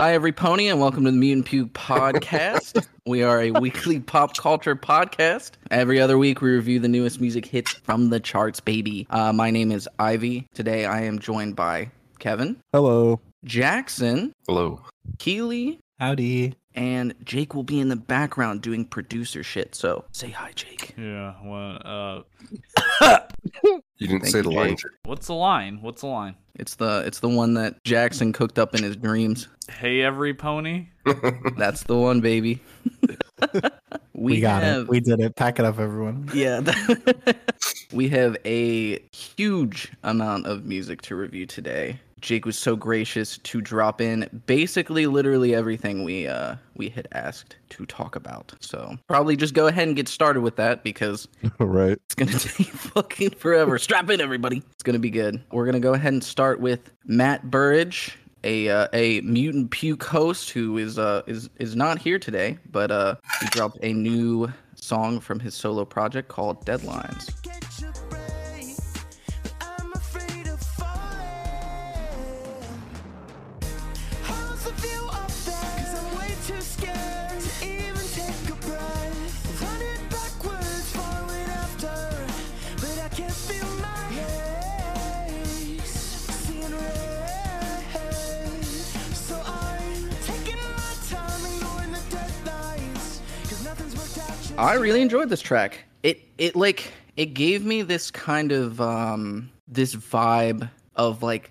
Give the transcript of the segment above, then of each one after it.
Hi, every pony, and welcome to the Mutant Puke podcast. we are a weekly pop culture podcast. Every other week, we review the newest music hits from the charts, baby. Uh, my name is Ivy. Today, I am joined by Kevin, Hello. Jackson, Hello. Kealy, Howdy. And Jake will be in the background doing producer shit. So say hi, Jake. Yeah. Well, uh, You didn't Thank say you, the Jake. line. what's the line? What's the line? It's the it's the one that Jackson cooked up in his dreams. Hey, every pony. That's the one, baby. We, got have, it. We did it. Pack it up, everyone. Yeah. we have a huge amount of music to review today. Jake was so gracious to drop in basically literally everything we uh we had asked to talk about. So probably just go ahead and get started with that because right. it's gonna take fucking forever. Strap in everybody. It's gonna be good. We're gonna go ahead and start with Matt Burridge. A, uh, a mutant puke host who is uh is is not here today, but uh he dropped a new song from his solo project called Deadlines. I really enjoyed this track. It it like it gave me this kind of um this vibe of like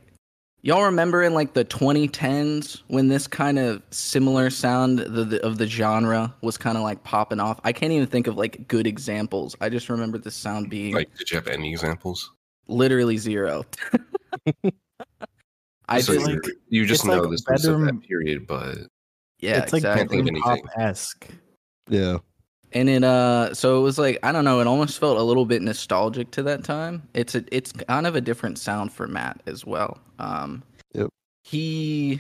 y'all remember in like the 2010s when this kind of similar sound the, the, of the genre was kind of like popping off. I can't even think of like good examples. I just remember the sound being like, did you have any examples? literally zero. I So just like- you- you just know like this was of that period, but yeah, it's like exactly. Can't think of bedroom pop esque. Yeah. And it uh so it was like i don't know it almost felt a little bit nostalgic to that time. It's a it's kind of a different sound for matt as well. Um Yep. he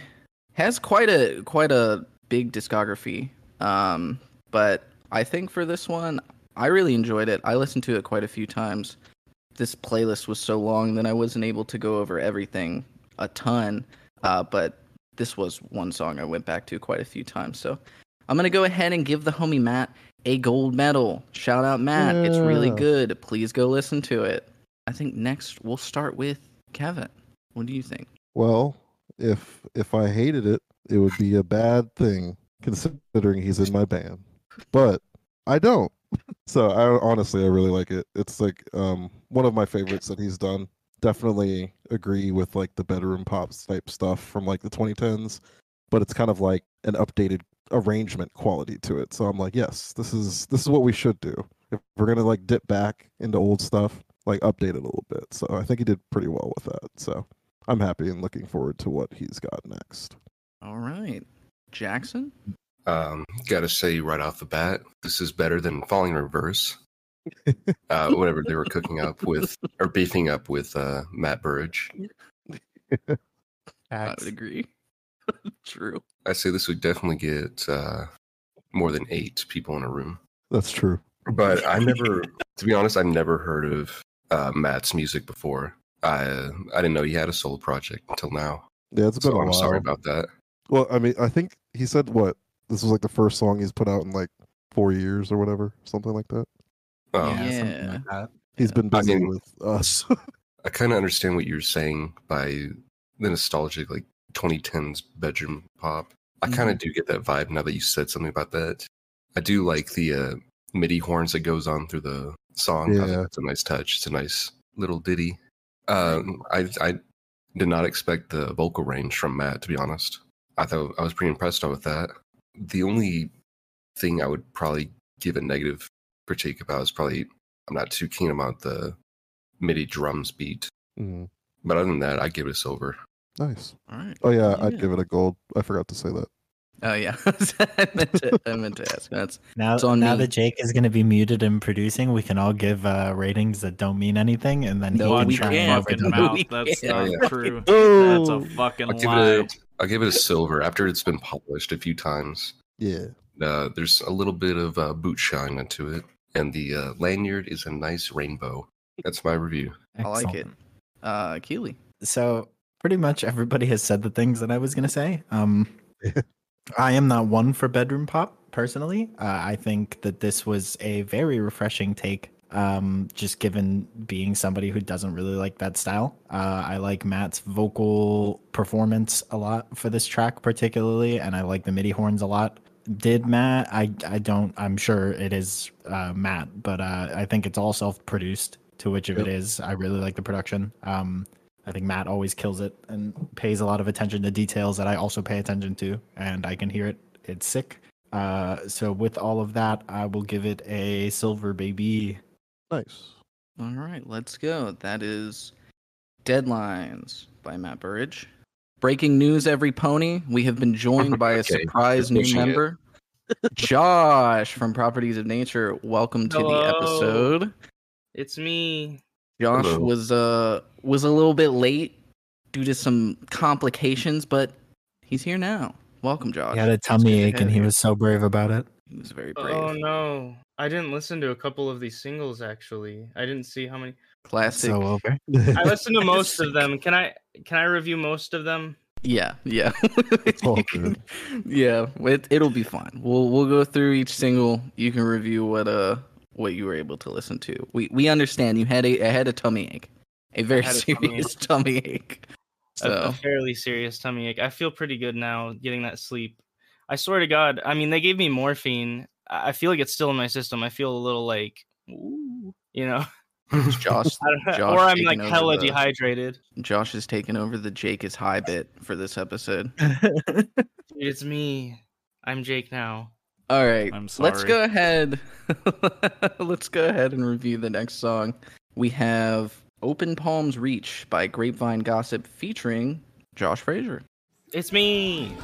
has quite a quite a big discography. Um but i think for this one i really enjoyed it. I listened to it quite a few times. This playlist was so long that i wasn't able to go over everything a ton. Uh but this was one song i went back to quite a few times. So i'm gonna go ahead and give the homie matt a gold medal. Shout out Matt. It's really good. Please go listen to it. I think next we'll start with Kevin. What do you think? Well, if if I hated it, it would be a bad thing considering he's in my band. But I don't. So I honestly I really like it. It's like um one of my favorites that he's done. Definitely agree with like the bedroom pops type stuff from like the 2010s, but it's kind of like an updated arrangement quality to it. So I'm like, yes, this is this is what we should do. If we're gonna like dip back into old stuff, like update it a little bit. So I think he did pretty well with that. So I'm happy and looking forward to what he's got next. All right. Jackson? um, gotta say right off the bat, this is better than Falling Reverse. uh, whatever they were cooking up with or beefing up with uh, Matt Burridge. I would agree. True. I say this would definitely get uh, more than eight people in a room. That's true. But I never, to be honest, I've never heard of uh, Matt's music before. I I didn't know he had a solo project until now. Yeah, it's been So a I'm while. sorry about that. Well, I mean, I think he said what this was like the first song he's put out in like four years or whatever, something like that. Um, yeah, something like that. He's been I busy mean- with us. I kind of understand what you're saying by the nostalgic, like 2010s bedroom pop. I kind of do get that vibe now that you said something about that. I do like the uh, MIDI horns that goes on through the song. Yeah. that's a nice touch. It's a nice little ditty. Um, I I did not expect the vocal range from Matt. To be honest, I thought I was pretty impressed with that. The only thing I would probably give a negative critique about is probably I'm not too keen about the MIDI drums beat. Mhm. But other than that, I give it a silver. Nice. All right. Oh yeah, I'd give it a gold. I forgot to say that. Oh yeah. I meant to I meant to ask. That's Now, It's on now me. that Jake is going to be muted and producing, we can all give uh, ratings that don't mean anything, and then No, he can we try can't. fucking mouth. we That's can't. Oh, not true. Oh, That's a fucking I'll give lie. it a, I'll give it a silver after it's been polished a few times. yeah. Uh, there's a little bit of uh, boot shine into it, and the uh, lanyard is a nice rainbow. That's my review. I like it. Excellent. uh Kealy. So pretty much everybody has said the things that I was going to say. Um, I am not one for bedroom pop personally. Uh, I think that this was a very refreshing take. Um, just given being somebody who doesn't really like that style, uh, I like Matt's vocal performance a lot for this track, particularly, and I like the MIDI horns a lot. Did Matt? I I don't. I'm sure it is uh, Matt, but uh, I think it's all self-produced. To which of it Yep. is, I really like the production. Um, I think Matt always kills it and pays a lot of attention to details that I also pay attention to, and I can hear it. It's sick. Uh, so with all of that, I will give it a silver baby. Nice. All right, let's go. That is Deadlines by Matt Burridge. Breaking news every pony. We have been joined by a Okay, surprise new member. Josh from Properties of Nature. Welcome to the episode. It's me. Josh Hello. was uh was a little bit late due to some complications, but he's here now. Welcome, Josh. He had a tummy ache, and he was so brave about it. he was very brave. Oh no. I didn't listen to a couple of these singles actually. I didn't see how many. Classic. So over. I listened to most of them. Can I can I review most of them? Yeah, yeah. all good. yeah, it, it'll be fine. We'll we'll go through each single. You can review what uh what you were able to listen to. We we understand you had a, a had a tummy ache, a very a tummy serious tummy ache. A- A, fairly serious tummy ache. I feel pretty good now getting that sleep. I swear to God. I mean, they gave me morphine. I I feel like it's still in my system. I feel a little like, ooh, you know, Josh I Josh or I'm like hella the- dehydrated. Josh has taken over the Jake is high bit for this episode. It's me. I'm Jake now. All right, I'm let's go ahead. let's go ahead and review the next song. We have "Open Palms Reach" by Grapevine Gossip featuring Josh Fraser. It's me.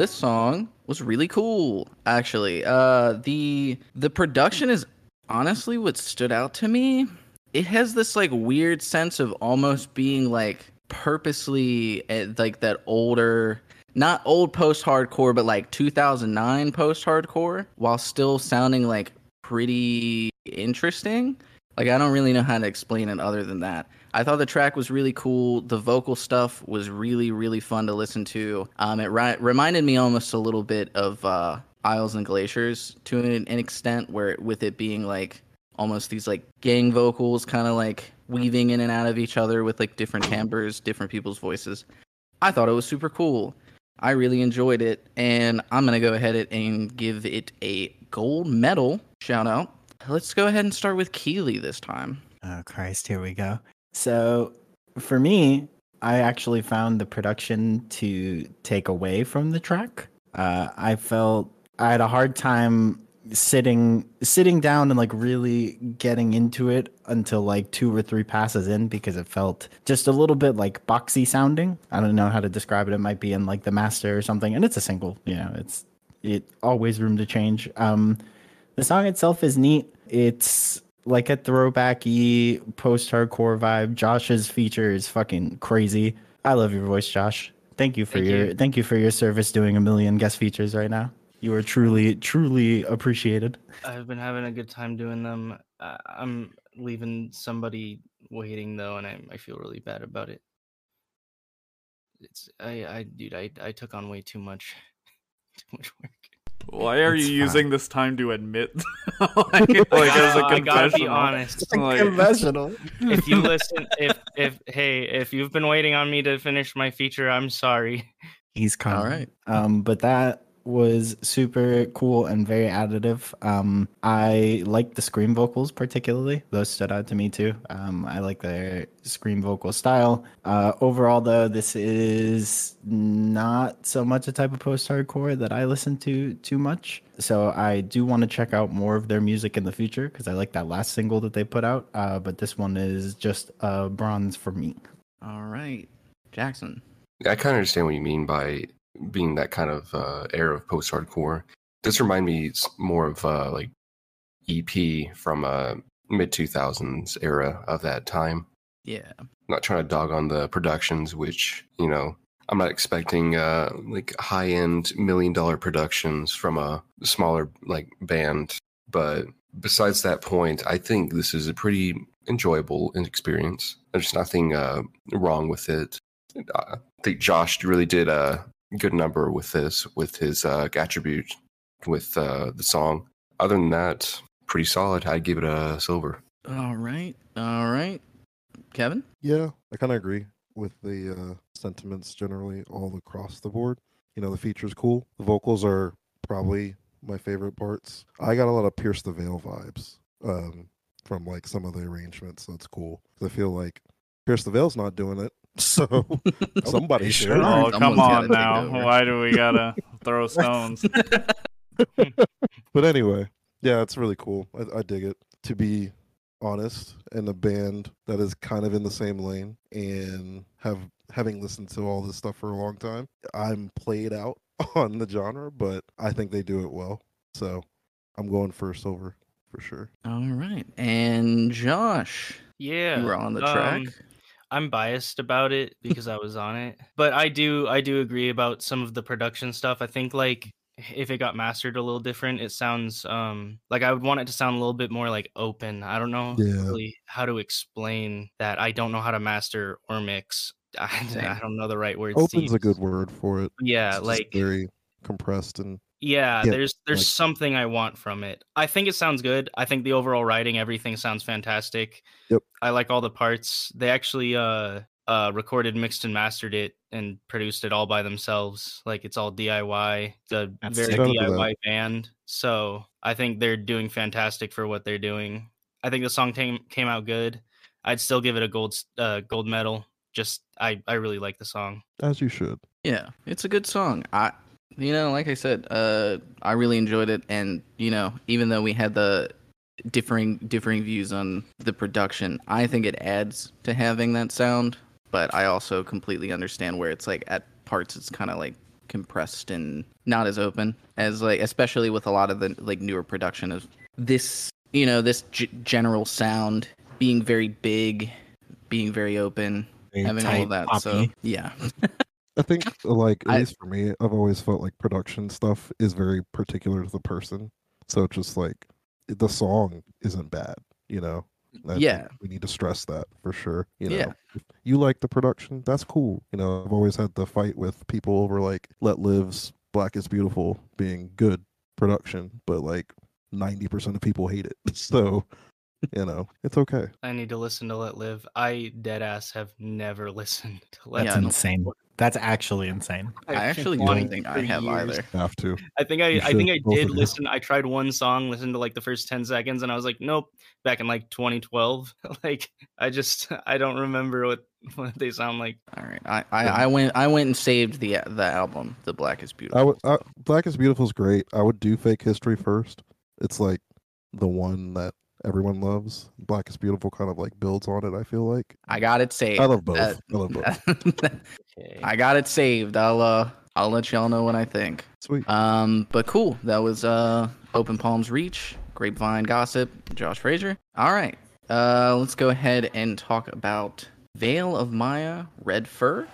This song was really cool, actually. Uh, the the production is honestly what stood out to me. It has this like weird sense of almost being like purposely eh, like that older, not old post hardcore, but like 2009 post hardcore, while still sounding like pretty interesting. Like I don't really know how to explain it other than that. I thought the track was really cool. The vocal stuff was really really fun to listen to. Um, it ri- reminded me almost a little bit of uh, Isles and Glaciers to an, an extent, where with it being like almost these like gang vocals, kind of like weaving in and out of each other with like different timbres, different people's voices. I thought it was super cool. I really enjoyed it, and I'm gonna go ahead and give it a gold medal. Shout out. Let's go ahead and start with Kealy this time. Oh Christ, here we go. So for me, I actually found the production to take away from the track. Uh, I felt I had a hard time sitting sitting down and like really getting into it until like two or three passes in because it felt just a little bit like boxy sounding. I don't know how to describe it. It might be in like the master or something, and it's a single. You know, it's it always room to change. Um, the song itself is neat. It's like a throwbacky post-hardcore vibe. Josh's feature is fucking crazy. I love your voice, Josh. Thank you for Thank your you. thank you for your service doing a million guest features right now. You are truly truly appreciated. I've been having a good time doing them. Uh, I'm leaving somebody waiting though, and I, I feel really bad about it. It's I I dude I I took on way too much too much work. Why are It's you fine. using this time to admit? like, like as a I gotta be confessional? honest. Like- Confessional. If you listen, if if hey, if you've been waiting on me to finish my feature, I'm sorry. He's coming. right. Um, but that was super cool and very additive. Um, I like the scream vocals particularly; those stood out to me too. Um, I like their scream vocal style. Uh, overall, though, this is not so much a type of post-hardcore that I listen to too much. So I do want to check out more of their music in the future because I like that last single that they put out. Uh, but this one is just a bronze for me. All right, Jackson. I kind of understand what you mean by being that kind of uh, era of post-hardcore. This remind me more of uh, like EP from uh, mid 2000s era of that time. Yeah. not trying to dog on the productions, which you know I'm not expecting uh like high end million dollar productions from a smaller like band, but besides that point, I think this is a pretty enjoyable experience. There's nothing uh, wrong with it. I think Josh really did a good number with this, with his uh, attribute, with uh, the song. Other than that, pretty solid. I'd give it a silver. All right. All right. Kevin? Yeah, I kind of agree with the uh, sentiments generally all across the board. You know, the feature's cool. The vocals are probably my favorite parts. I got a lot of Pierce the Veil vibes um, from like some of the arrangements. So it's cool. I feel like Pierce the Veil's not doing it, so somebody should. Oh, come on now. Why do we gotta throw stones? But anyway, yeah, it's really cool. I, I dig it. To be honest, and a band that is kind of in the same lane and have having listened to all this stuff for a long time, I'm played out on the genre, but I think they do it well. So I'm going first over for sure. All right. And Josh, Yeah. you were on the um, track. I'm biased about it because I was on it, but I do I do agree about some of the production stuff. I think like if it got mastered a little different, it sounds um like I would want it to sound a little bit more like open. I don't know Yeah. really how to explain that. I don't know how to master or mix. I, I don't know the right words. to Open's a good word for it. Yeah, It's like very compressed and yeah, Yeah, there's there's like- something I want from it. I think it sounds good. I think the overall writing, everything sounds fantastic. Yep. I like all the parts. They actually uh uh recorded, mixed and mastered it and produced it all by themselves. Like it's all DIY. The very sick. Shout out to DIY band. So I think they're doing fantastic for what they're doing. I think the song came came out good. I'd still give it a gold uh gold medal. Just I I really like the song. as you should. Yeah, it's a good song. I, you know, like I said, uh, I really enjoyed it, and you know, even though we had the differing differing views on the production, I think it adds to having that sound. But I also completely understand where it's like at parts, it's kind of like compressed and not as open as like, especially with a lot of the like newer production of this, you know, this g- general sound being very big, being very open, Very having all that. So yeah, I think, like, at I- least for me, I've always felt like production stuff is very particular to the person. So it's just like the song isn't bad, you know? Think Yeah. We need to stress that for sure. You know, Yeah. if you like the production, that's cool. You know, I've always had the fight with people over like Let Live's Black is Beautiful being good production, but like 90% of people hate it. So, you know, it's okay. I need to listen to Let Live. I dead ass have never listened to Let Yeah, That's I insane. That's actually insane. I actually wanted don't think I have years. either. Have to. I think I, I think I did listen. I tried one song, listened to like the first ten seconds, and I was like, nope. Back in like 2012, like I just I don't remember what what they sound like. All right, I, I, I went I went and saved the the album, The Black is Beautiful. I would I, Black is Beautiful is great. I would do Fake History first. It's like the one that everyone loves. Black is Beautiful kind of like builds on it. I feel like I got it saved. I love both. Uh, I love both. Okay. I got it saved. I'll uh I'll let y'all know what I think. Sweet. Um, but cool. That was uh Open Palms Reach, Grapevine Gossip, Josh Fraser. All right. Uh, let's go ahead and talk about Veil of Maya, Red Fur.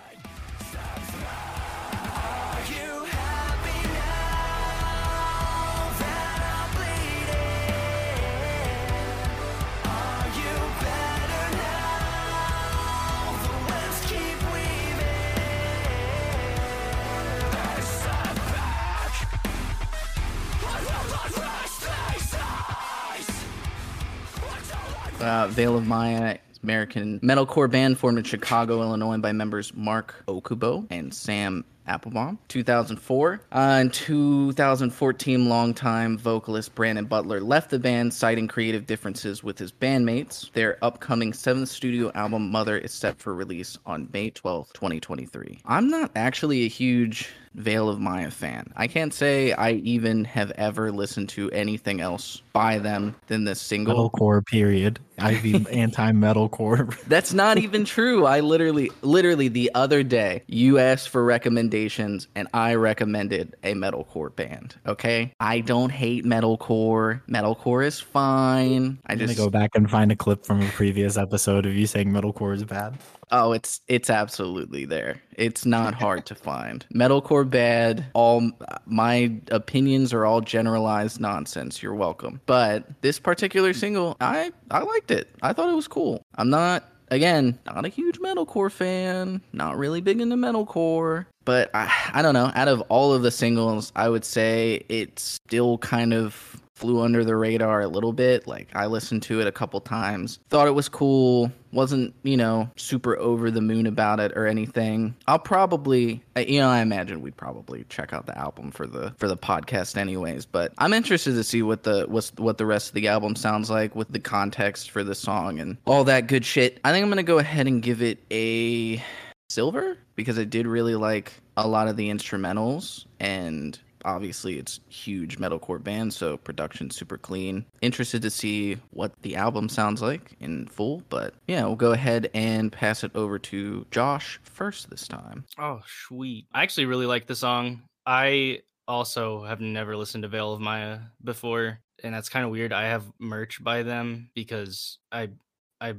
Uh, Veil of Maya, American metalcore band formed in Chicago, Illinois by members Marc Okubo and Sam Applebaum. 2004. Uh, in 2014, longtime vocalist Brandon Butler left the band, citing creative differences with his bandmates. Their upcoming seventh studio album, Mother, is set for release on May 12th, 2023. I'm not actually a huge Veil of Maya fan. I can't say I even have ever listened to anything else by them than this single. Metalcore, period. I'd be anti-metalcore. That's not even true. I literally, literally the other day, you asked for recommendations and I recommended a metalcore band. Okay. I don't hate metalcore. Metalcore is fine. I I'm just, go back and find a clip from a previous episode of you saying metalcore is bad. Oh, it's, it's absolutely there. It's not hard to find. Metalcore bad. All my opinions are all generalized nonsense. You're welcome. But this particular single, I, I liked it. I thought it was cool. I'm not again, not a huge metalcore fan, not really big into metalcore, but I, I don't know. Out of all of the singles, I would say it's still kind of flew under the radar a little bit. Like I listened to it a couple times, thought it was cool, wasn't, you know, super over the moon about it or anything. I'll probably, uh, you know, I imagine we'd probably check out the album for the for the podcast anyways, but I'm interested to see what the what's what the rest of the album sounds like with the context for the song and all that good shit. I think I'm going to go ahead and give it a silver because I did really like a lot of the instrumentals and obviously it's huge metalcore band so production super clean interested to see what the album sounds like in full but yeah we'll go ahead and pass it over to josh first this time Oh, sweet. I actually really like the song. I also have never listened to Veil of Maya before, and that's kind of weird. I have merch by them because I I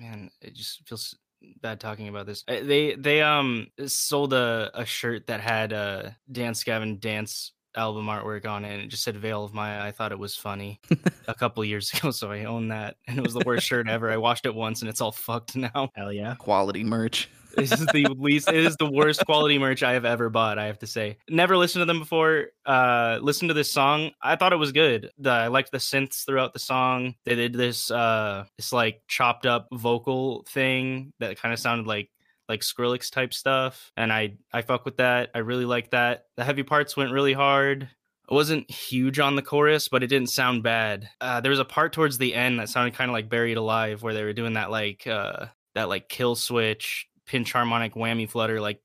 man, it just feels bad talking about this. Uh, They they um sold a, a shirt that had uh Dance Gavin Dance album artwork on it and it just said Veil of Maya. I thought it was funny a couple years ago, so I own that. And it was the worst shirt ever. I washed it once and it's all fucked now. Hell yeah. quality merch This is the least. It is the worst quality merch I have ever bought. I have to say. Never listened to them before. Uh, listened to this song. I thought it was good. The, I liked the synths throughout the song. They did this uh, this like chopped up vocal thing that kind of sounded like like Skrillex type stuff, and I I fuck with that. I really like that. The heavy parts went really hard. I wasn't huge on the chorus, but it didn't sound bad. Uh, there was a part towards the end that sounded kind of like Buried Alive, where they were doing that like uh, that like kill switch pinch harmonic whammy flutter like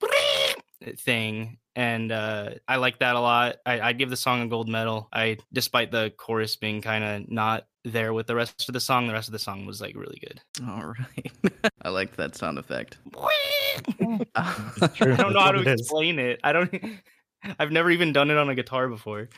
thing and uh i like that a lot. I, i'd give the song a gold medal. I despite the chorus being kind of not there with the rest of the song the rest of the song was like really good. All right. I liked that sound effect. True. i don't know how to it is. explain it. I don't i've never even done it on a guitar before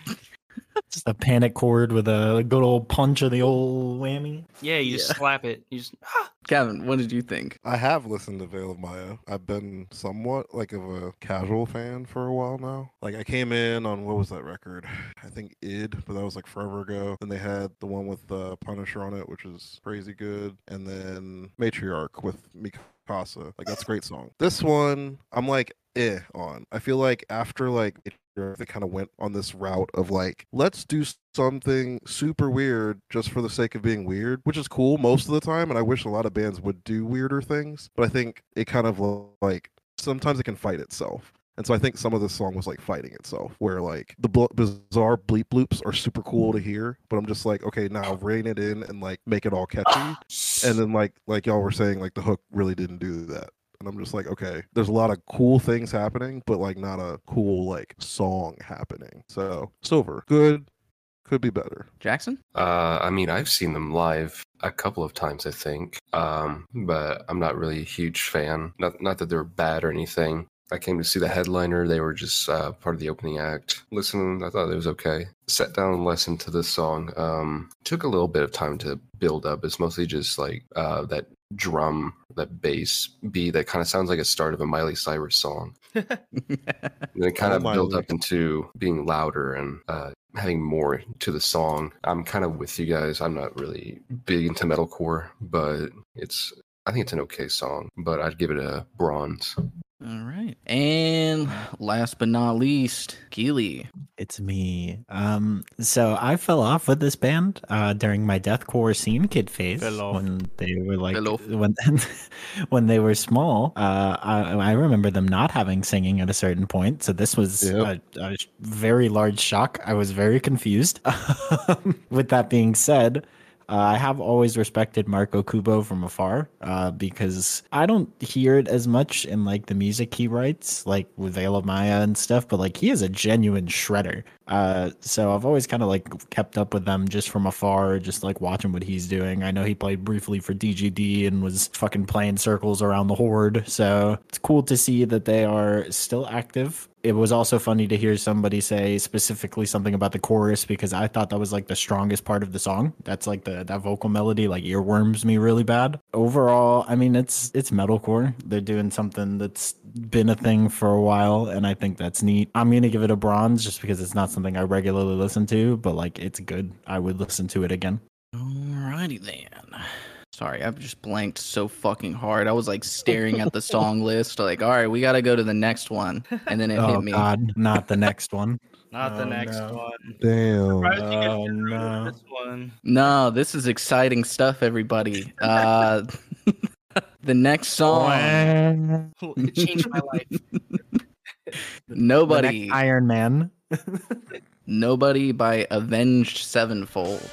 Just a panic chord with a good old punch of the old whammy. yeah you just Yeah. slap it you just ah. kevin what did you think I have listened to Veil of Maya. I've been somewhat like of a casual fan for a while now. Like I came in on what was that record? I think id, but that was like forever ago. Then they had the one with uh, Punisher on it, which is crazy good, and then Matriarch with Mikasa. Like that's a great song. This one, I'm like eh on. I feel like after like Matriarch, they kind of went on this route of like let's do something super weird just for the sake of being weird, which is cool most of the time. And I wish a lot of bands would do weirder things, but I think it kind of like sometimes it can fight itself. And so I think some of this song was like fighting itself, where like the bl- bizarre bleep bloops are super cool to hear, but I'm just like, okay, now rein it in and like make it all catchy. And then like like y'all were saying, like the hook really didn't do that. And I'm just like, okay, there's a lot of cool things happening, but like not a cool like song happening. So silver, good, could be better. jackson Uh, I mean, I've seen them live a couple of times, I think, um, but I'm not really a huge fan. Not not that they're bad or anything. I came to see the headliner. They were just uh, part of the opening act. Listening, I thought it was okay. Sat down and listened to this song. Um, took a little bit of time to build up. It's mostly just like uh, that drum, that bass beat that kind of sounds like a start of a Miley Cyrus song. And then it kind Oh, of built up into being louder and uh, having more to the song. I'm kind of with you guys. I'm not really big into metalcore, but it's I think it's an okay song. But I'd give it a bronze. All right. And last but not least, Kealy. It's me. Um, so I fell off with this band uh, during my deathcore scene kid phase Fell off. when they were like Fell off. when when they were small. Uh, I, I remember them not having singing at a certain point. So this was Yep. a, a very large shock. I was very confused. with that being said. Uh, I have always respected Marc Okubo from afar uh, because I don't hear it as much in like the music he writes, like with Veil of Maya and stuff. But like he is a genuine shredder. Uh, so I've always kind of like kept up with them just from afar, just like watching what he's doing. I know he played briefly for DGD and was fucking playing circles around the horde. So it's cool to see that they are still active it was also funny to hear somebody say specifically something about the chorus because I thought that was like the strongest part of the song. That's like the that vocal melody like earworms me really bad. Overall, I mean it's it's metalcore. They're doing something that's been a thing for a while and I think that's neat. I'm going to give it a bronze just because it's not something I regularly listen to, but like it's good. I would listen to it again. Alrighty then. Sorry, I've just blanked so fucking hard. I was like staring at the song list, like, all right, we gotta go to the next one. And then it oh hit me. god, not the next one. Not the Oh, next no. one. Damn. Surprised you guys Oh, no. This one. No, this is exciting stuff, everybody. Uh the next song It changed my life. The Nobody next Iron Man. Nobody by Avenged Sevenfold.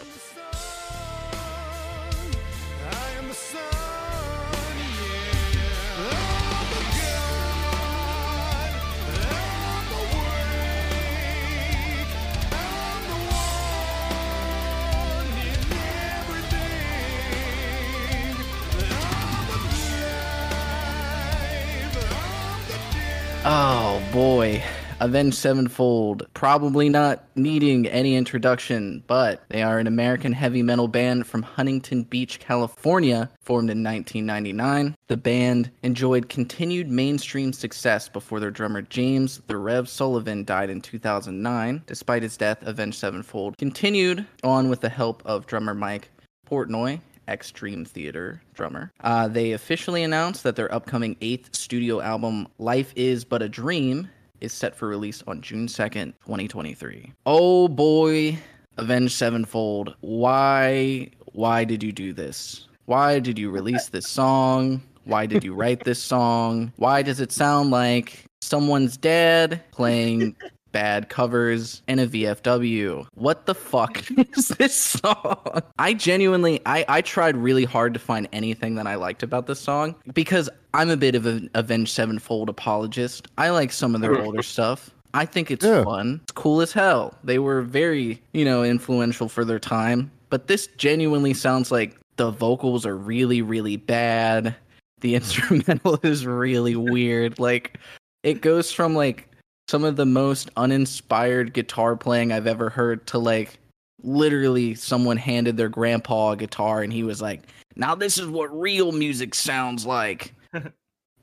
Oh boy. Avenged Sevenfold, probably not needing any introduction, but they are an American heavy metal band from Huntington Beach, California, formed in 1999. The band enjoyed continued mainstream success before their drummer James the Rev Sullivan died in 2009. Despite his death, Avenged Sevenfold continued on with the help of drummer Mike Portnoy, ex Dream Theater drummer. Uh, they officially announced that their upcoming eighth studio album, Life Is But a Dream, is set for release on June 2nd, 2023. Oh boy, Avenged Sevenfold, why why did you do this? Why did you release this song? Why did you write this song? Why does it sound like someone's dad playing bad covers and a VFW? What the fuck is this song? I genuinely I I tried really hard to find anything that I liked about this song because I'm a bit of an Avenged Sevenfold apologist. I like some of their older stuff. I think it's Yeah. fun. It's cool as hell. They were very, you know, influential for their time. But this genuinely sounds like the vocals are really, really bad. The instrumental is really weird. Like it goes from like some of the most uninspired guitar playing I've ever heard to like literally someone handed their grandpa a guitar and he was like, "Now this is what real music sounds like."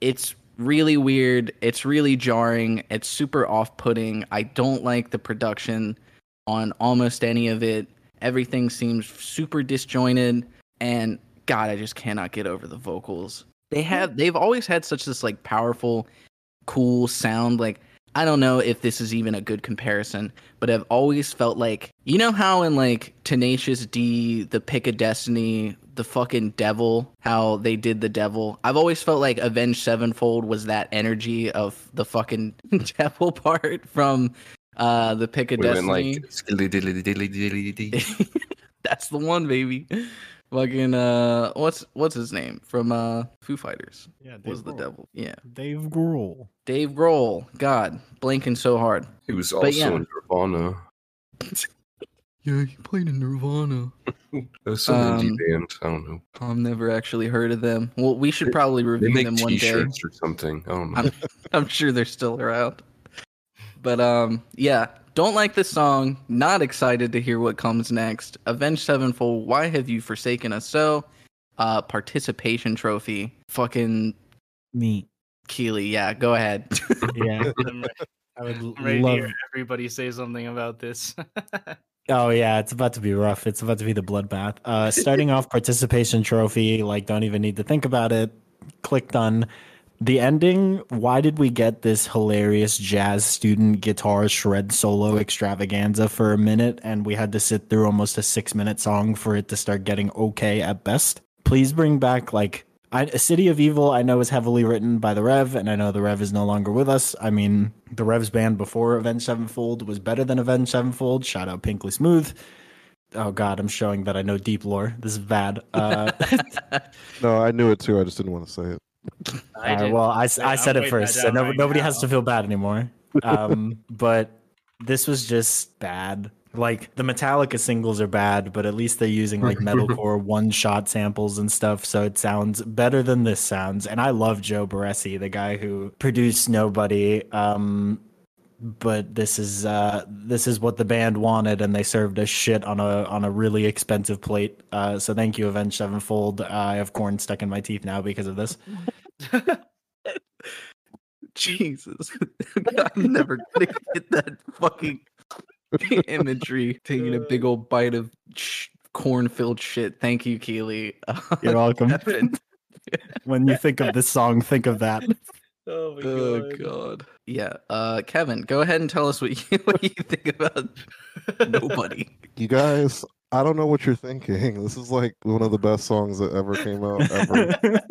it's really weird. It's really jarring. It's super off-putting. I don't like the production on almost any of it. Everything seems super disjointed and god, I just cannot get over the vocals. They have they've always had such this like powerful cool sound like I don't know if this is even a good comparison, but I've always felt like you know how in like Tenacious D, the Pick of Destiny, the fucking Devil, how they did the Devil. I've always felt like Avenged Sevenfold was that energy of the fucking Devil part from uh the Pick of We went Destiny. like skilly dilly dilly dilly dilly. That's the one, baby. Fucking uh, what's what's his name from uh Foo Fighters? Yeah, Was the devil? Yeah, Dave Grohl. Dave Grohl. God, blinking so hard. He was also But yeah. in Nirvana. Yeah, he played in Nirvana. That was some indie Um, band. I don't know. I've never actually heard of them. Well, we should They- probably They review make them one day. T-shirts or something. I don't know. I'm, I'm sure they're still around. But um, yeah, don't like this song. Not excited to hear what comes next. Avenged Sevenfold. Why have you forsaken us so? Uh, participation trophy. Fucking Me. Kealy. Yeah, go ahead. Yeah. I'm re- I would I'm ready to love hear everybody say something about this. Oh yeah, it's about to be rough. It's about to be the bloodbath. Uh, starting off participation trophy, like don't even need to think about it. Click done. The ending, why did we get this hilarious jazz student guitar shred solo extravaganza for a minute and we had to sit through almost a six minute song for it to start getting okay at best? Please bring back, like, I, a City of Evil, I know is heavily written by the Rev, and I know the Rev is no longer with us. I mean, the Rev's band before Avenged Sevenfold was better than Avenged Sevenfold. Shout out Pinkly Smooth. Oh God, I'm showing that I know deep lore. This is bad. Uh, No, I knew it too. I just didn't want to say it. I uh, well, I, s- Wait, I I'm said it first, so no, right nobody has to feel bad anymore. Um, but this was just bad. Like the Metallica singles are bad, but at least they're using like metalcore one shot samples and stuff, so it sounds better than this sounds. And I love Joe Barresi, the guy who produced Nobody. Um, but this is uh, this is what the band wanted, and they served us shit on a on a really expensive plate. Uh, so thank you, Avenged Sevenfold. Uh, I have corn stuck in my teeth now because of this. Jesus, I'm never gonna get that fucking imagery. Taking a big old bite of sh- corn-filled shit. Thank you, Kealy. You're welcome. When you think of this song, think of that. Oh my Oh god. god. Yeah. Uh, Kevin, go ahead and tell us what you what you think about nobody. You guys, I don't know what you're thinking. This is like one of the best songs that ever came out ever.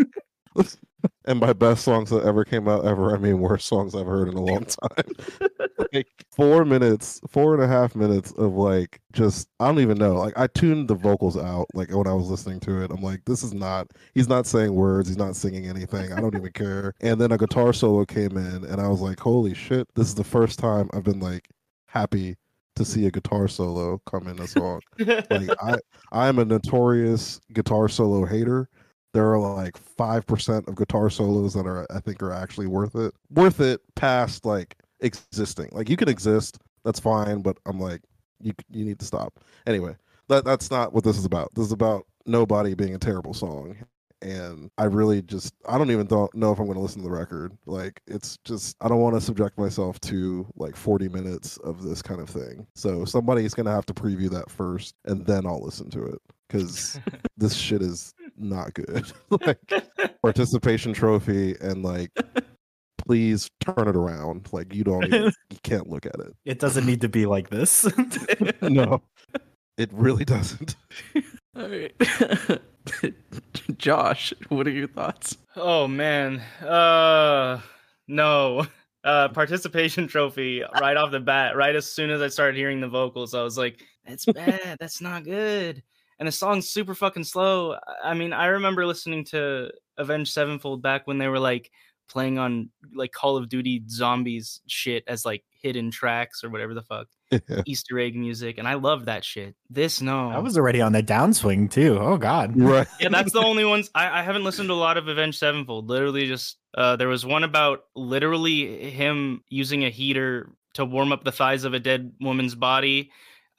And by best songs that ever came out ever, I mean worst songs I've heard in a long time. like four minutes, four and a half minutes of like just I don't even know. Like I tuned the vocals out like when I was listening to it. I'm like, this is not he's not saying words, he's not singing anything. I don't even care. And then a guitar solo came in and I was like, holy shit, this is the first time I've been like happy to see a guitar solo come in a song like I I'm a notorious guitar solo hater. There are like five percent of guitar solos that are I think are actually worth it. Worth it past like existing. Like you can exist, that's fine, but I'm like you you need to stop. Anyway, that that's not what this is about. This is about nobody being a terrible song. And I really just I don't even don't know if I'm going to listen to the record. Like it's just I don't want to subject myself to like 40 minutes of this kind of thing. So somebody's going to have to preview that first and then I'll listen to it cuz this shit is not good. like participation trophy and like please turn it around. Like you don't even, you can't look at it. It doesn't need to be like this. No. It really doesn't. All right. Josh, what are your thoughts? Oh man. Uh no. Uh participation trophy right off the bat. Right as soon as I started hearing the vocals, I was like, that's bad. That's not good. And the song's super fucking slow. I- I mean, I remember listening to Avenged Sevenfold back when they were like playing on like Call of Duty zombies shit as like hidden tracks or whatever the fuck. Easter egg music. And I love that shit. This no. I was already on the downswing too. Oh God. Right. yeah, that's the only ones I, I haven't listened to a lot of Avenged Sevenfold. Literally, just uh, there was one about literally him using a heater to warm up the thighs of a dead woman's body.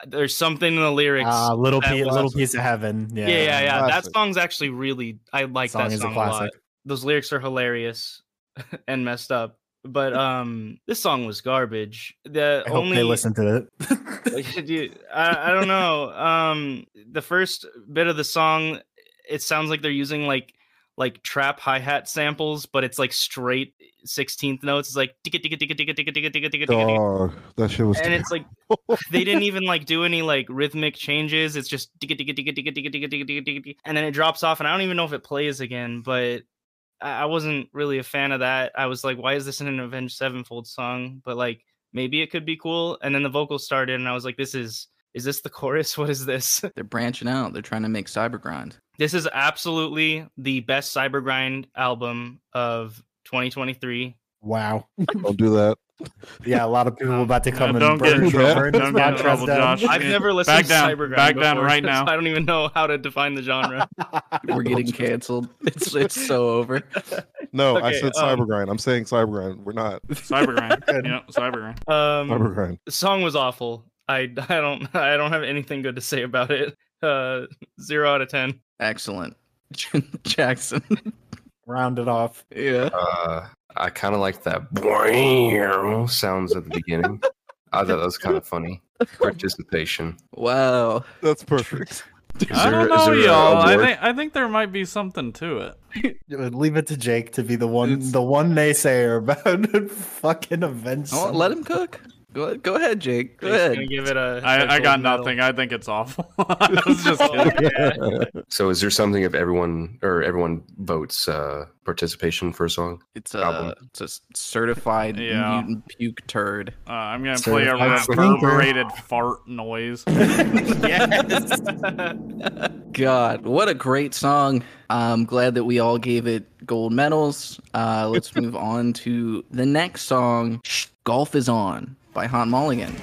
There's something in the lyrics. Ah, little piece, was- little piece of heaven. Yeah, yeah, yeah, yeah. That song's actually really. I like that Song that is a song a, lot. Those lyrics are hilarious and messed up. But um, this song was garbage. The I hope only they listen to it. dude, I, I don't know. Um, the first bit of the song, it sounds like they're using like like trap hi hat samples, but it's like straight sixteenth notes. It's like that shit was and it's like they didn't even like do any like rhythmic changes. It's just and then it drops off, and I don't even know if it plays again. But I I wasn't really a fan of that. I was like, why is this in an Avenged Sevenfold song? But like maybe it could be cool. And then the vocals started, and I was like, this is is this the chorus? What is this? They're branching out. They're trying to make Cybergrind. This is absolutely the best Cybergrind album of 2023. wow. don't do that. Yeah, a lot of people about to come Uh, and don't burn, get in trouble. burn Don't get in trouble, down. Josh. I've never listened Back to down. Cybergrind Back down before, right now. I don't even know how to define the genre. We're getting canceled. It's it's so over. No, I said um, cybergrind. I'm saying cybergrind. We're not Cybergrind. yeah, Cybergrind. Um, cybergrind. the song was awful. I, I don't I don't have anything good to say about it. Uh, zero out of ten. Excellent. Jackson. Round it off. yeah. Uh, I kind of like that "Bwang" sounds at the beginning. I thought that was kind of funny. Participation. Wow. That's perfect. Is I there- don't know, y'all. I think I think there might be something to it. Leave it to Jake to be the one, It's- the one naysayer about fucking events. Oh, let him cook. Go go ahead, Jake. Go Jake's ahead. gonna give it a. a I, I got gold medal. nothing. I think it's awful. I was just kidding. So is there something if everyone or everyone votes uh, participation for a song? It's a Album. it's a certified Yeah. mutant puke turd. Uh, I'm gonna play a Certified stinker. reverberated fart noise. yes. God, what a great song. I'm glad that we all gave it gold medals. Uh, let's move on to the next song, Shh, Golf is On by Hot Mulligan.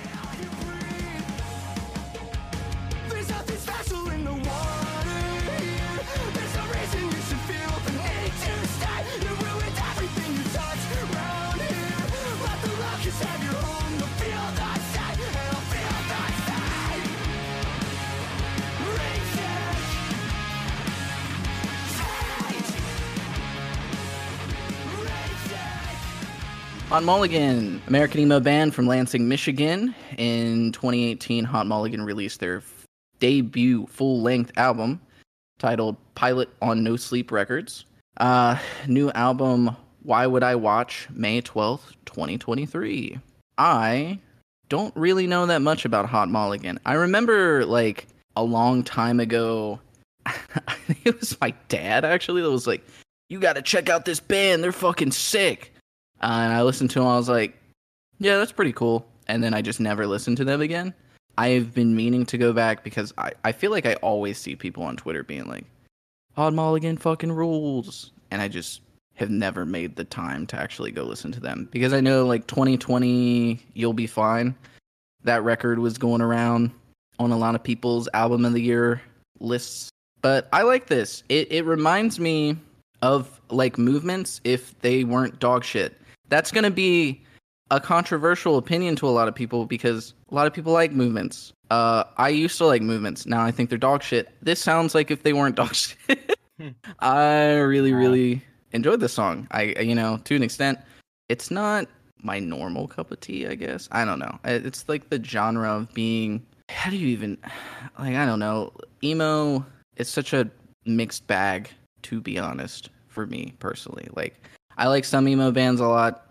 Hot Mulligan, American emo band from Lansing, Michigan. In 2018, Hot Mulligan released their f- debut full length album titled Pilot on No Sleep Records. Uh, new album, Why Would I Watch, May 12th, 2023. I don't really know that much about Hot Mulligan. I remember, like, a long time ago, it was my dad actually that was like, You gotta check out this band, they're fucking sick. Uh, and I listened to them. I was like, yeah, that's pretty cool. And then I just never listened to them again. I've been meaning to go back because I, I feel like I always see people on Twitter being like, Hot Mulligan fucking rules. And I just have never made the time to actually go listen to them because I know like 2020, You'll Be Fine. That record was going around on a lot of people's album of the year lists. But I like this. It, it reminds me of like movements if they weren't dog shit. That's going to be a controversial opinion to a lot of people because a lot of people like movements. Uh, I used to like movements. Now I think they're dog shit. This sounds like if they weren't dog shit. I really, really enjoyed this song. I, I- you know, to an extent, it's not my normal cup of tea. I guess I don't know. It's like the genre of being. How do you even like? I don't know. Emo. It's such a mixed bag, to be honest. For me personally, like I like some emo bands a lot.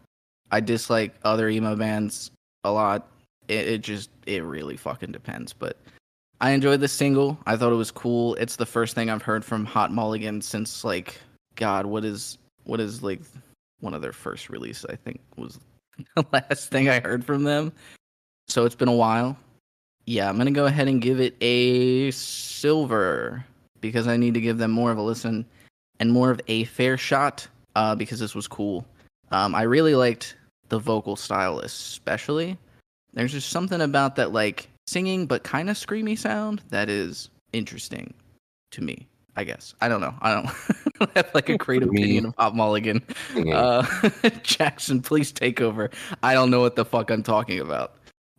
I dislike other emo bands a lot. It, it just it really fucking depends. But I enjoyed the single. I thought it was cool. It's the first thing I've heard from Hot Mulligan since like God, what is what is like one of their first release? I think was the last thing I heard from them. So it's been a while. Yeah, I'm gonna go ahead and give it a silver because I need to give them more of a listen and more of a fair shot uh, because this was cool. Um, I really liked the vocal style, especially. There's just something about that, like singing but kind of screamy sound that is interesting to me. I guess I don't know. I don't, I don't have like a great opinion of Hot Mulligan. Yeah. Uh, Jackson, please take over. I don't know what the fuck I'm talking about.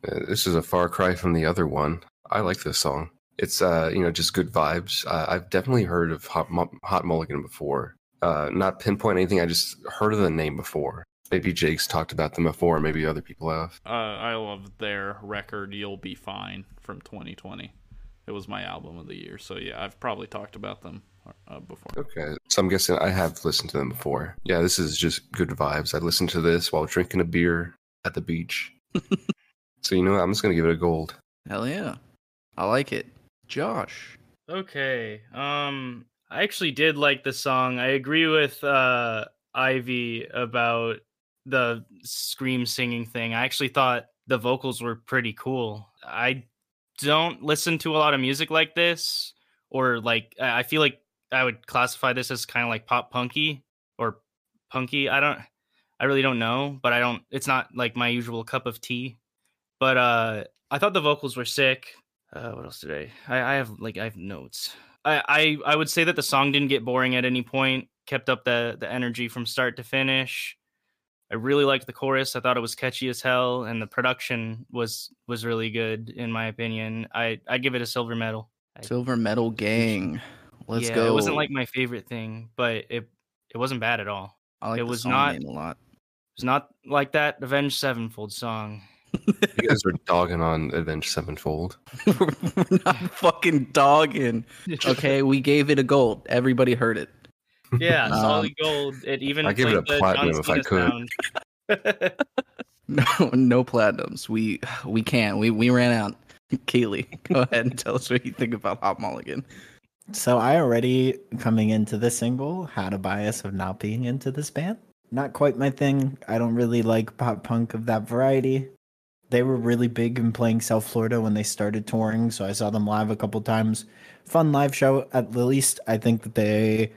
Uh, this is a far cry from the other one. I like this song. It's uh, you know, just good vibes. Uh, I've definitely heard of Hot, Hot Mulligan before. Uh, not pinpoint anything. I just heard of the name before. Maybe Jake's talked about them before. Maybe other people have. Uh, I love their record "You'll Be Fine" from 2020. It was my album of the year, so yeah, I've probably talked about them uh, before. Okay, so I'm guessing I have listened to them before. Yeah, this is just good vibes. I listened to this while drinking a beer at the beach. so you know, what? I'm just gonna give it a gold. Hell yeah, I like it. Josh, Okay. Um I actually did like the song. I agree with uh Ivy about the scream singing thing. I actually thought the vocals were pretty cool. I don't listen to a lot of music like this or like I feel like I would classify this as kind of like pop punky or punky. I don't I really don't know, but I don't it's not like my usual cup of tea. But uh I thought the vocals were sick. Uh, what else did? I, I have like I have notes. I, I I would say that the song didn't get boring at any point. Kept up the the energy from start to finish. I really liked the chorus. I thought it was catchy as hell, and the production was was really good in my opinion. I I'd give it a silver medal. Silver Medal Gang. Let's yeah, go. It wasn't like my favorite thing, but it it wasn't bad at all. I like it was not- a lot. It's not like that Avenged Sevenfold song. You guys are dogging on Avenged Sevenfold. We're not fucking dogging. Okay, we gave it a gold. Everybody heard it. Yeah, Um, solid gold. It even I give it a platinum if I could. No, no platinums. We we can't. We we ran out. Kealy, go ahead and tell us what you think about Hot Mulligan. So I already coming into this single had a bias of not being into this band. Not quite my thing. I don't really like pop punk of that variety. They were really big in playing South Florida when they started touring, so I saw them live a couple times. Fun live show at the least. I think that they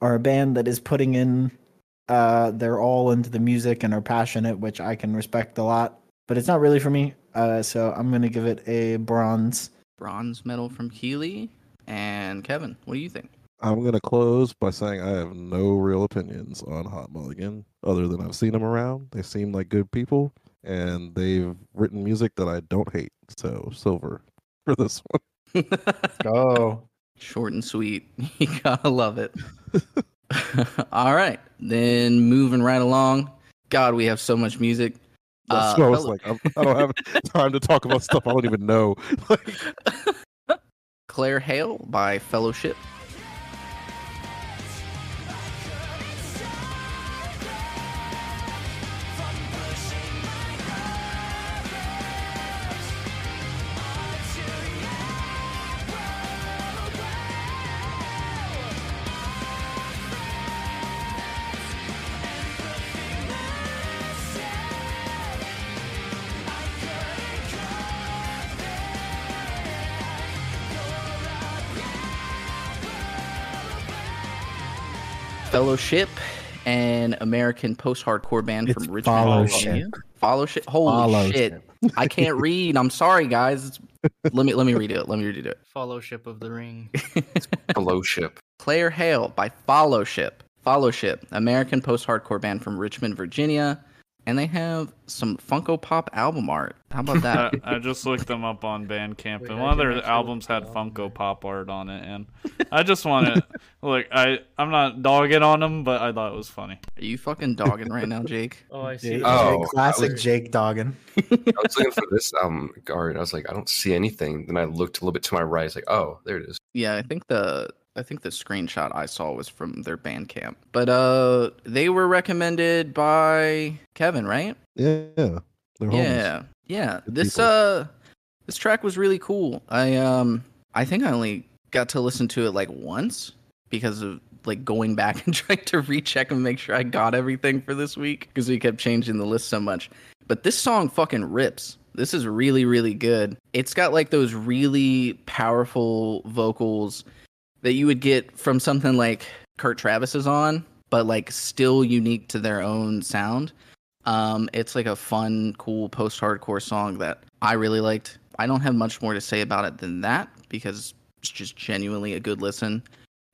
are a band that is putting in uh they're all into the music and are passionate, which I can respect a lot. But it's not really for me. Uh so I'm gonna give it a bronze. Bronze medal from Kealy and Kevin. What do you think? I'm gonna close by saying I have no real opinions on Hot Mulligan, other than I've seen them around. They seem like good people, and they've written music that I don't hate. So silver for this one. Oh. Short and sweet. You gotta love it. All right, then moving right along. God, we have so much music. That's Uh, what I was fellow- like, I'm, I don't have time to talk about stuff I don't even know. Like, Claire Hale by Fellowship. Fellowship, an American post-hardcore band It's from Richmond, Fellowship. Virginia. Fellowship. Holy Fellowship. shit! I can't read. I'm sorry, guys. Let me let me read it. Let me read it. Fellowship of the Ring. Fellowship. Claire Hale by Fellowship. Fellowship, American post-hardcore band from Richmond, Virginia, and they have some Funko Pop album art. How about that? I, I just looked them up on Bandcamp, Wait, and one of their albums had it up. Funko Pop art on it, and I just want to look. I I'm not dogging on them, but I thought it was funny. Are you fucking dogging right now, Jake? Oh, I see. Jake, Oh, classic was- Jake dogging. I was looking for this um art. I was like, I don't see anything. Then I looked a little bit to my right. It's like, oh, there it is. Yeah, I think the I think the screenshot I saw was from their Bandcamp. But uh they were recommended by Kevin, right? yeah. Yeah. Yeah. Good this people. uh this track was really cool. I um I think I only got to listen to it like once because of like going back and trying to recheck and make sure I got everything for this week because we kept changing the list so much. But this song fucking rips. This is really really good. It's got like those really powerful vocals that you would get from something like Kurt Travis is on, but like still unique to their own sound. Um, it's like a fun, cool post-hardcore song that I really liked. I don't have much more to say about it than that because it's just genuinely a good listen.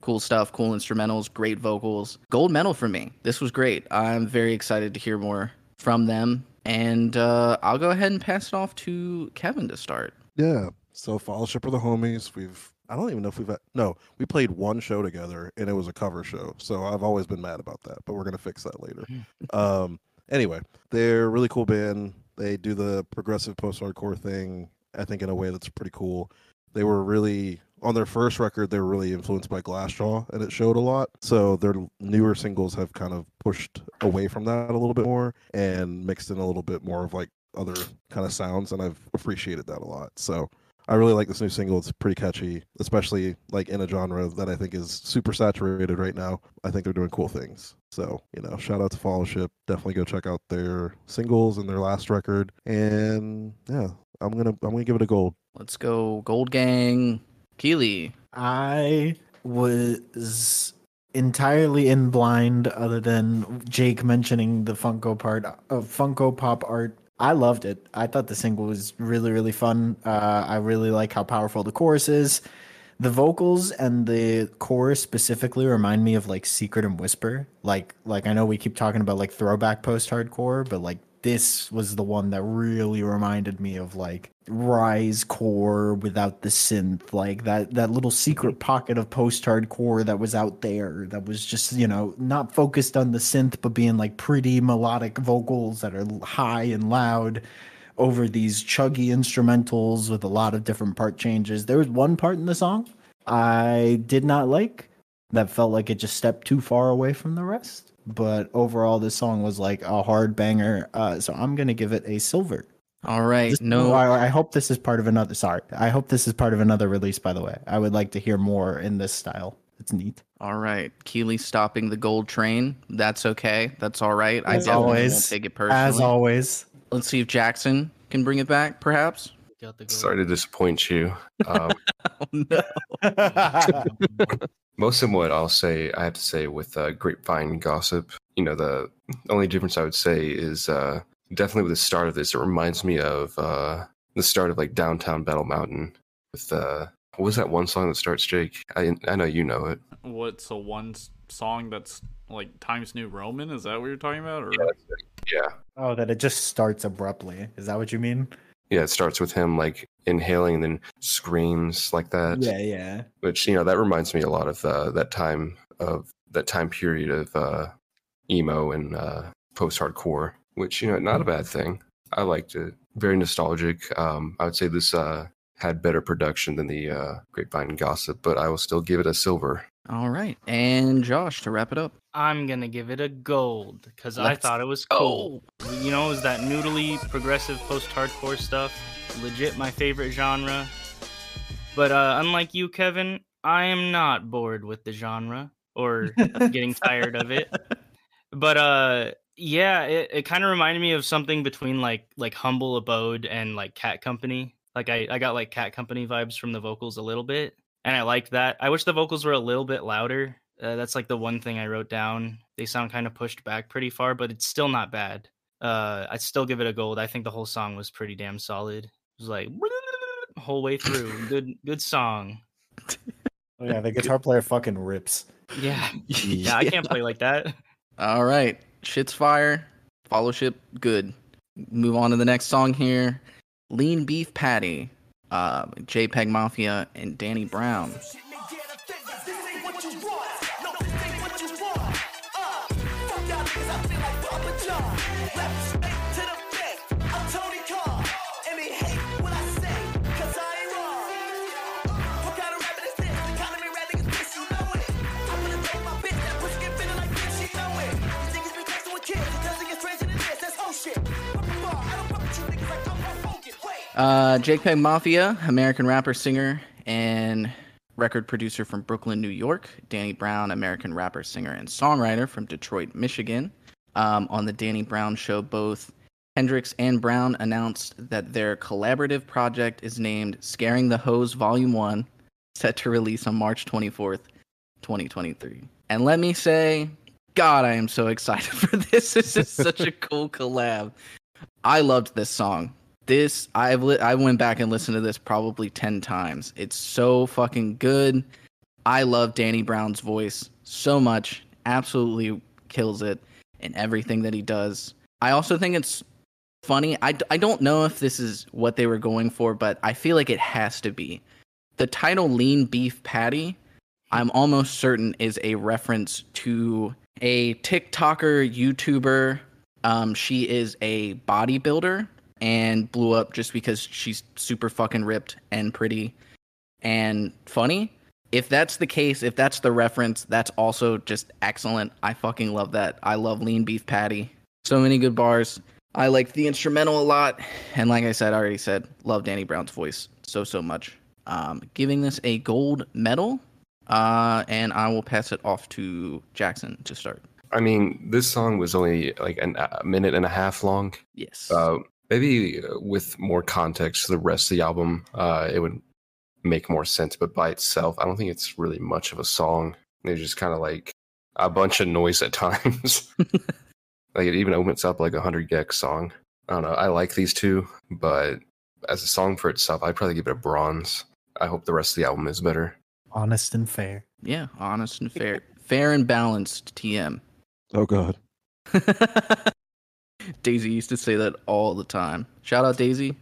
Cool stuff, cool instrumentals, great vocals. Gold medal for me. This was great. I'm very excited to hear more from them. And uh, I'll go ahead and pass it off to Kevin to start. Yeah. So fellowship are the homies. We've I don't even know if we've had, no, we played one show together and it was a cover show. So I've always been mad about that, but we're gonna fix that later. um anyway, they're a really cool band. They do the progressive post hardcore thing, I think in a way that's pretty cool. They were really on their first record, they were really influenced by Glassjaw and it showed a lot. So their newer singles have kind of pushed away from that a little bit more and mixed in a little bit more of like other kind of sounds and I've appreciated that a lot. So I really like this new single. It's pretty catchy, especially like in a genre that I think is super saturated right now. I think they're doing cool things. So, you know, shout out to Fellowship. Definitely go check out their singles and their last record. And yeah, I'm gonna I'm gonna give it a gold. Let's go, Gold Gang. Kealy. I was entirely in blind, other than Jake mentioning the Funko part of Funko Pop art. I loved it. I thought the single was really, really fun. Uh, I really like how powerful the chorus is. The vocals and the chorus specifically remind me of like Secret and Whisper. Like, like I know we keep talking about like throwback post hardcore, but like this was the one that really reminded me of like rise core without the synth like that that little secret pocket of post hardcore that was out there that was just you know not focused on the synth but being like pretty melodic vocals that are high and loud over these chuggy instrumentals with a lot of different part changes. There was one part in the song I did not like that felt like it just stepped too far away from the rest. But overall, this song was like a hard banger. Uh, so I'm gonna give it a silver. All right. This- no. I, I hope this is part of another. Sorry, I hope this is part of another release. By the way, I would like to hear more in this style. It's neat. All right. Kealy stopping the gold train. That's okay. That's all right. I As definitely always. won't take it personally. As always, Let's see if Jackson can bring it back, perhaps. Got the gold. Sorry to disappoint you. Um, Oh, no. most of what I'll say, I have to say with uh, Grapevine Gossip. You know, the only difference I would say is uh, definitely with the start of this, it reminds me of uh, the start of like Downtown Battle Mountain. With uh, what was that one song that starts, Jake? I I know you know it. What's the one song that's like Times New Roman? Is that what you're talking about? Or Yeah, yeah, oh, that it just starts abruptly. Is that what you mean? Yeah. It starts with him like inhaling and then screams like that. Yeah, yeah. which you know that reminds me a lot of uh, that time of that time period of uh, emo and uh, post-hardcore, which you know not a bad thing. I liked it. Very nostalgic. Um, I would say this uh, had better production than the uh, Grapevine Gossip, but I will still give it a silver. All right. And Josh, to wrap it up. I'm gonna give it a gold because I thought it was cool. You know, it was that noodly progressive post-hardcore stuff. Legit my favorite genre. But uh, unlike you, Kevin, I am not bored with the genre or getting tired of it. But uh, yeah, it, it kind of reminded me of something between like like Humble Abode and like Cat Company. Like I, I got like Cat Company vibes from the vocals a little bit, and I liked that. I wish the vocals were a little bit louder. Uh, that's like the one thing I wrote down. They sound kind of pushed back pretty far, but it's still not bad. Uh, I'd still give it a gold. I think the whole song was pretty damn solid. It was like whole way through. Good, good song. Oh, yeah, the guitar player fucking rips. Yeah, yeah. I can't play like that. All right. Shit's fire. Fellowship, good. Move on to the next song here. Lean Beef Patty. Uh, JPEG Mafia and Danny Brown. Uh, JPEG Mafia, American rapper, singer, and record producer from Brooklyn, New York. Danny Brown, American rapper, singer, and songwriter from Detroit, Michigan. Um, on the Danny Brown show, both Hendricks and Brown announced that their collaborative project is named Scaring the Hoes Volume 1, set to release on March 24th, 2023. And let me say, God, I am so excited for this. This is such a cool collab. I loved this song this I've li- I went back and listened to this probably 10 times. It's so fucking good. I love Danny Brown's voice so much. Absolutely kills it in everything that he does. I also think it's funny. I, I don't know if this is what they were going for, but I feel like it has to be. The title Lean Beef Patty, I'm almost certain is a reference to a TikToker, YouTuber. Um, she is a bodybuilder and blew up just because she's super fucking ripped and pretty and funny. If that's the case, if that's the reference, that's also just excellent. I fucking love that. I love lean beef patty. So many good bars. I like the instrumental a lot. And like I said, I already said, love Danny Brown's voice so, so much. Um, giving this a gold medal. Uh, and I will pass it off to Jackson to start. I mean, this song was only like an, a minute and a half long. Yes. Uh, maybe uh, with more context to the rest of the album, uh, it would make more sense. But by itself, I don't think it's really much of a song. It's just kind of like a bunch of noise at times. like it even opens up like a hundred gecs song. I don't know. I like these two, but as a song for itself, I'd probably give it a bronze. I hope the rest of the album is better. Honest and fair. yeah, honest and fair. fair and balanced TM. Oh god. Daisy used to say that all the time. Shout out Daisy.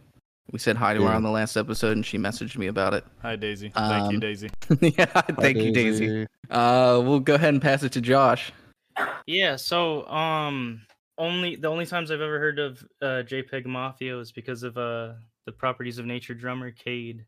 We said hi to her on the last episode and she messaged me about it. Hi, Daisy. Thank you, Um, Daisy. yeah, Hi, thank you, Daisy. Uh, we'll go ahead and pass it to Josh. Yeah, so um only the only times I've ever heard of uh, JPEG Mafia is because of uh, the Properties of Nature drummer Cade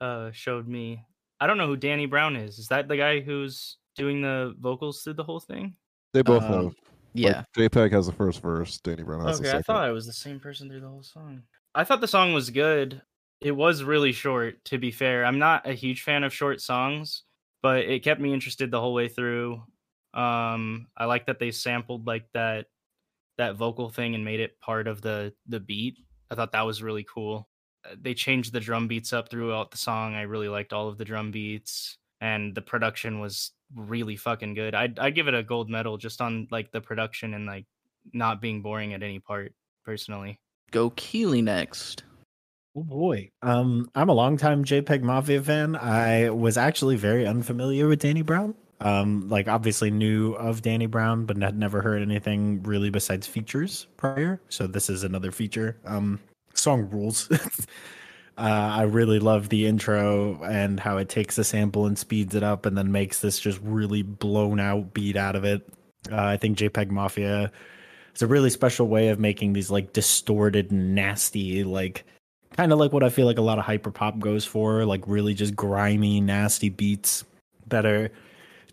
uh, showed me. I don't know who Danny Brown is. Is that the guy who's doing the vocals through the whole thing? They both Um, have. Yeah. Like, JPEG has the first verse. Danny Brown has the Okay, I thought it was the same person through the whole song. I thought the song was good. It was really short, to be fair. I'm not a huge fan of short songs, but it kept me interested the whole way through. Um, I like that they sampled like that that vocal thing and made it part of the the beat. I thought that was really cool. Uh, They changed the drum beats up throughout the song. I really liked all of the drum beats, and the production was really fucking good. I'd I'd give it a gold medal just on like the production and like not being boring at any part personally. Go Kealy next. Oh boy. Um, I'm a longtime JPEG Mafia fan. I was actually very unfamiliar with Danny Brown. Um, like obviously knew of Danny Brown, but had never heard anything really besides features prior. So this is another feature. Um, song rules. uh, I really love the intro and how it takes a sample and speeds it up and then makes this just really blown out beat out of it. Uh, I think JPEG Mafia is a really special way of making these like distorted, nasty, like kind of like what I feel like a lot of hyper pop goes for, like really just grimy, nasty beats that are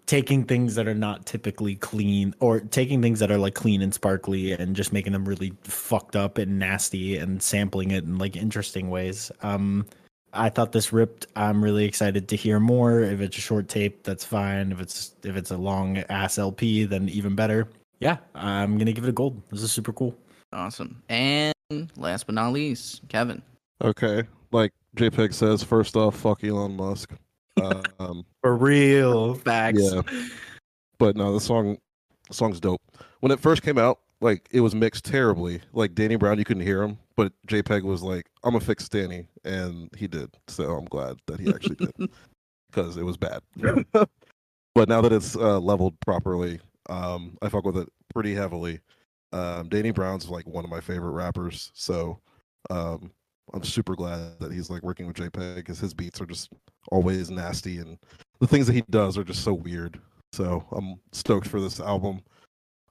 taking things that are not typically clean or taking things that are like clean and sparkly and just making them really fucked up and nasty and sampling it in like interesting ways. Um I thought this ripped. I'm really excited to hear more. If it's a short tape, that's fine. If it's if it's a long ass LP, then even better. Yeah, I'm gonna give it a gold. This is super cool. Awesome. And last but not least, Kevin. Okay, like JPEG says, first off, fuck Elon Musk. Um, For real. Facts. Yeah. but no, the song, the song's dope. When it first came out, like it was mixed terribly. Like Danny Brown, you couldn't hear him, but JPEG was like, "I'm gonna fix Danny," and he did. So I'm glad that he actually did because it was bad. but now that it's uh, leveled properly, um, I fuck with it pretty heavily. Um, Danny Brown's like one of my favorite rappers, so um, I'm super glad that he's like working with JPEG because his beats are just always nasty and the things that he does are just so weird. So I'm stoked for this album.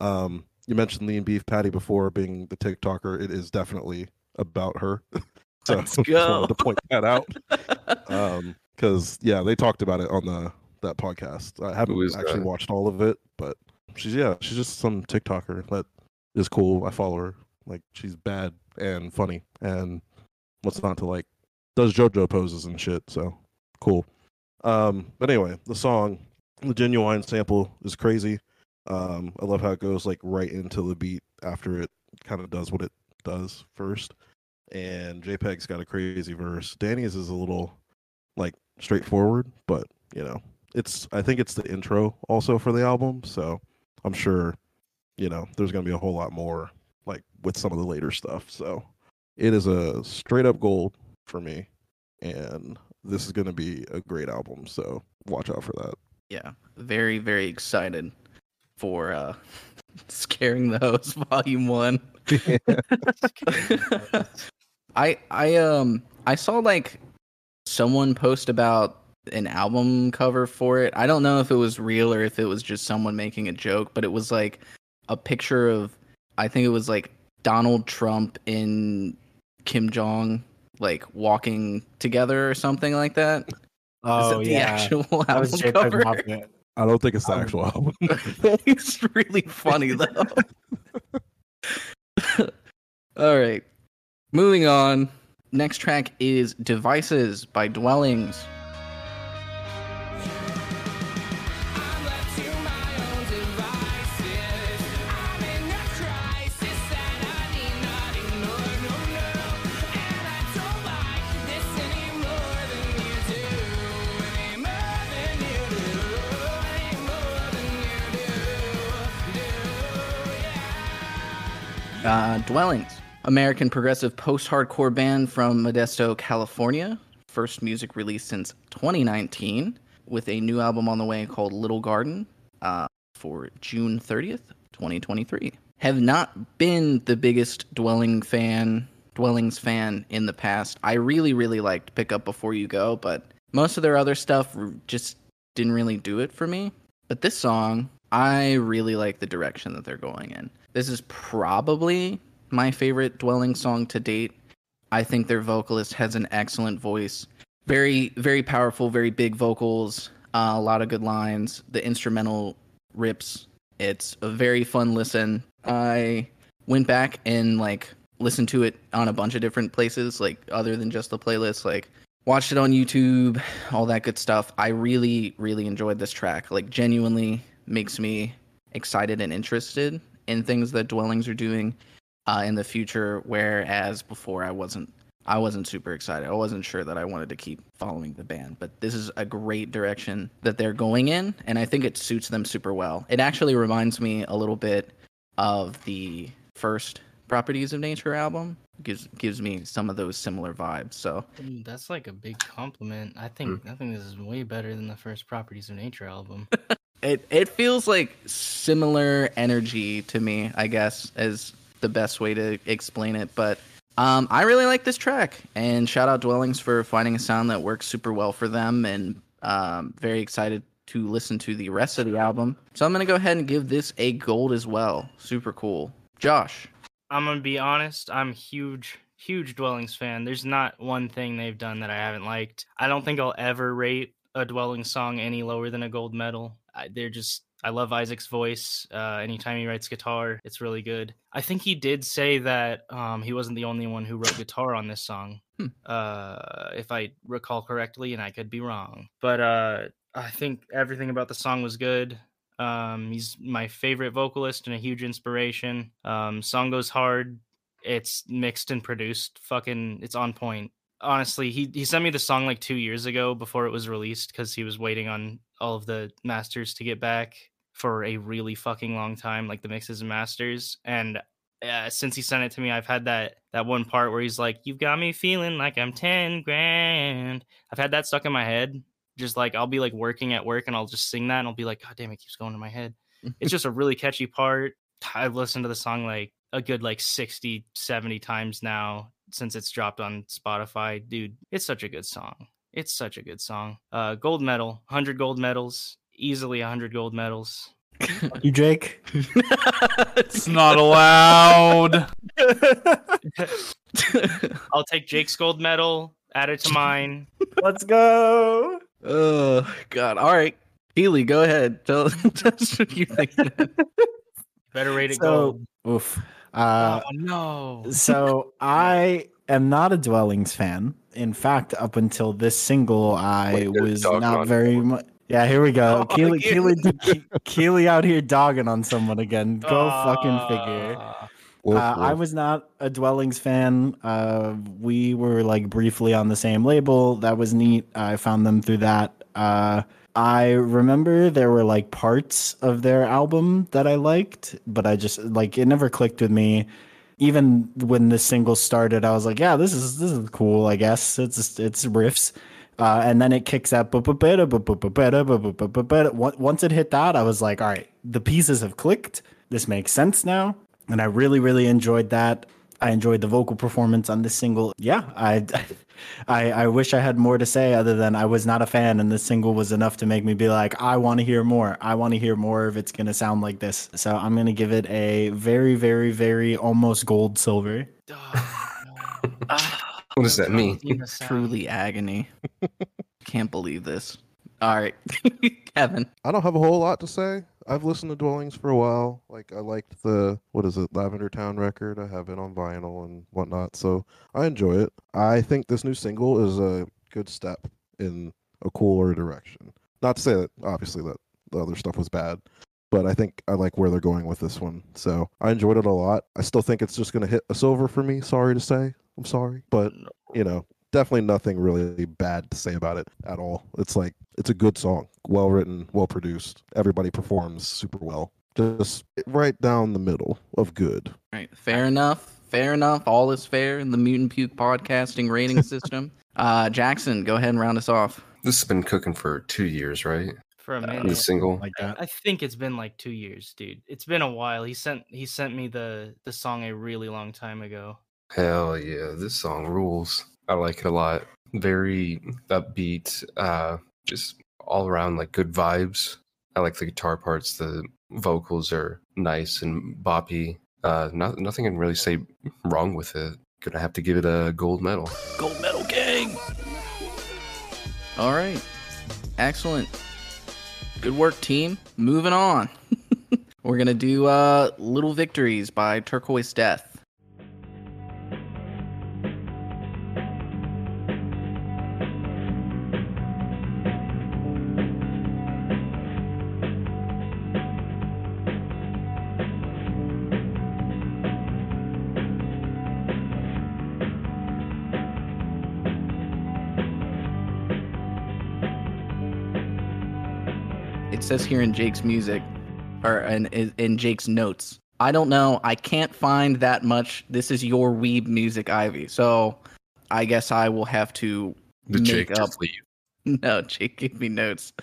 Um, you mentioned Lean Beef Patty before being the TikToker. It is definitely about her. so Let's just wanted to point that out. Um, because yeah, they talked about it on the that podcast. I haven't actually that? watched all of it, but she's yeah, she's just some TikToker that is cool. I follow her. Like she's bad and funny and what's not to like. Does JoJo poses and shit. So cool. Um, but anyway, the song, the genuine sample is crazy. Um, I love how it goes like right into the beat after it kind of does what it does first. And JPEG's got a crazy verse. Danny's is a little like straightforward, but you know, it's I think it's the intro also for the album, so I'm sure, you know, there's gonna be a whole lot more like with some of the later stuff. So it is a straight up gold for me. And this is gonna be a great album, so watch out for that. yeah. Very, very excited for uh Scaring the Host Volume One. I I um I saw like someone post about an album cover for it. I don't know if it was real or if it was just someone making a joke, but it was like a picture of I think it was like Donald Trump and Kim Jong like walking together or something like that. Is Oh it the yeah, actual that album cover? I don't think it's the Um, actual album. it's really funny though. All right. Moving on. Next track is Devices by Dwellings. Uh, Dwellings. American progressive post hardcore band from Modesto, California. First music released since 2019, with a new album on the way called Little Garden uh, for June 30th, 2023. Have not been the biggest Dwelling fan, Dwellings fan in the past. I really, really liked Pick Up Before You Go, but most of their other stuff just didn't really do it for me. But this song, I really like the direction that they're going in. This is probably my favorite dwelling song to date. I think their vocalist has an excellent voice. Very, very powerful, very big vocals, uh, a lot of good lines. The instrumental rips. It's a very fun listen. I went back and like listened to it on a bunch of different places, like other than just the playlist, like watched it on YouTube, all that good stuff. I really, really enjoyed this track. Like genuinely makes me excited and interested in things that dwellings are doing uh, in the future. Whereas before I wasn't I wasn't super excited. I wasn't sure that I wanted to keep following the band, but this is a great direction that they're going in, and I think it suits them super well. It actually reminds me a little bit of the first Properties of Nature album. gives gives me some of those similar vibes. So That's like a big compliment. I think I think this is way better than the first Properties of Nature album. it it feels like similar energy to me, I guess, is the best way to explain it. But um, I really like this track, and shout out Dwellings for finding a sound that works super well for them, and um, very excited to listen to the rest of the album. So I'm gonna go ahead and give this a gold as well. Super cool, Josh. I'm gonna be honest. I'm huge, huge Dwellings fan. There's not one thing they've done that I haven't liked. I don't think I'll ever rate a Dwellings song any lower than a gold medal. I, they're just. I love Isaac's voice. Uh, anytime he writes guitar, it's really good. I think he did say that um, he wasn't the only one who wrote guitar on this song, Hmm. uh, if I recall correctly, and I could be wrong. But uh, I think everything about the song was good. Um, he's my favorite vocalist and a huge inspiration. Um, song goes hard. It's mixed and produced. Fucking, it's on point. Honestly, he he sent me the song like two years ago before it was released because he was waiting on all of the masters to get back for a really fucking long time, like the mixes and masters. And uh, since he sent it to me, I've had that that one part where he's like, "You've got me feeling like I'm ten grand." I've had that stuck in my head. Just like I'll be like working at work and I'll just sing that and I'll be like, God damn, it keeps going to my head. it's just a really catchy part. I've listened to the song like a good like 60, 70 times now since it's dropped on Spotify. Dude, it's such a good song. It's such a good song. Uh gold medal, 100 gold medals, easily 100 gold medals. You, Jake? It's not allowed. I'll take Jake's gold medal, add it to mine. Let's go. oh God! All right, Kealy, go ahead. Tell, tell us what you think. Better rate it So, gold. oof. Uh, oh no. so I am not a Dwellings fan. In fact, up until this single, I Wait, was not very much. Yeah, here we go. Oh, Kealy, Kealy. Kealy, Kealy out here dogging on someone again. Go fucking figure. Wolf, Uh, I was not a Dwellings fan. Uh, we were like briefly on the same label. That was neat. I found them through that. I remember there were like parts of their album that I liked, but I just like it never clicked with me. Even when the single started, I was like, "Yeah, this is this is cool. I guess it's it's riffs." Uh, and then it kicks out. Once it hit that, I was like, "All right, the pieces have clicked. This makes sense now." and I really, really enjoyed that. I enjoyed the vocal performance on this single. Yeah, I, I, I wish I had more to say other than I was not a fan, and this single was enough to make me be like, I want to hear more. I want to hear more if it's gonna sound like this. So I'm gonna give it a very, very, very almost gold silver. What does that mean? Truly agony. Can't believe this. All right, Kevin. I don't have a whole lot to say. I've listened to Dwellings for a while. Like I liked the what is it, Lavender Town record. I have it on vinyl and whatnot, so I enjoy it. I think this new single is a good step in a cooler direction. Not to say that obviously that the other stuff was bad, but I think I like where they're going with this one. So I enjoyed it a lot. I still think it's just gonna hit a silver for me. Sorry to say, I'm sorry, but you know, definitely nothing really bad to say about it at all. It's like it's a good song, well written, well produced. Everybody performs super well. Just right down the middle of good. All right, fair enough. Fair enough. All is fair in the Mutant Puke podcasting rating system. Uh, Jackson, go ahead and round us off. This has been cooking for two years, right? For a Uh, minute. The single. Like I- that. I think it's been like two years, dude. It's been a while. He sent he sent me the the song a really long time ago. Hell yeah, this song rules. I like it a lot. Very upbeat, uh, just all around like good vibes. I like the guitar parts. The vocals are nice and boppy. Uh, not, nothing can really say wrong with it. Gonna have to give it a gold medal. Gold medal gang. All right. Excellent. Good work, team. Moving on. We're to do uh, Little Victories by Turquoise Death. Says here in Jake's music, or in, in Jake's notes. I don't know. I can't find that much. This is your weeb music, Ivy. So I guess I will have to The make Jake up. No, Jake gave me notes.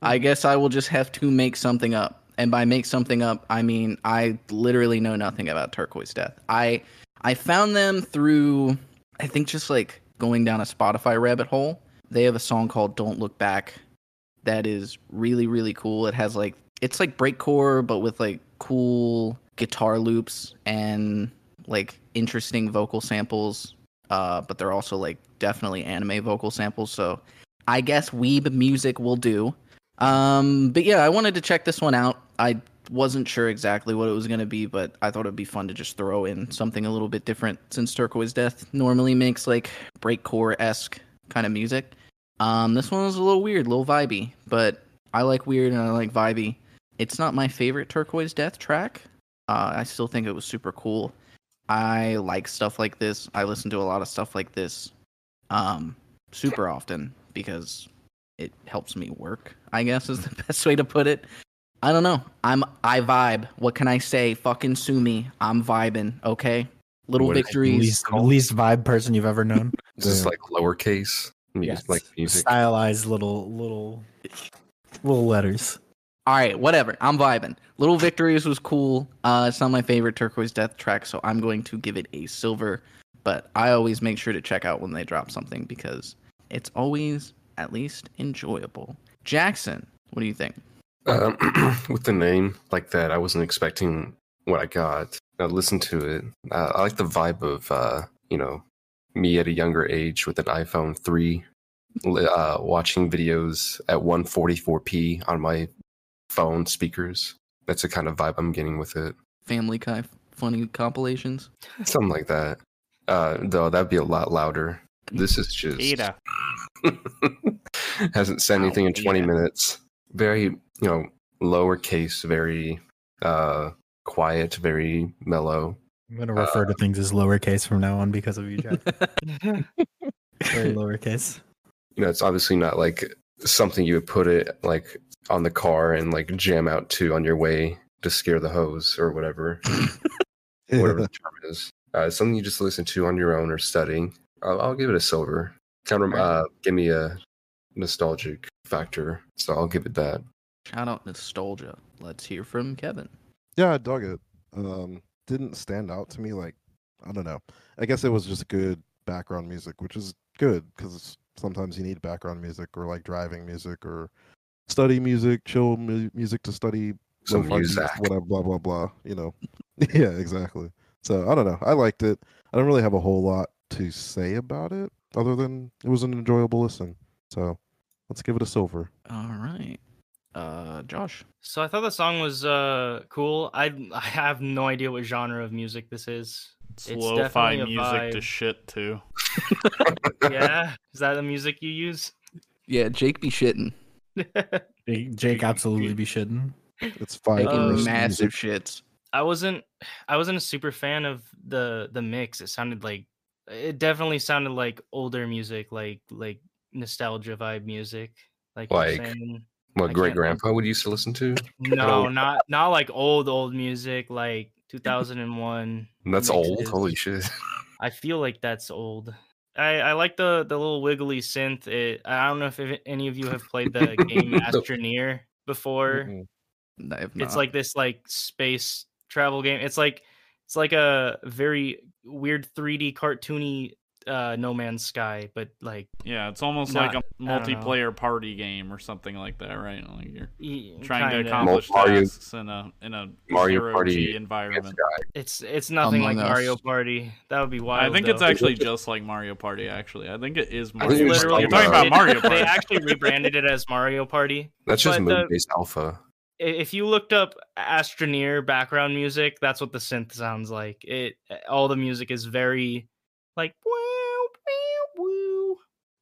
I guess I will just have to make something up. And by make something up, I mean I literally know nothing about Turquoise Death. I I found them through I think just like going down a Spotify rabbit hole. They have a song called Don't Look Back that is really really cool. It has like it's like breakcore but with like cool guitar loops and like interesting vocal samples. Uh, but they're also like definitely anime vocal samples. So I guess weeb music will do. Um, but yeah, I wanted to check this one out. I wasn't sure exactly what it was going to be, but I thought it'd be fun to just throw in something a little bit different since Turquoise Death normally makes like breakcore esque kind of music. Um, this one was a little weird, a little vibey, but I like weird and I like vibey. It's not my favorite Turquoise Death track. Uh, I still think it was super cool. I like stuff like this. I listen to a lot of stuff like this um, super often because it helps me work. I guess is the best way to put it. I don't know. I'm I vibe. What can I say? Fucking sue me. I'm vibing. Okay. Little What is- victories. least, least vibe person you've ever known. Is this Damn. like lowercase? Music, Like music. stylized little little little letters. All right, whatever. I'm vibing. Little Victories was cool. Uh, it's not my favorite Turquoise Death track, so I'm going to give it a silver. But I always make sure to check out when they drop something because it's always at least enjoyable. Jackson, what do you think? Um, with the name like that, I wasn't expecting what I got. I listened to it. Uh, I like the vibe of uh, you know me at a younger age with an iPhone three, uh, watching videos at 144p on my phone speakers. That's the kind of vibe I'm getting with it. Family Guy funny compilations. Something like that. Uh, though that'd be a lot louder. This is just Ada. hasn't said anything in 20 Ada. minutes. Very, you know, lowercase, very uh quiet, very mellow. I'm gonna refer to things as lowercase from now on because of you, Jack. Very lowercase. You know, it's obviously not like something you would put it like on the car and like jam out to on your way to scare the hose or whatever, whatever the term is. Uh, it's something you just listen to on your own or studying. I'll, I'll give it a silver. Kind of uh, give me a nostalgic factor, so I'll give it that. Shout out nostalgia. Let's hear from Kevin. Yeah, I dug it. Um, didn't stand out to me like I don't know. I guess it was just good background music, which is good because sometimes you need background music or like driving music or study music, chill mu- music to study. Some lo-fi beats, Muzak. whatever, blah blah blah. You know, yeah, exactly. So I don't know. I liked it. I don't really have a whole lot to say about it other than it was an enjoyable listen. So let's give it a silver. All right. Uh, Josh. So I thought the song was uh cool. I I have no idea what genre of music this is. It's, It's lo-fi definitely a music to shit too. Yeah, is that the music you use? Yeah, Jake be shitting. Jake, Jake absolutely be shitting. It's five Taking Uh, massive music. shits. I wasn't I wasn't a super fan of the the mix. It sounded like it definitely sounded like older music, like like nostalgia vibe music. Like, Like- saying. What great grandpa would used to listen to? no, not not like old old music, like 2001. That's old. Holy shit. I feel like that's old. I, I like the the little wiggly synth. It, I don't know if if any of you have played the game Astroneer before. Have It's like this like space travel game. It's like it's like a very weird 3D cartoony uh, No Man's Sky, but like Yeah, it's almost Not- like a multiplayer party game or something like that, right? Like you're y- trying to kinda. accomplish Mario- tasks in a in a Mario zero Party G environment. It's it's nothing like Us. Mario Party. That would be wild. I think it's actually just like Mario Party. Actually, I think it is Mario. think Party. like, You're talking about Mario Party. They actually rebranded it as Mario Party. That's just But based alpha. If you looked up Astroneer background music, that's what the synth sounds like. It all the music is very like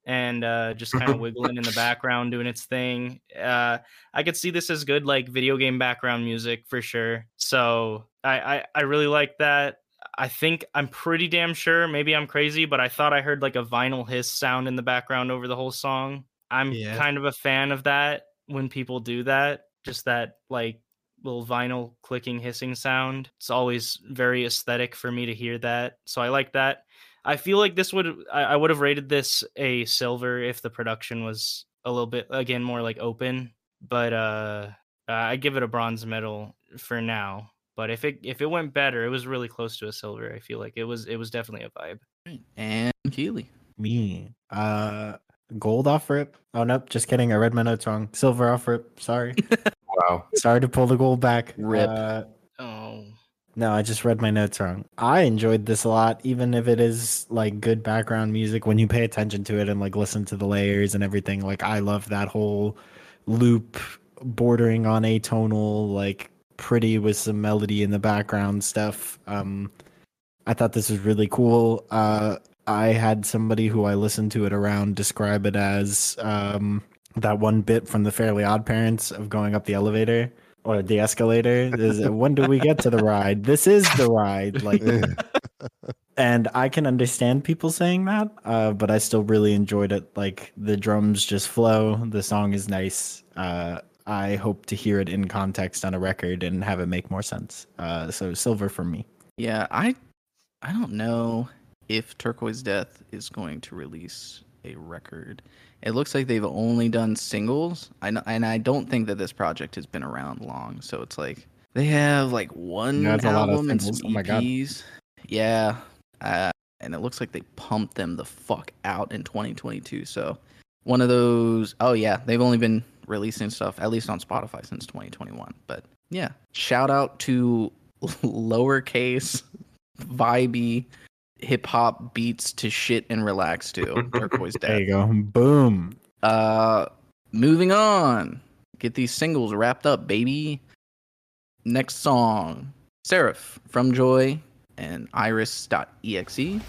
and uh, just kind of wiggling in the background, doing its thing. Uh, I could see this as good like video game background music for sure. So I I, I really like that. I think I'm pretty damn sure. Maybe I'm crazy, but I thought I heard like a vinyl hiss sound in the background over the whole song. I'm Yeah. kind of a fan of that when people do that. Just that like little vinyl clicking hissing sound. It's always very aesthetic for me to hear that. So I like that. I feel like this would I, I would have rated this a silver if the production was a little bit again more like open. But uh I give it a bronze medal for now. But if it if it went better, it was really close to a silver. I feel like it was it was definitely a vibe. And Kealy. Me. Uh gold off rip. Oh nope, just kidding. I read my notes wrong. Silver off rip. Sorry. Wow. Sorry to pull the gold back. Rip. Uh, Oh, no, I just read my notes wrong. I enjoyed this a lot, even if it is like good background music when you pay attention to it and like listen to the layers and everything. Like I love that whole loop bordering on atonal, like pretty with some melody in the background stuff. Um I thought this was really cool. Uh I had somebody who I listened to it around describe it as um that one bit from the Fairly Odd Parents of going up the elevator or the escalator. Is when do we get to the ride? This is the ride. Like and I can understand people saying that, uh, but I still really enjoyed it. Like the drums just flow. The song is nice. Uh, I hope to hear it in context on a record and have it make more sense. Uh, so silver for me. Yeah, I I don't know if Turquoise Death is going to release a record. It looks like they've only done singles. I know, and I don't think that this project has been around long. So it's like they have like one album and some singles. Oh my God. EPs. Yeah, uh, and it looks like they pumped them the fuck out in 2022. So one of those. Oh yeah, they've only been releasing stuff at least on Spotify since 2021. But yeah, shout out to lowercase vibey hip hop beats to shit and relax to Turquoise There you go. Boom. Uh, moving on. Get these singles wrapped up, baby. Next song, Seraph Fromjoy and Iris.exe.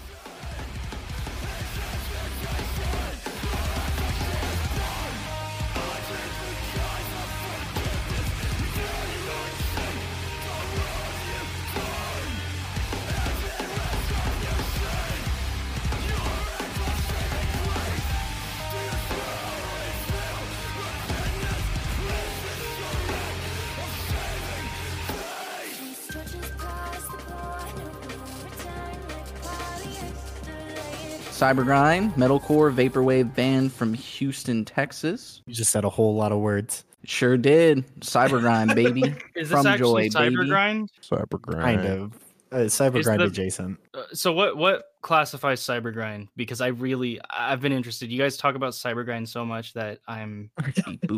Cybergrind, metalcore vaporwave band from Houston, Texas. You just said a whole lot of words. Sure did. Cybergrind, baby. is this from actually Joy, baby. Cybergrind? Cybergrind. Kind of. Uh, Cybergrind the- adjacent. Uh, so what what classifies cybergrind because i really i've been interested you guys talk about cybergrind so much that i'm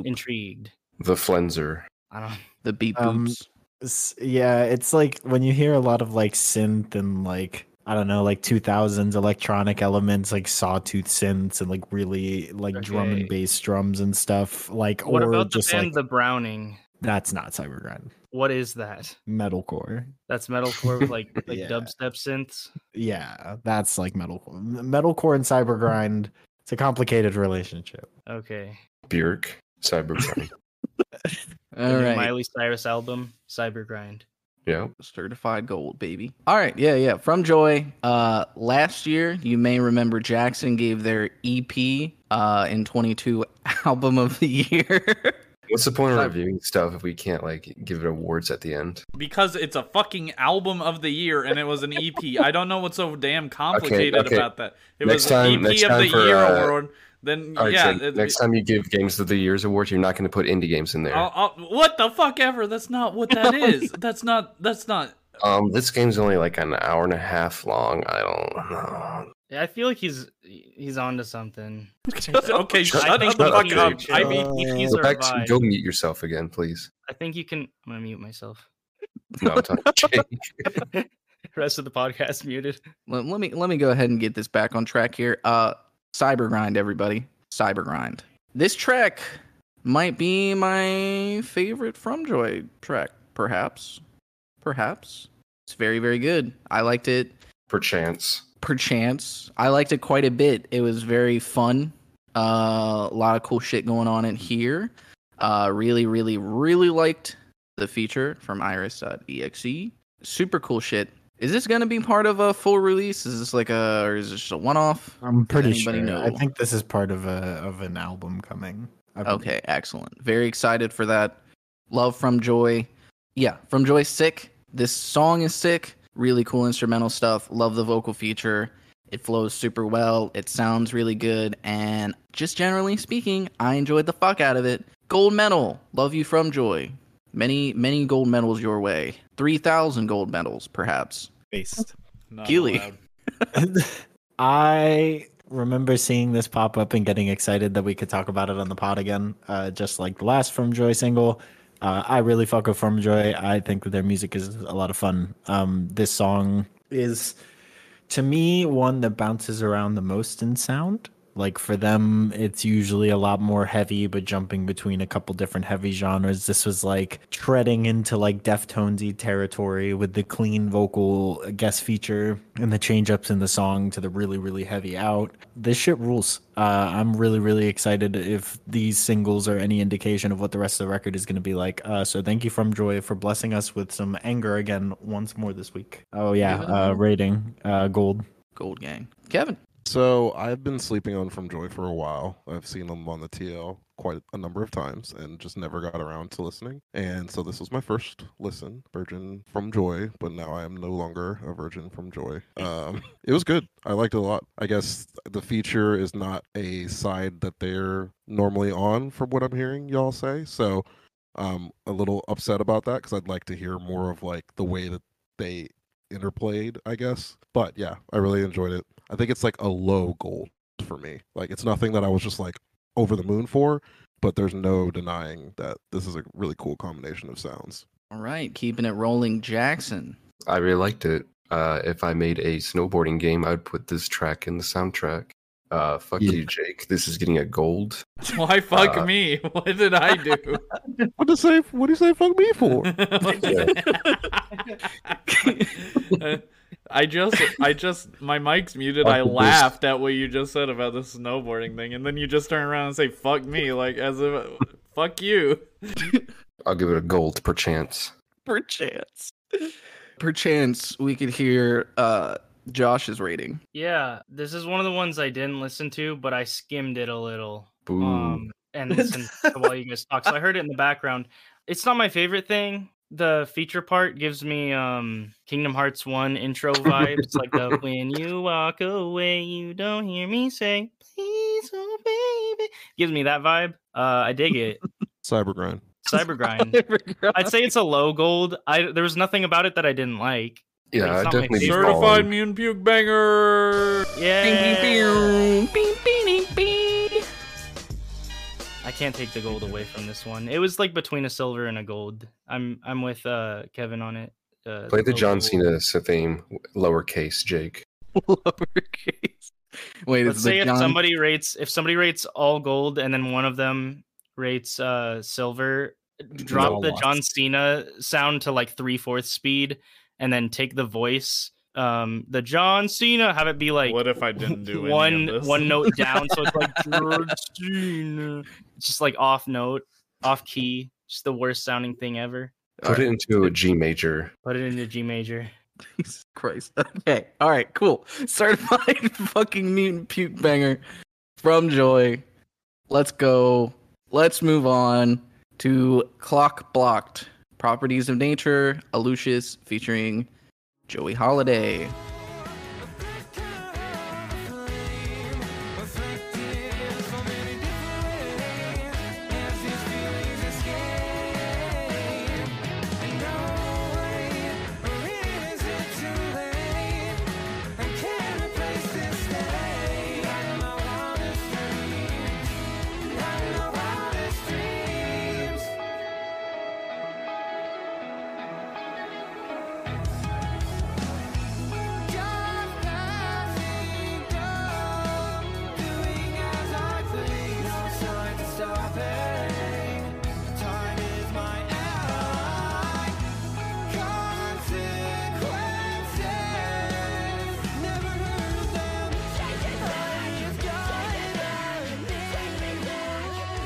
intrigued The Flenser. i don't know. The beep Um, boops. S- Yeah, it's like when you hear a lot of like synth and like I don't know, like 2000s electronic elements, like sawtooth synths and like really like drum and bass drums and stuff. Like, what or about the just band like the browning that's not cybergrind, what is that metalcore. that's metalcore with like like Yeah. dubstep synths Yeah, that's like metalcore. Metalcore and cybergrind. It's a complicated relationship. okay Björk. Cybergrind. The All miley cyrus album cybergrind yeah. Certified gold, baby. All right, yeah, yeah. Fromjoy. Uh, last year, you may remember Jackson gave their EP uh in 22 album of the year. What's the point of reviewing stuff if we can't like give it awards at the end? because it's a fucking album of the year and it was an EP. I don't know what's so damn complicated okay. about that. It Next was time- an EP next of time the for, year uh, award. Then All right, yeah, so it- next time you give Games of the Year's awards, you're not going to put indie games in there. I'll- I'll- what the fuck ever? That's not what that is. That's not. That's not. Um, this game's only like an hour and a half long. I don't know. Yeah, I feel like he's he's onto something. okay, shut I the fuck up, up. Jake. I mean, he needs a Lex, revive. go mute yourself again, please. I think you can. I'm gonna mute myself. No, I'm talking Rest of the podcast muted. Let, let me let me go ahead and get this back on track here. Uh, Cyber Grind, everybody. Cyber Grind. This track might be my favorite Fromjoy track, perhaps. Perhaps. It's very very good. I liked it. Perchance. perchance. I liked it quite a bit. It was very fun. Uh, a lot of cool shit going on in here. Uh, really, really, really liked the feature from Iris.exe. Super cool shit. Is this gonna be part of a full release? Is this like a, or is this just a one-off? I'm pretty sure. anybody I think this is part of a of an album coming. Okay, excellent. Very excited for that. Love Fromjoy. Yeah, Fromjoy sick. This song is sick. Really cool instrumental stuff. Love the vocal feature. It flows super well. It sounds really good. And just generally speaking, I enjoyed the fuck out of it. Gold medal. Love you Fromjoy. Many, many gold medals your way. 3,000 gold medals, perhaps. Based. not Kealy. I remember seeing this pop up and getting excited that we could talk about it on the pod again, uh, just like the last Fromjoy single. Uh, I really fuck with Fromjoy. I think that their music is a lot of fun. Um, this song is, to me, one that bounces around the most in sound. Like for them, it's usually a lot more heavy, but jumping between a couple different heavy genres. This was like treading into like Deftonesy territory with the clean vocal guest feature and the change ups in the song to the really, really heavy out. This shit rules. Uh, I'm really, really excited if these singles are any indication of what the rest of the record is going to be like. Uh, so thank you Fromjoy for blessing us with some anger again once more this week. Oh yeah, uh, rating uh, gold. Gold gang. Kevin. So I've been sleeping on Fromjoy for a while. I've seen them on the TL quite a number of times and just never got around to listening. And so this was my first listen, Virgin Fromjoy, but now I am no longer a Virgin Fromjoy. Um, it was good. I liked it a lot. I guess the feature is not a side that they're normally on, from what I'm hearing y'all say. So um, a little upset about that because I'd like to hear more of like the way that they interplayed, I guess. But yeah, I really enjoyed it. I think it's like a low gold for me. Like it's nothing that I was just like over the moon for, but there's no denying that this is a really cool combination of sounds. All right, keeping it rolling. Jackson. I really liked it. Uh, if I made a snowboarding game, I'd put this track in the soundtrack. Uh, fuck Yeah. you, Jake. This is getting a gold. Why fuck Uh, me? What did I do? What to say? What do you say? Fuck me for? I just, I just, my mic's muted. I laughed at what you just said about the snowboarding thing, and then you just turn around and say "fuck me," like as if, "fuck you." I'll give it a gold, perchance. Perchance. Perchance we could hear uh Josh's rating. Yeah, this is one of the ones I didn't listen to, but I skimmed it a little. Boom. Um, and listened while you guys talk. So I heard it in the background. It's not my favorite thing. The feature part gives me um Kingdom Hearts 1 intro vibes. Like the when you walk away, you don't hear me say, please, oh baby. Gives me that vibe. Uh I dig it. Cybergrind. Cybergrind. I'd say it's a low gold. I there was nothing about it that I didn't like. yeah, it's I not definitely Certified in- mutant puke banger. Yeah. Can't take the gold away from this one. It was like between a silver and a gold. I'm I'm with uh Kevin on it. Uh, Play the John. Cena theme, lowercase, Jake. Lowercase. Wait, Let's is say the if John... somebody rates if somebody rates all gold and then one of them rates uh silver, drop all the. John Cena sound to like three fourths speed, and then take the voice. Um, the John Cena have it be like what if I didn't do any one of this? one note down, so it's like John Cena. It's just like off note, off key, just the worst sounding thing ever. Put it into a G major. Put it into G major. Jesus Christ. Okay. All right. Cool. Certified fucking mutant puke banger Fromjoy. Let's go. Let's move on to Clock Blocked. Properties of Nature, Aluxes featuring Joey Holiday.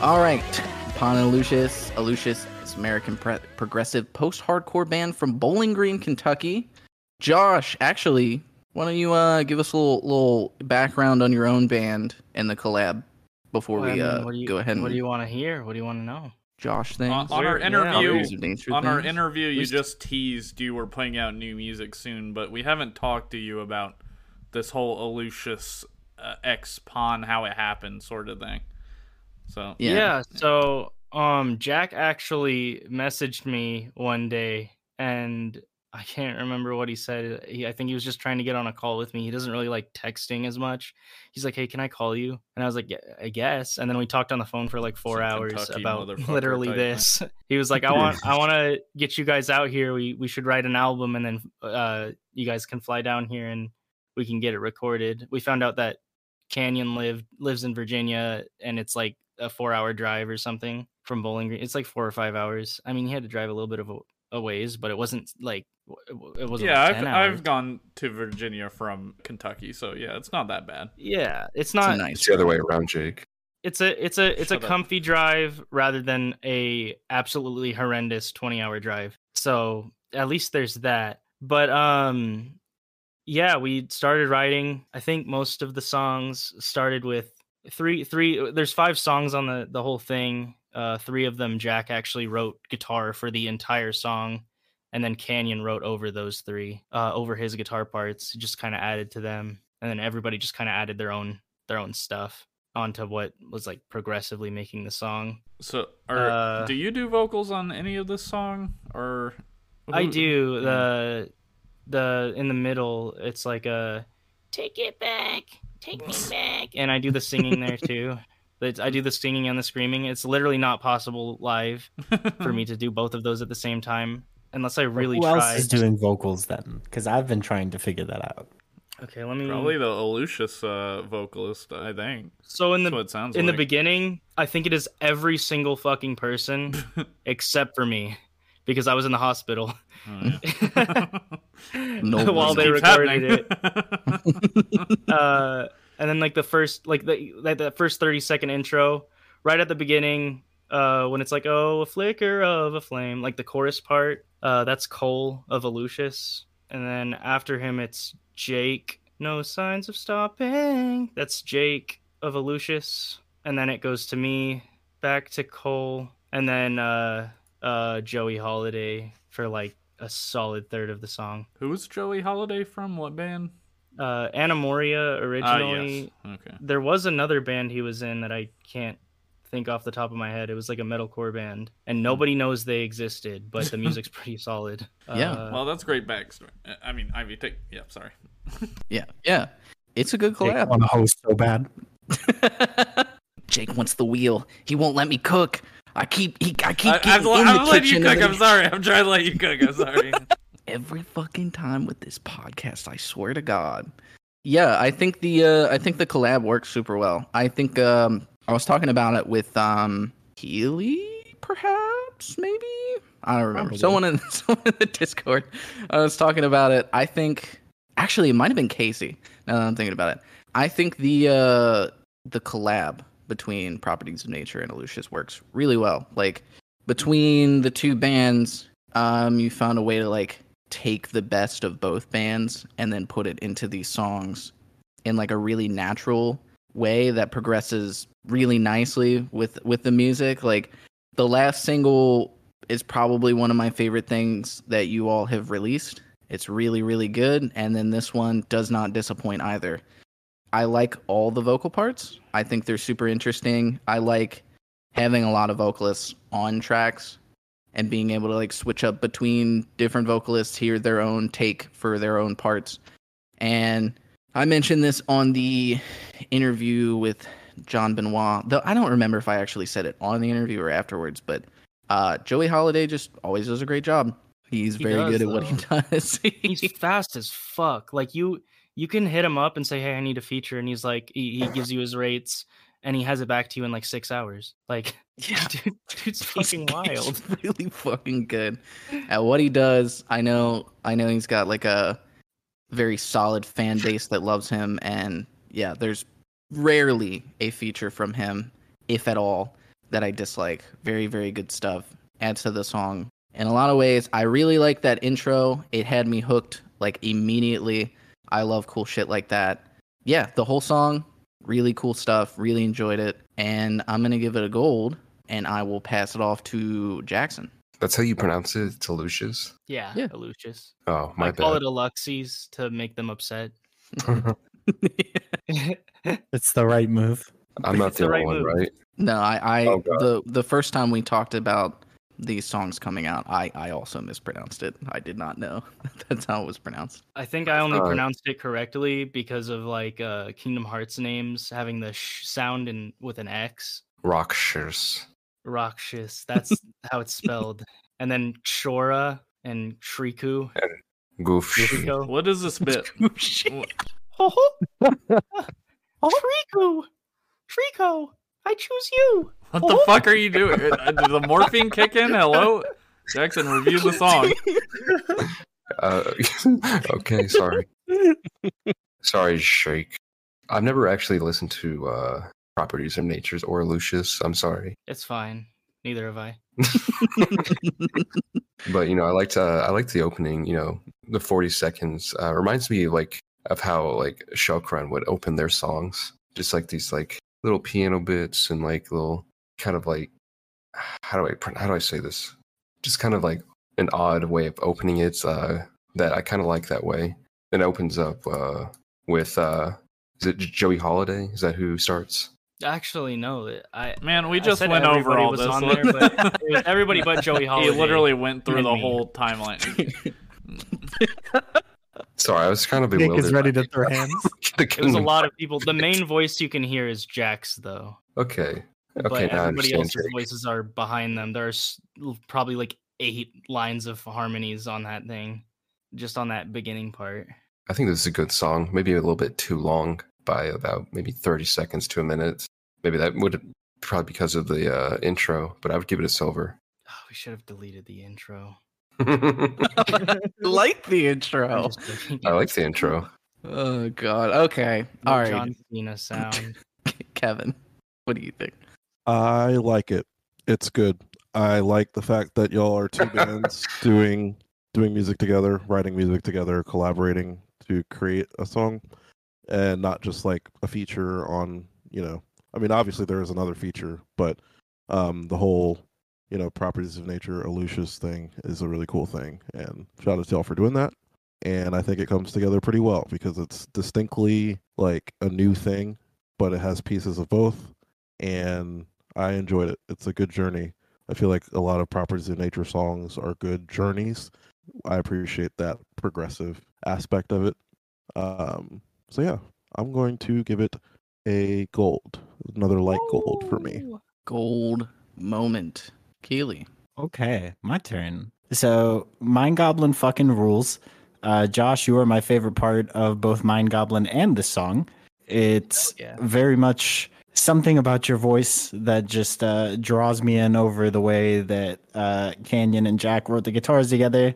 All right, Pon and Lucius. Lucius is American pre- progressive post-hardcore band from Bowling Green, Kentucky. Josh, actually, why don't you uh, give us a little little background on your own band and the collab before Well, I we mean, uh, what do you, go ahead and What do you want to hear? What do you want to know? Josh things? On, on our We're- yeah, interview, Properties on our interview, you Just- just teased you were putting out new music soon, but we haven't talked to you about this whole Lucius uh, X Pon, how it happened, sort of thing. So Yeah. Yeah. So, um, Jack actually messaged me one day, and I can't remember what he said. He, I think he was just trying to get on a call with me. He doesn't really like texting as much. He's like, "Hey, can I call you?" And I was like, "Yeah, "I guess." And then we talked on the phone for like four Some hours Kentucky about literally type thing. this. He was like, "I want, I want to get you guys out here. We we should write an album, and then uh, you guys can fly down here and we can get it recorded." We found out that Canyon lived lives in Virginia, and it's like a four hour drive or something from Bowling Green. It's like four or five hours. I mean, he had to drive a little bit of a, a ways, but it wasn't like it wasn't. yeah, like I've hours. I've gone to Virginia from Kentucky, so yeah, it's not that bad. Yeah, it's It's not. a nice. It's the other way around, Jake. It's a it's a it's a Shut up. comfy drive rather than a absolutely horrendous twenty hour drive. So at least there's that. But um, yeah, we started writing. I think most of the songs started with three three. There's five songs on the the whole thing. Uh, three of them Jack actually wrote guitar for the entire song, and then Canyon wrote over those three, uh, over his guitar parts. He just kind of added to them, and then everybody just kind of added their own their own stuff onto what was like progressively making the song. So, are, Uh, do you do vocals on any of this song, or I do the the in the middle. It's like a take it back, take me back, and I do the singing there too. It's- I do the singing and the screaming. It's literally not possible live for me to do both of those at the same time unless I really Who try. else is doing vocals then? Because I've been trying to figure that out. Okay, let me. Probably the Lucius uh, vocalist, I think. So in That's the what it sounds in like. the beginning, I think it is every single fucking person except for me because I was in the hospital Oh, yeah. No while they recorded happening. it. Uh, and then like the first like the like that first 30 second intro right at the beginning uh when it's like oh a flicker of a flame like the chorus part uh that's Cole of Aluxes and then after him it's Jake no signs of stopping that's Jake of Aluxes and then it goes to me back to Cole and then uh uh Joey Holiday for like a solid third of the song Who's Joey Holiday from? What band? uh Anna Moria Ah, originally yes. Okay. there was another band he was in that I can't think off the top of my head. It was like a metalcore band, and nobody knows they existed, but the music's pretty solid. Yeah. Uh, Well, that's great backstory. Uh, I mean, Ivy, take. Yeah, sorry. Yeah, yeah. It's a good collab. On the host so bad. Jake wants the wheel. He won't let me cook. I keep he, I keep I, getting I'm, in I'm the letting you cook. I'm sorry. I'm trying to let you cook. I'm sorry. Every fucking time with this podcast, I swear to God. Yeah, I think the uh, I think the collab works super well. I think um, I was talking about it with um, Healy, perhaps, maybe. I don't remember. Probably. Someone in someone in the Discord. I was talking about it. I think actually it might have been Casey. Now that I'm thinking about it, I think the uh, the collab between Properties of Nature and Aluxes works really well. Like between the two bands, um, you found a way to like take the best of both bands and then put it into these songs in like a really natural way that progresses really nicely with with the music. Like the last single is probably one of my favorite things that you all have released. It's really really good. And then this one does not disappoint either i like all the vocal parts i think they're super interesting i like having a lot of vocalists on tracks and being able to like switch up between different vocalists, hear their own take for their own parts. And I mentioned this on the interview with John Benoit. Though I don't remember if I actually said it on the interview or afterwards, but uh, Joey Holiday just always does a great job. He's He very does, good at what he does. he's fast as fuck. Like you, you can hit him up and say, "Hey, I need a feature," and he's like, he, he gives you his rates, and he has it back to you in like six hours. Like, yeah, dude, dude's fucking wild. He's really fucking good at what he does. I know. I know he's got like a very solid fan base that loves him, and yeah, there's rarely a feature from him, if at all, that I dislike. Very, very good stuff. Adds to the song. In a lot of ways, I really like that intro. It had me hooked like immediately. I love cool shit like that. Yeah, the whole song, really cool stuff. Really enjoyed it. And I'm going to give it a gold and I will pass it off to Jackson. That's how you pronounce it. It's Lucius. Yeah, Yeah. Lucius. Oh, my bad. I call bad. it Aluxies to make them upset. It's the right move. I'm not It's the the right one, move. right? No, I, I Oh, God. the the first time we talked about these songs coming out, I I also mispronounced it. I did not know that's how it was pronounced. I think I only Uh, pronounced it correctly because of like uh Kingdom Hearts names having the sh sound and with an X. Rockshires. Rakshas. That's how it's spelled. And then Shora and Shriku. Goof. Shriko. What is this bit? Oh, Shriku! Shriko! I choose you! What the fuck are you doing? Uh, Did the morphine kick in? Hello? Jackson, review the song. Uh, okay, sorry. sorry, Shake. I've never actually listened to uh, Properties of Natures or Lucius. I'm sorry, It's fine. Neither have I. but you know, I liked uh, I liked the opening. You know, the 40 seconds uh, reminds me like of how like Shelkrun would open their songs, just like these like little piano bits and like little kind of like how do I how do I say this? Just kind of like an odd way of opening it uh, that I kind of like that way. It opens up uh, with uh, is it Joey Holiday? Is that who starts? Actually, no. I Man, we just went over everybody all was this. on there, but it was everybody but Joey He Holiday. literally went through the me. whole timeline. Sorry, I was kind of Nick bewildered. is ready to throw hands. It was a lot of people. The main voice you can hear is Jack's, though. Okay. Okay, now I everybody understand. else's Jake. voices are behind them. There's probably like eight lines of harmonies on that thing, just on that beginning part. I think this is a good song. Maybe a little bit too long by about maybe 30 seconds to a minute. Maybe that would probably because of the uh, intro, but I would give it a silver. Oh, we should have deleted the intro. like the intro. I like the intro. Oh god. Okay. No All right. John Cena sound. Kevin, what do you think? I like it. It's good. I like the fact that y'all are two bands doing doing music together, writing music together, collaborating to create a song, and not just like a feature on you know. I mean, obviously there is another feature, but um, the whole you know properties of nature, Aluxes thing is a really cool thing, and shout out to y'all for doing that. And I think it comes together pretty well because it's distinctly like a new thing, but it has pieces of both and I enjoyed it. It's a good journey. I feel like a lot of properties of nature songs are good journeys. I appreciate that progressive aspect of it. Um, so yeah, I'm going to give it a gold, another light gold for me. Gold moment. Kealy. Okay, my turn. So, Mind Goblin fucking rules. Uh, Josh, you are my favorite part of both Mind Goblin and this song. It's yeah. very much something about your voice that just uh, draws me in over the way that uh, Canyon and Jack wrote the guitars together.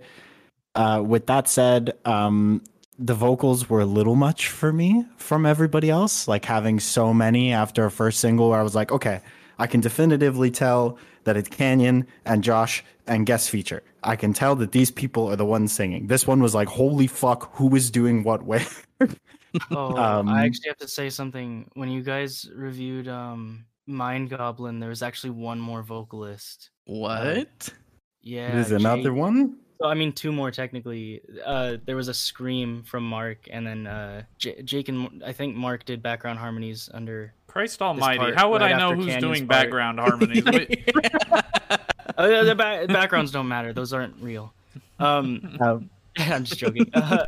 Uh, with that said, um, the vocals were a little much for me from everybody else. Like having so many after a first single, where I was like, okay, I can definitively tell that it's Canyon and Josh and guest feature. I can tell that these people are the ones singing. This one was like, holy fuck, who is doing what where? Oh, Um, I actually have to say something. When you guys reviewed um Mind Goblin, there was actually one more vocalist. What? Yeah. There's another Jake- one. So, I mean, two more technically. Uh, there was a scream from Mark, and then uh, J- Jake and I think Mark did background harmonies under. Christ Almighty! part How would right I know who's Canyon's doing part. background harmonies? Uh, the ba- backgrounds don't matter; those aren't real. Um, Um, I'm just joking. Uh,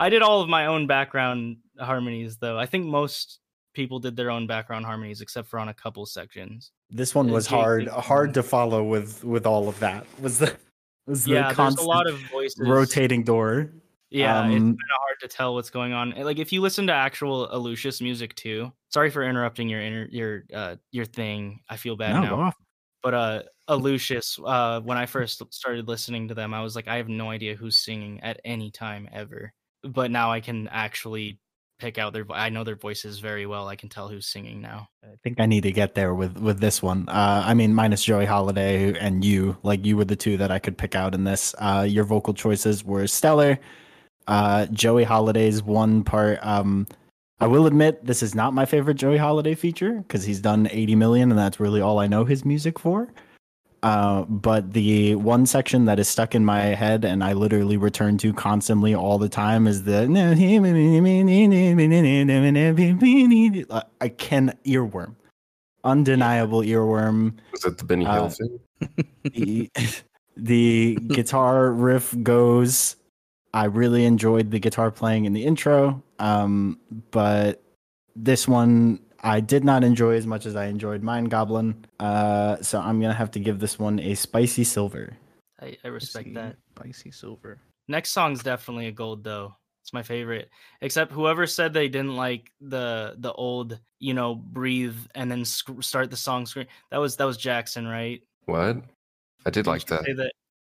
I did all of my own background harmonies, though. I think most people did their own background harmonies, except for on a couple sections. This one Uh, was Jake hard, hard to follow with with all of that. Was the was Yeah, the there's a lot of voices rotating door. Yeah, it's Um, kind of hard to tell what's going on. Like if you listen to actual Aluxes music too. Sorry for interrupting your inter- your uh your thing. I feel bad No, now. But uh Aluxes, uh when I first started listening to them, I was like, I have no idea who's singing at any time ever. But now I can actually pick out their. I know their voices very well. I can tell who's singing now. I think I need to get there with with this one. Uh, I mean, minus Joey Holiday and you, like you were the two that I could pick out in this. Uh, your vocal choices were stellar. Uh, Joey Holiday's one part. Um, I will admit this is not my favorite Joey Holiday feature because he's done 80 million, and that's really all I know his music for. Uh, but the one section that is stuck in my head and I literally return to constantly all the time is the I can earworm, undeniable earworm. Was that the Benny Hill Uh, thing? The, the guitar riff goes. I really enjoyed the guitar playing in the intro, um, but this one I did not enjoy as much as I enjoyed Mind Goblin. Uh, so I'm gonna have to give this one a spicy silver. I, I respect that. Spicy silver. Next song's definitely a gold though. It's my favorite. Except whoever said they didn't like the the old, you know, breathe and then sc- start the song screen. That was that was Jackson, right? What? I did like Did you say that.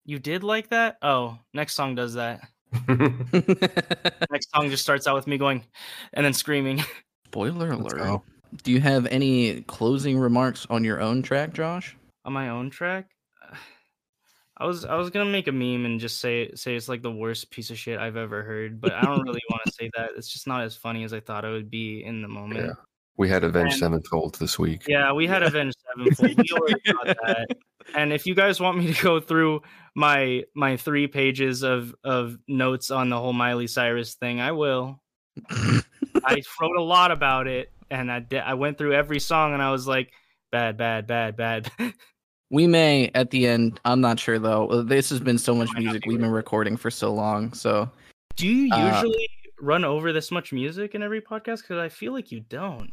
You did like that? Oh, next song does that. that. Next song just starts out with me going and then screaming. Spoiler Let's alert. Go. Do you have any closing remarks on your own track, Josh? on my own track. I was I was gonna make a meme and just say say it's like the worst piece of shit I've ever heard, but I don't really want to say that. It's just not as funny as I thought it would be in the moment. Yeah. we had Avenged And- Sevenfold this week. Yeah, we had Avenged Sevenfold. We already got that. And if you guys want me to go through my my three pages of of notes on the whole Miley Cyrus thing, I will. I wrote a lot about it, and I did, I went through every song, and I was like, bad, bad, bad, bad. We may at the end. I'm not sure though. Uh, This has been so much music. be We've been recording for so long. So Do you Uh, usually run over this much music in every podcast? Because I feel like you don't.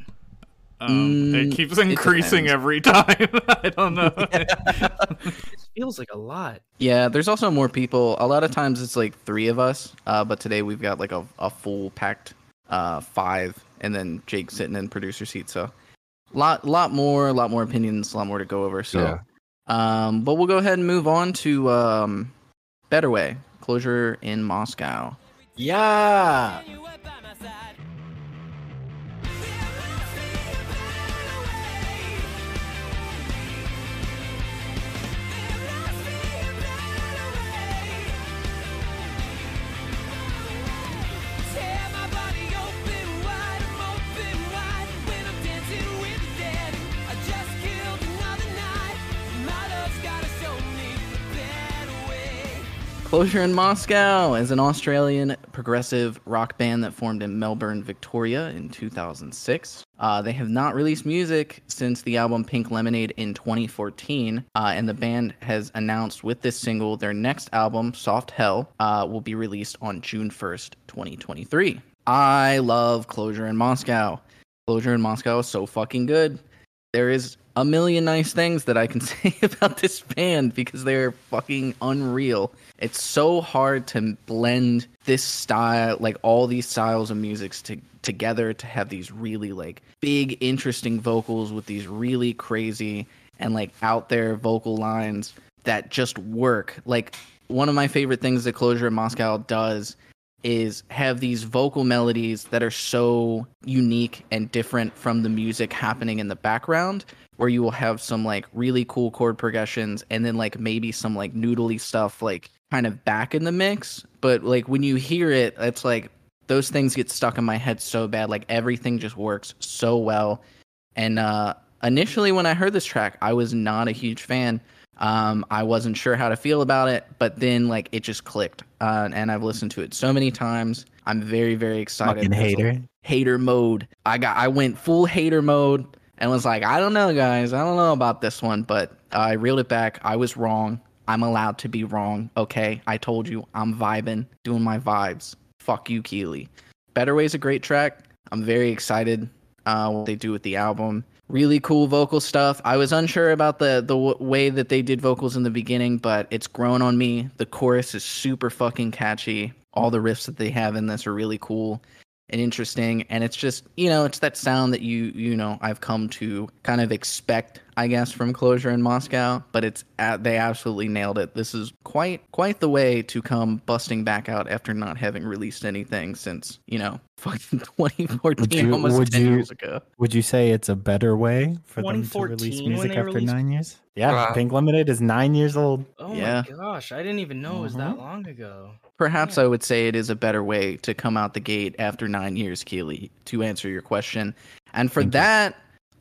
Um, it Mm, keeps increasing depends. every time. I don't know. It feels like a lot. yeah, there's also more people. A lot of times it's like three of us. Uh, but today we've got like a, a full packed uh, five, and then Jake sitting in producer seat. So lot lot more, a lot more opinions, a lot more to go over. So Yeah. um, but we'll go ahead and move on to um, Better Way closure in Moscow. Yeah. Closure in Moscow is an Australian progressive rock band that formed in Melbourne, Victoria in 2006. Uh, they have not released music since the album Pink Lemonade in 2014, uh, and the band has announced with this single their next album, Soft Hell, uh, will be released on June 1st, 2023. I love Closure in Moscow. Closure in Moscow is so fucking good. There is a million nice things that I can say about this band because they're fucking unreal. It's so hard to blend this style, like all these styles of musics to, together to have these really like big, interesting vocals with these really crazy and like out there vocal lines that just work. Like one of my favorite things that Closure in Moscow does is have these vocal melodies that are so unique and different from the music happening in the background where you will have some like really cool chord progressions and then like maybe some like noodly stuff like kind of back in the mix. But like when you hear it it's like those things get stuck in my head so bad. Like everything just works so well. And uh initially when i heard this track i was not a huge fan um, I wasn't sure how to feel about it, but then like it just clicked, uh, and I've listened to it so many times. I'm very, very excited. Fucking There's a- hater. hater mode. I got, I went full hater mode and was like, I don't know, guys, I don't know about this one, but I reeled it back. I was wrong. I'm allowed to be wrong. Okay, I told you, I'm vibing, doing my vibes. Fuck you, Kealy. Better Way's a great track. I'm very excited uh, what they do with the album. Really cool vocal stuff. I was unsure about the the w- way that they did vocals in the beginning, but it's grown on me. The chorus is super fucking catchy. All the riffs that they have in this are really cool and interesting, and it's just you know it's that sound that you you know I've come to kind of expect I guess, from Closure in Moscow, but it's at, they absolutely nailed it. This is quite quite the way to come busting back out after not having released anything since you know fucking 2014, you- almost would 10 you- years ago. Would you say it's a better way for them to release music after released- nine years? Yeah, Wow. Pink Lemonade is nine years old. Oh Yeah. my gosh, I didn't even know it was that uh-huh. long ago. Perhaps Yeah. I would say it is a better way to come out the gate after nine years, Kealy, to answer your question. And for Thank you.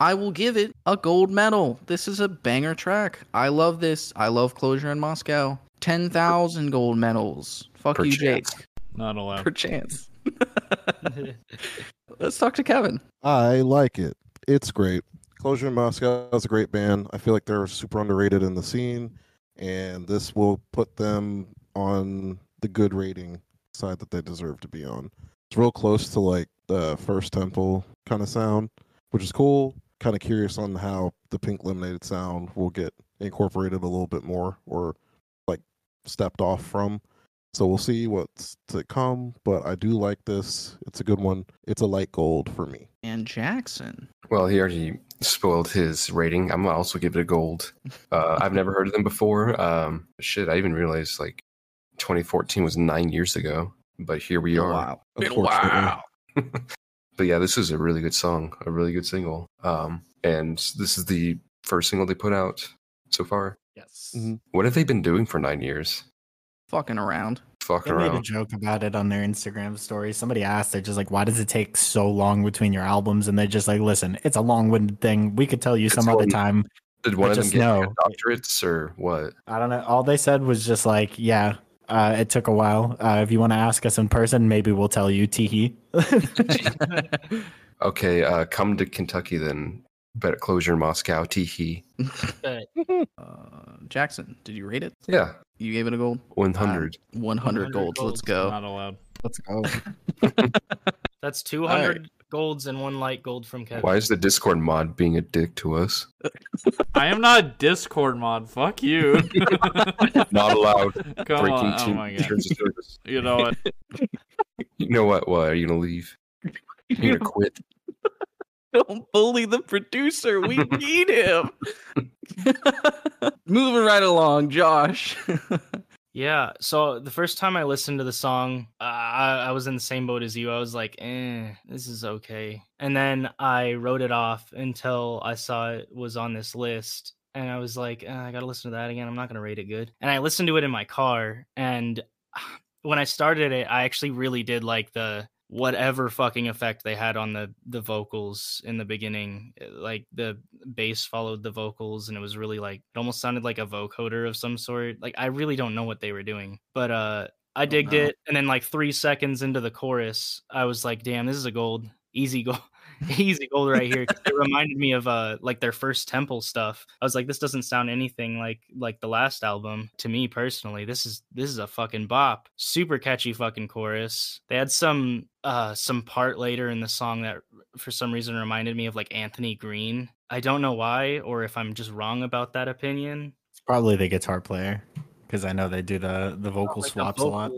That, I will give it a gold medal. This is a banger track. I love this. I love Closure in Moscow. 10,000 gold medals. Fuck Per you, Jake. Not allowed. Per chance. Let's talk to Kevin. I like it. It's great. Closure in Moscow is a great band. I feel like they're super underrated in the scene, and this will put them on the good rating side that they deserve to be on. It's real close to like the first temple kind of sound, which is cool. Kind of curious on how the pink lemonade sound will get incorporated a little bit more or like stepped off from. So we'll see what's to come, but I do like this. It's a good one. It's a light gold for me. And Jackson. Well, he already spoiled his rating. I'm gonna also give it a gold. Uh, I've never heard of them before. Um, shit, I even realized like 2014 was nine years ago, but here we are. Wow. Unfortunately. But yeah, this is a really good song, a really good single. Um, and this is the first single they put out so far. Yes. Mhm. What have they been doing for nine years? Fucking around. Fucking They made a joke about it on their Instagram story. Somebody asked, they're just like, why does it take so long between your albums? And they're just like, listen, it's a long winded thing. We could tell you It's some other time. Did one I of them just get like, know. doctorates or what? I don't know. All they said was just like, yeah, uh, it took a while. Uh, if you want to ask us in person, maybe we'll tell you. Teehee. Okay, uh, come to Kentucky then. Bet closure in Moscow. Teehee. Uh, Jackson, did you rate it? Yeah, You gave it a gold? 100. 100, 100 golds. Let's go. Not allowed. Let's go. that's 200 golds and one light gold from Kevin. Why is the Discord mod being a dick to us? I am not a Discord mod. Fuck you. Not allowed. Come Breaking on. Oh my god. terms of service. You know what? You know what? What? Are you gonna leave? You're gonna quit? Don't bully the producer. We need him. Moving right along, Josh. Yeah. So the first time I listened to the song, uh, I, I was in the same boat as you. I was like, eh, this is okay. And then I wrote it off until I saw it was on this list. And I was like, eh, I got to listen to that again. I'm not going to rate it good. And I listened to it in my car. And when I started it, I actually really did like the whatever fucking effect they had on the the vocals in the beginning like the bass followed the vocals and it was really like it almost sounded like a vocoder of some sort like i really don't know what they were doing but uh i digged no. it and then like three seconds into the chorus i was like damn this is a gold easy gold easy gold right here. it reminded me of uh like their first temple stuff. I was like this doesn't sound anything like like the last album to me personally. This is this is a fucking bop. Super catchy fucking chorus. They had some uh some part later in the song that for some reason reminded me of like anthony green. I don't know why or if i'm just wrong about that opinion. It's probably the guitar player because I know they do the the vocal Like, the swaps a lot.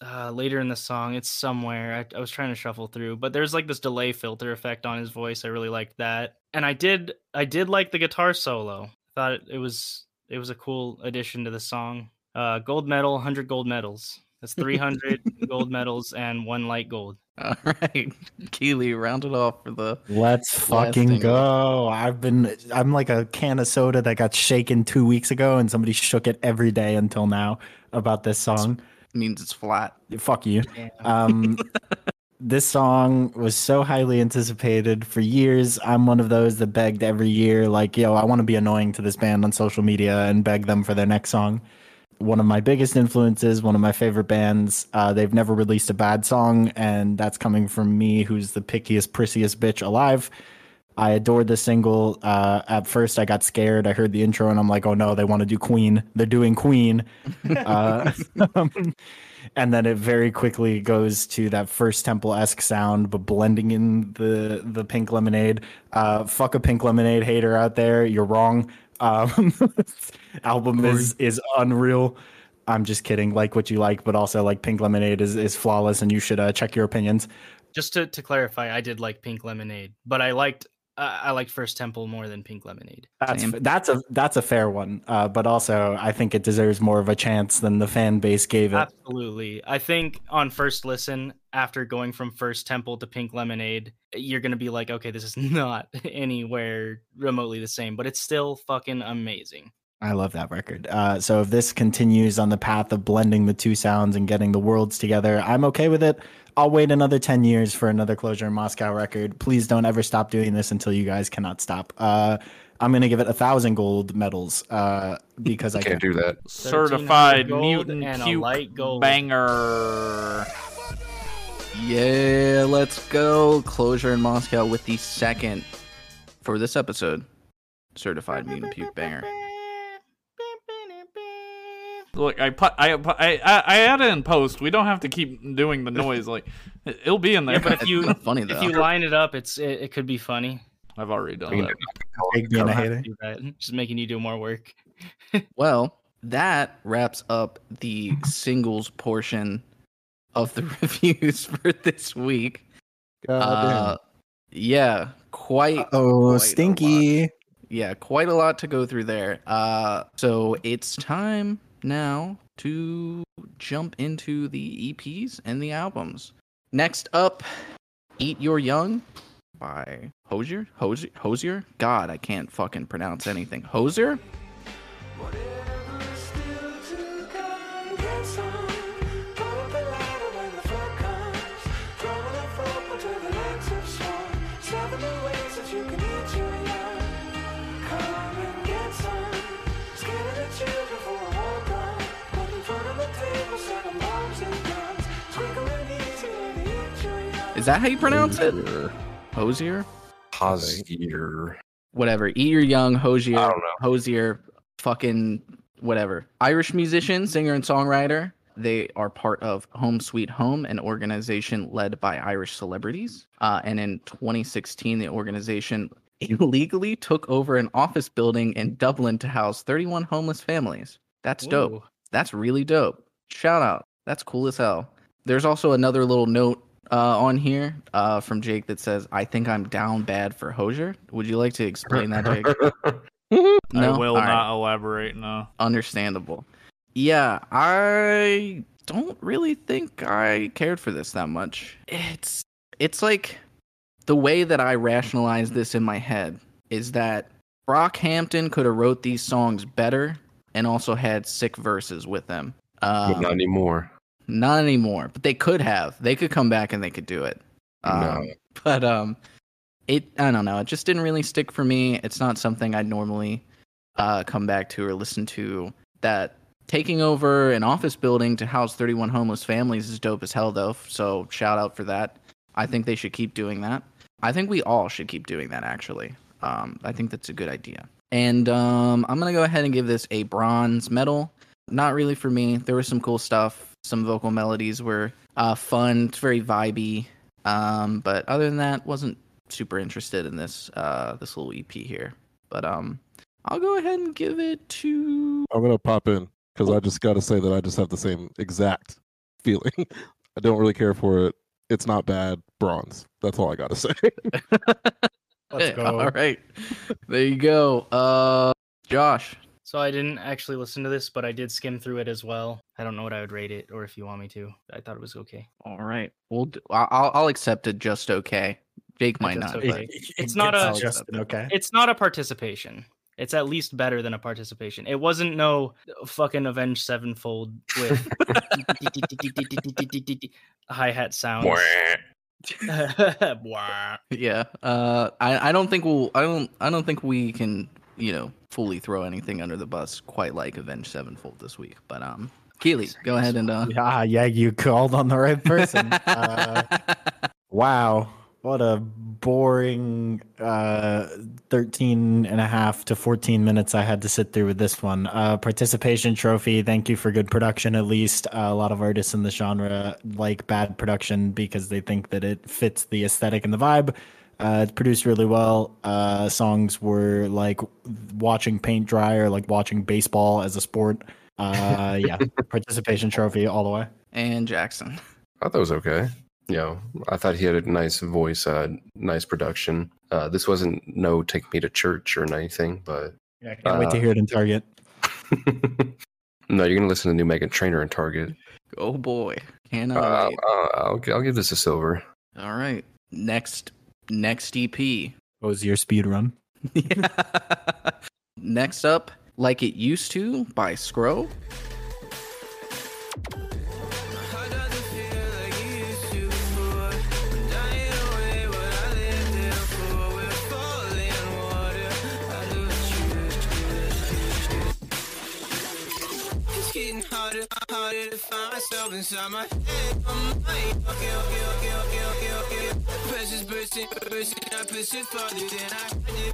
Vocals, Uh, later in the song, it's somewhere. I, I was trying to shuffle through, but there's like this delay filter effect on his voice. I really liked that, and I did. I did like the guitar solo. I thought it, it was it was a cool addition to the song. Uh, gold medal, hundred gold medals. That's three hundred gold medals and one light gold. All right, Kealy, round it off for the. Let's fucking go. I've been I'm like a can of soda that got shaken 2 weeks ago and somebody shook it every day until now about this song. Means it's flat. Fuck you. Um this song was so highly anticipated for years. I'm one of those that begged every year like, yo, I want to be annoying to this band on social media and beg them for their next song. One of my biggest influences, one of my favorite bands. Uh, they've never released a bad song, and that's coming from me, who's the pickiest, prissiest bitch alive. I adored the single. Uh, at first, I got scared. I heard the intro, and I'm like, "Oh no, they want to do Queen. They're doing Queen." uh, and then it very quickly goes to that first Temple esque sound, but blending in the the Pink Lemonade. Uh, fuck a Pink Lemonade hater out there. You're wrong. Um, album is is unreal. I'm just kidding. Like what you like, but also like Pink Lemonade is is flawless, and you should uh, check your opinions. Just to, to clarify, I did like Pink Lemonade, but I liked I, I like First Temple more than Pink Lemonade. That's Same. that's a that's a fair one, uh, but also I think it deserves more of a chance than the fan base gave it. Absolutely. I think on first listen, after going from First Temple to Pink Lemonade, you're going to be like, okay, this is not anywhere remotely the same, but it's still fucking amazing. I love that record. Uh, so if this continues on the path of blending the two sounds and getting the worlds together, I'm okay with it. I'll wait another 10 years for another Closure in Moscow record. Please don't ever stop doing this until you guys cannot stop. Uh, I'm going to give it a thousand gold medals uh, because I Can't can. do that. Certified mutant and a puke light gold. banger. Yeah, let's go. Closure in Moscow with the second for this episode. Certified mutant puke banger. Look, I put I pu- I I I add it in post. We don't have to keep doing the noise. Like it- it'll be in there. Yeah, but if you funny though. if you line it up, it's it, it could be funny. I've already done I that. Big being a Don't hater. do that. Just making you do more work. Well, that wraps up the singles portion of the reviews for this week. God Uh, yeah, quite Oh, quite a stinky. yeah, quite a lot to go through there. Uh, so it's time now to jump into the EPs and the albums. Next up, Eat Your Young by Hozier. Hozier? Hozier? God, I can't fucking pronounce anything. Hozier? Is that how you pronounce it? Hozier. Hozier? Hozier. Whatever. Eat Your Young, Hozier. I don't know. Hozier, fucking whatever. Irish musician, singer, and songwriter. They are part of Home Sweet Home, an organization led by Irish celebrities. Uh, and in 2016, the organization illegally took over an office building in Dublin to house 31 homeless families. That's dope. That's really dope. Shout out. That's cool as hell. There's also another little note uh, on here uh, from Jake that says, I think I'm down bad for Hozier. Would you like to explain that, Jake? I will All right. not elaborate. No. Understandable. Yeah, I don't really think I cared for this that much. It's it's like the way that I rationalize this in my head is that Brockhampton could have wrote these songs better and also had sick verses with them. Um, but not anymore. Not anymore, but they could have. They could come back and they could do it. Um, No. But um, it I don't know. It just didn't really stick for me. It's not something I'd normally uh come back to or listen to. That taking over an office building to house 31 homeless families is dope as hell, though. So shout out for that. I think they should keep doing that. I think we all should keep doing that. Actually, um, I think that's a good idea. And um, I'm gonna go ahead and give this a bronze medal not really for me. There was some cool stuff. Some vocal melodies were uh, fun. It's very vibey. Um, but other than that, wasn't super interested in this uh, this little EP here. But um, I'll go ahead and give it to. I'm gonna pop in because I just got to say that I just have the same exact feeling. I don't really care for it. It's not bad. Bronze. That's all I got to say. Let's go. All right, there you go. Uh, Josh. So I didn't actually listen to this, but I did skim through it as well. I don't know what I would rate it, or if you want me to. I thought it was okay. All right, we'll. Do, I'll I'll- I'll accept it. Just okay. Jake might Just not. okay. But It's not a- Justin. Okay. It's not a participation. It's at least better than a participation. It wasn't no fucking Avenged Sevenfold with hi hat sounds. Yeah. Uh, I I don't think we'll. I don't. I don't think we can. You know, fully throw anything under the bus quite like Avenged Sevenfold this week. But um, Kealy, go ahead and uh. Yeah, yeah, you called on the right person. uh, wow. What a boring uh, 13 and a half to 14 minutes I had to sit through with this one. Uh, participation trophy. Thank you for good production, at least. Uh, a lot of artists in the genre like bad production because they think that it fits the aesthetic and the vibe. Uh, it's produced really well. Uh, songs were like watching paint dry or like watching baseball as a sport. Uh, yeah, participation trophy all the way. and Jackson. I thought that was okay. you know, I thought he had a nice voice, uh, nice production. Uh, this wasn't no take me to church or anything, but Yeah, can't wait to Uh, hear it in Target. no, you're gonna listen to new Meghan Trainor and Target. Oh boy, cannot Uh, wait. uh, I'll, I'll give this a silver. All right, next next EP. What was your speed run? next up, like it used to by Scro. Harder, harder to find myself inside my head. I'm like, okay, okay, okay, okay, okay, okay. Pressure's bursting, bursting. I push it farther than I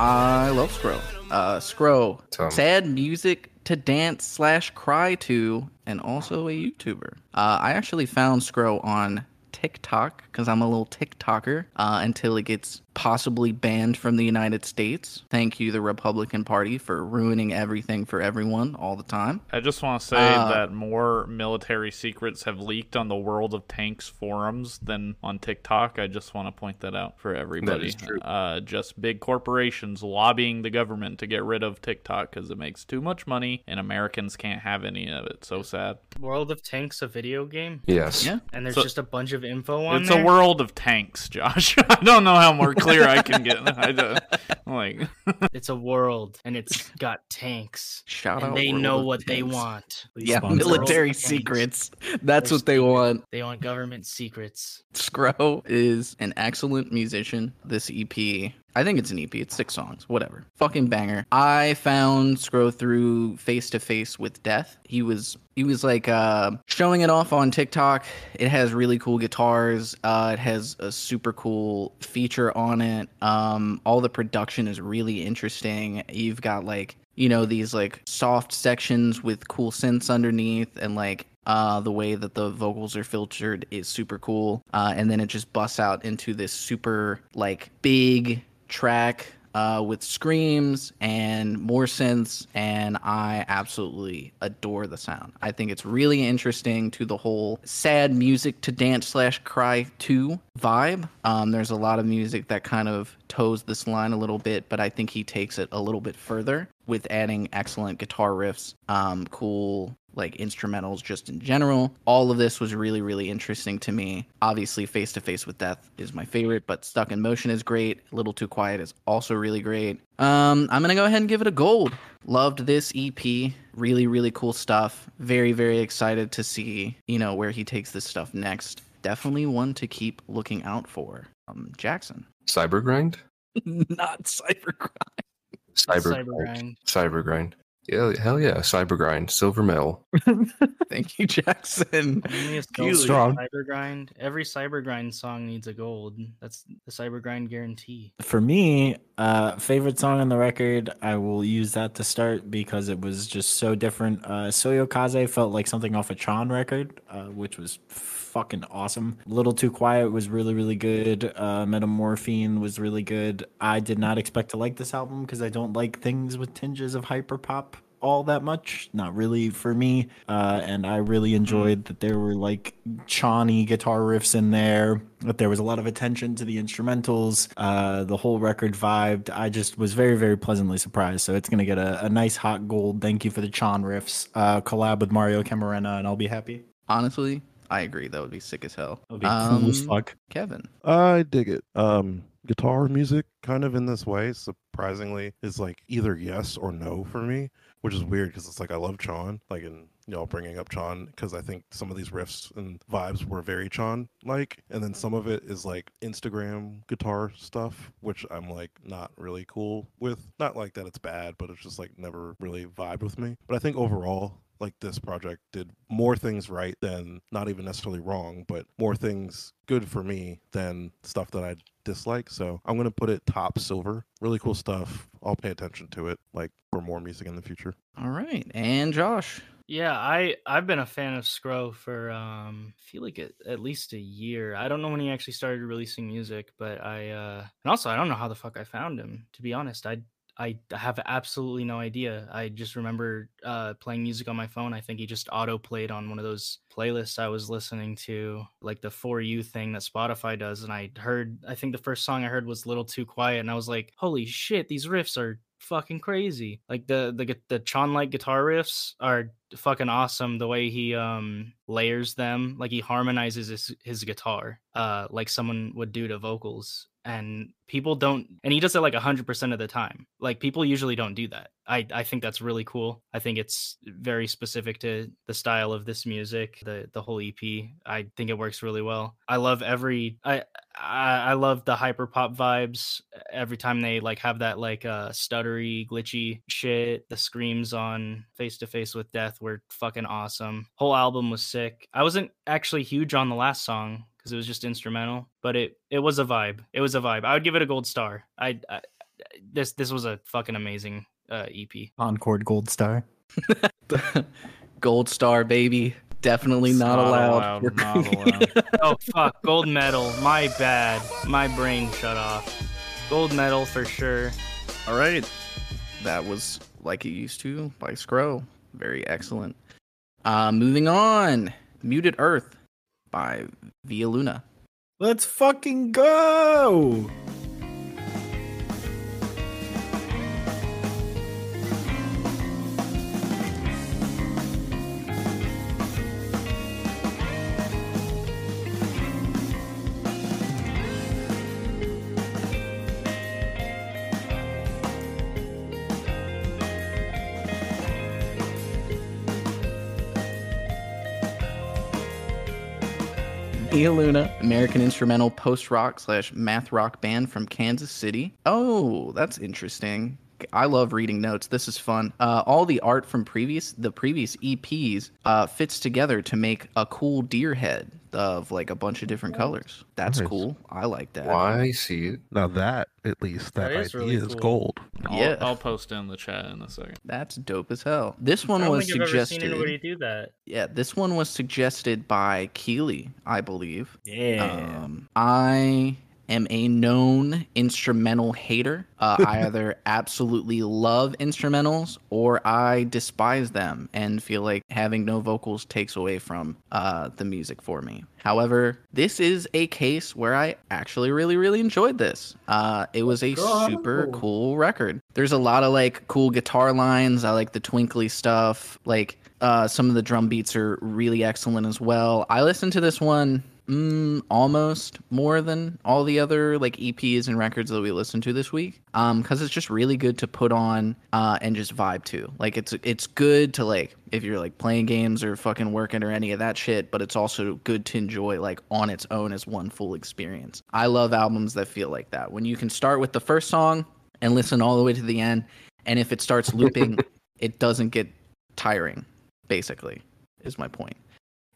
I love Scro. Uh, Scro, Tom. sad music to dance slash cry to, and also a YouTuber. Uh, I actually found Scro on TikTok because I'm a little TikToker uh, until it gets possibly banned from the United States. Thank you, the Republican Party, for ruining everything for everyone all the time. I just want to say Uh, that more military secrets have leaked on the World of Tanks forums than on TikTok. I just want to point that out for everybody. That is true. Uh, just big corporations lobbying the government to get rid of TikTok because it makes too much money and Americans can't have any of it. So sad. World of Tanks, a video game, Yes. Yeah. and there's So- just a bunch of info on it. It's there. a world of tanks, Josh. I don't know how more clear I can get. I don't, like It's a world, and it's got tanks, Shout and out. they World know of what they Tanks. want. Yeah, military World of Tanks. secrets. That's They're what they secret. want. They want government secrets. Scro is an excellent musician. This EP, I think it's an EP. It's six songs, whatever. Fucking banger. I found Scro through Face to Face with Death. He was he was like uh, showing it off on TikTok. It has really cool guitars. Uh, it has a super cool feature on it. Um, all the production is really interesting. You've got like you know these like soft sections with cool synths underneath and like uh, the way that the vocals are filtered is super cool. Uh, and then it just busts out into this super like big track uh, with screams and more synths, and I absolutely adore the sound. I think it's really interesting to the whole sad music to dance slash cry to vibe. Um, there's a lot of music that kind of toes this line a little bit, but I think he takes it a little bit further with adding excellent guitar riffs, um, cool like instrumentals just in general. All of this was really, really interesting to me. Obviously, Face to Face with Death is my favorite, but Stuck in Motion is great. A Little Too Quiet is also really great. Um, I'm gonna go ahead and give it a gold. Loved this EP. Really, really cool stuff. Very, very excited to see, you know, where he takes this stuff next. Definitely one to keep looking out for. Um, Jackson. Cyber grind. Not Cybercrime. Cyber, Cybergrind. Cyber grind. Yeah, hell yeah, cyber grind. Silver medal. Thank you, Jackson. Only a Cute. silver Strong. cyber grind. Every cyber grind song needs a gold. That's the cyber grind guarantee. For me, uh, favorite song on the record, I will use that to start because it was just so different. Uh, Soyokaze felt like something off a Chon record, uh, which was fucking awesome. Little Too Quiet was really, really good. Uh, Metamorphine was really good. I did not expect to like this album because I don't like things with tinges of hyperpop all that much. Not really for me. Uh and i really enjoyed that there were like chani guitar riffs in there that there was a lot of attention to the instrumentals. Uh the whole record vibed i just was very very pleasantly surprised. So it's gonna get a, a nice hot gold. Thank you for the Chon riffs. Uh collab with mario camarena and i'll be happy. Honestly, I agree. That would be sick as hell. that'll be cool as Um, fuck Kevin. I dig it. Um, guitar music, kind of in this way, surprisingly, is like either yes or no for me, which is weird because it's like I love Chon, like in you know bringing up Chon because I think some of these riffs and vibes were very Chon like, and then some of it is like Instagram guitar stuff, which I'm like not really cool with. Not like that it's bad, but it's just like never really vibed with me. But I think overall, like this project did more things right than not even necessarily wrong, but more things good for me than stuff that I dislike. So I'm gonna put it top silver. Really cool stuff. I'll pay attention to it, like for more music in the future. All right. And Josh. Yeah, I I've been a fan of Scro for um I feel like at, at least a year. I don't know when he actually started releasing music, but I uh and also I don't know how the fuck I found him. To be honest, I I have absolutely no idea. I just remember uh, playing music on my phone. I think he just auto played on one of those playlists I was listening to, like the For You thing that Spotify does. And I heard, I think the first song I heard was Little Too Quiet. And I was like, holy shit, these riffs are fucking crazy. Like the the the Chon like guitar riffs are fucking awesome. The way he um layers them, like he harmonizes his his guitar, uh, like someone would do to vocals. And people don't, and he does it like hundred percent of the time. Like people usually don't do that. I I think that's really cool. I think it's very specific to the style of this music, the the whole EP. I think it works really well. I love every I I, I love the hyper pop vibes every time they like have that like uh stuttery glitchy shit the screams on face to face with death were fucking awesome whole album was sick i wasn't actually huge on the last song because it was just instrumental but it it was a vibe it was a vibe i would give it a gold star i, I this this was a fucking amazing uh ep Concord Gold Star. Gold star, baby. Definitely not, not allowed. allowed, not allowed. oh fuck gold medal my bad my brain shut off gold medal for sure All right. That was like it used to by Scro. Very excellent. Uh, moving on. Muted Earth by Via Luna. Let's fucking go! Via Luna, American instrumental post rock slash math rock band from Kansas City. Oh, that's interesting. I love reading notes. This is fun. Uh, all the art from previous the previous EPs uh, fits together to make a cool deer head of like a bunch of different colors. That's Nice. cool. I like that. Why I see it? Now that at least that, That is idea really is cool. gold. I'll, Yeah. I'll post it in the chat in a second. That's dope as hell. This one I don't was think I've ever seen suggested. anybody do that. Yeah, this one was suggested by Kealy, I believe. Yeah. Um, I am a known instrumental hater. Uh, I either absolutely love instrumentals or I despise them and feel like having no vocals takes away from uh, the music for me. However, this is a case where I actually really, really enjoyed this. Uh, it was a super cool record. There's a lot of like cool guitar lines. I like the twinkly stuff. Like uh, some of the drum beats are really excellent as well. I listened to this one mm, almost more than all the other like EPs and records that we listened to this week. Um, because it's just really good to put on uh and just vibe to. Like it's it's good to like if you're like playing games or fucking working or any of that shit, but it's also good to enjoy like on its own as one full experience. I love albums that feel like that. When you can start with the first song and listen all the way to the end, and if it starts looping, it doesn't get tiring. Basically, is my point.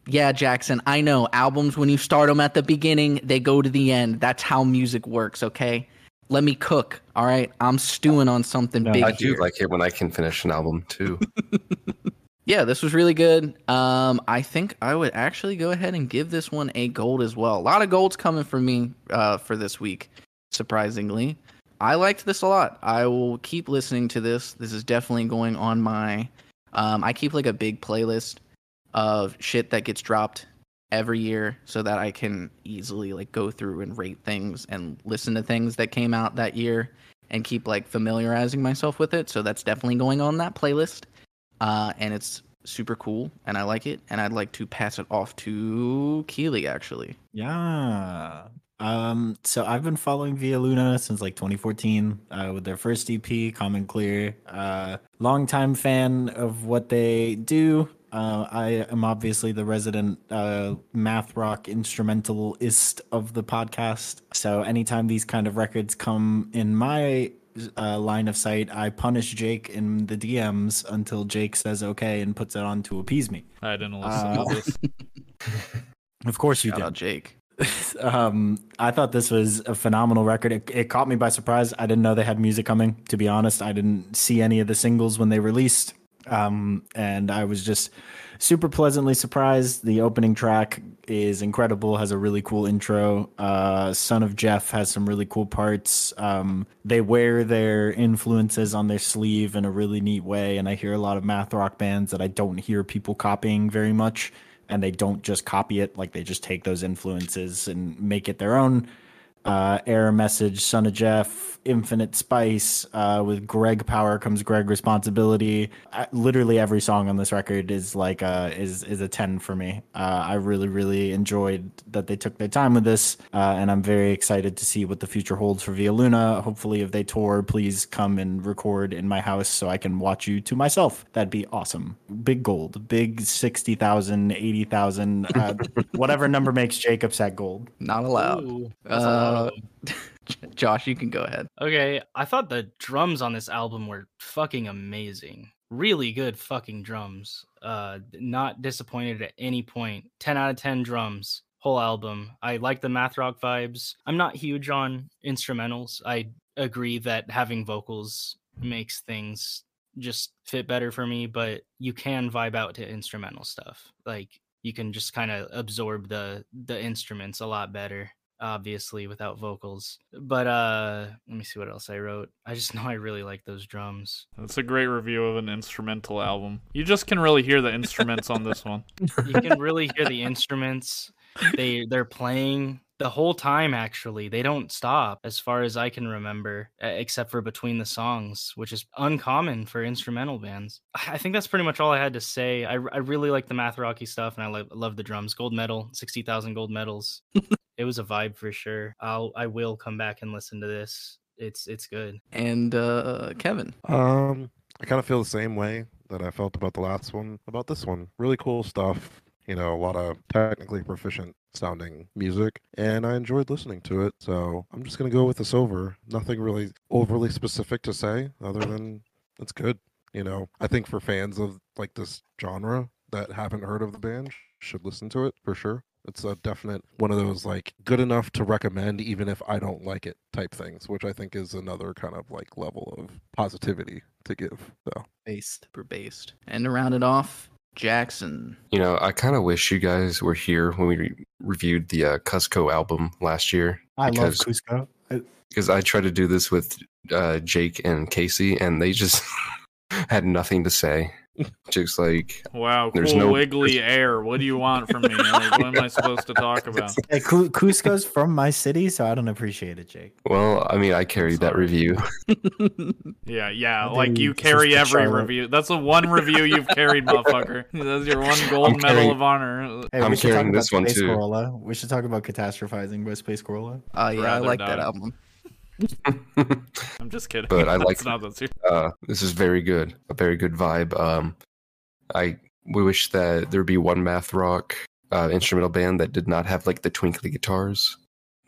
Yeah, Jackson, I know albums when you start them at the beginning, they go to the end. That's how music works, okay? Let me cook, all right? I'm stewing on something No, big I do here. like it when I can finish an album too. yeah, this was really good. Um, I think I would actually go ahead and give this one a gold as well. A lot of golds coming from me uh, for this week, surprisingly. I liked this a lot. I will keep listening to this. This is definitely going on my. Um, I keep like a big playlist of shit that gets dropped every year so that I can easily like go through and rate things and listen to things that came out that year and keep like familiarizing myself with it. So that's definitely going on that playlist uh, and it's super cool, and I like it. And I'd like to pass it off to Kealy, actually. Yeah. Um, so I've been following Via Luna since like 2014 uh, with their first EP, Common Clear. Uh, longtime fan of what they do. Uh, I am obviously the resident uh, math rock instrumentalist of the podcast. So anytime these kind of records come in my uh, line of sight, I punish Jake in the DMs until Jake says okay and puts it on to appease me. I didn't listen Uh, to this. Of course you Shout do. out Jake. um, I thought this was a phenomenal record. It, it caught me by surprise. I didn't know they had music coming. To be honest, I didn't see any of the singles when they released. Um, and I was just super pleasantly surprised. The opening track is incredible, has a really cool intro. Uh, Son of Jeff has some really cool parts. Um, they wear their influences on their sleeve in a really neat way. And I hear a lot of math rock bands that I don't hear people copying very much. And they don't just copy it, like they just take those influences and make it their own uh, error message, son of Jeff, infinite spice. Uh, with Greg power comes Greg responsibility. Uh, literally every song on this record is like uh, is is a ten for me. Uh, I really really enjoyed that they took their time with this, uh, and I'm very excited to see what the future holds for Via Luna. Hopefully, if they tour, please come and record in my house so I can watch you to myself. That'd be awesome. Big gold, big 60,000, 80,000, uh, whatever number makes Jacob set gold. Not allowed. Ooh, that's a lot Uh. Josh, you can go ahead. Okay, I thought the drums on this album were fucking amazing. Really good fucking drums. Uh not disappointed at any point. 10 out of 10 drums. Whole album. I like the math rock vibes. I'm not huge on instrumentals. I agree that having vocals makes things just fit better for me, but you can vibe out to instrumental stuff. Like you can just kind of absorb the the instruments a lot better obviously without vocals but uh let me see what else i wrote i just know i really like those drums That's a great review of an instrumental album. You just can really hear the instruments on this one. you can really hear the instruments they they're playing the whole time actually they don't stop as far as i can remember uh, except for between the songs which is uncommon for instrumental bands. I think that's pretty much all i had to say. I, I really like the math rocky stuff and i lo- love the drums. Gold medal 60000 gold medals. It was a vibe for sure. I'll i will come back and listen to this. It's it's good. And uh, Kevin. Um, I kind of feel the same way that I felt about the last one about this one. Really cool stuff. You know, a lot of technically proficient sounding music, and I enjoyed listening to it. So I'm just gonna go with this over. Nothing really overly specific to say, other than it's good. You know, I think for fans of like this genre that haven't heard of the band should listen to it for sure. It's a definite one of those like good enough to recommend even if I don't like it type things, which I think is another kind of like level of positivity to give. So Based. Super based. And to round it off, Jackson. You know, I kind of wish you guys were here when we re- reviewed the uh, Cusco album last year. I because, love Cusco. I- because I tried to do this with uh, Jake and Casey, and they just had nothing to say. Just like, Wow, There's cool no- wiggly air. What do you want from me? Like, what am I supposed to talk about? Hey, Cu- Cusco's from my city, so I don't appreciate it, Jake. well, I mean, I carried that review. Yeah, yeah. Like you carry every Charlotte. review. That's the one review you've carried, motherfucker. That's your one gold I'm medal of honor. Hey, I'm we carrying this one, Space too. Corolla. We should talk about catastrophizing by Space Corolla. Uh, yeah, I like die. that album. I'm just kidding. But I like- not uh, this is very good, a very good vibe. Um, I we wish that there'd be one math rock uh, instrumental band that did not have like the twinkly guitars.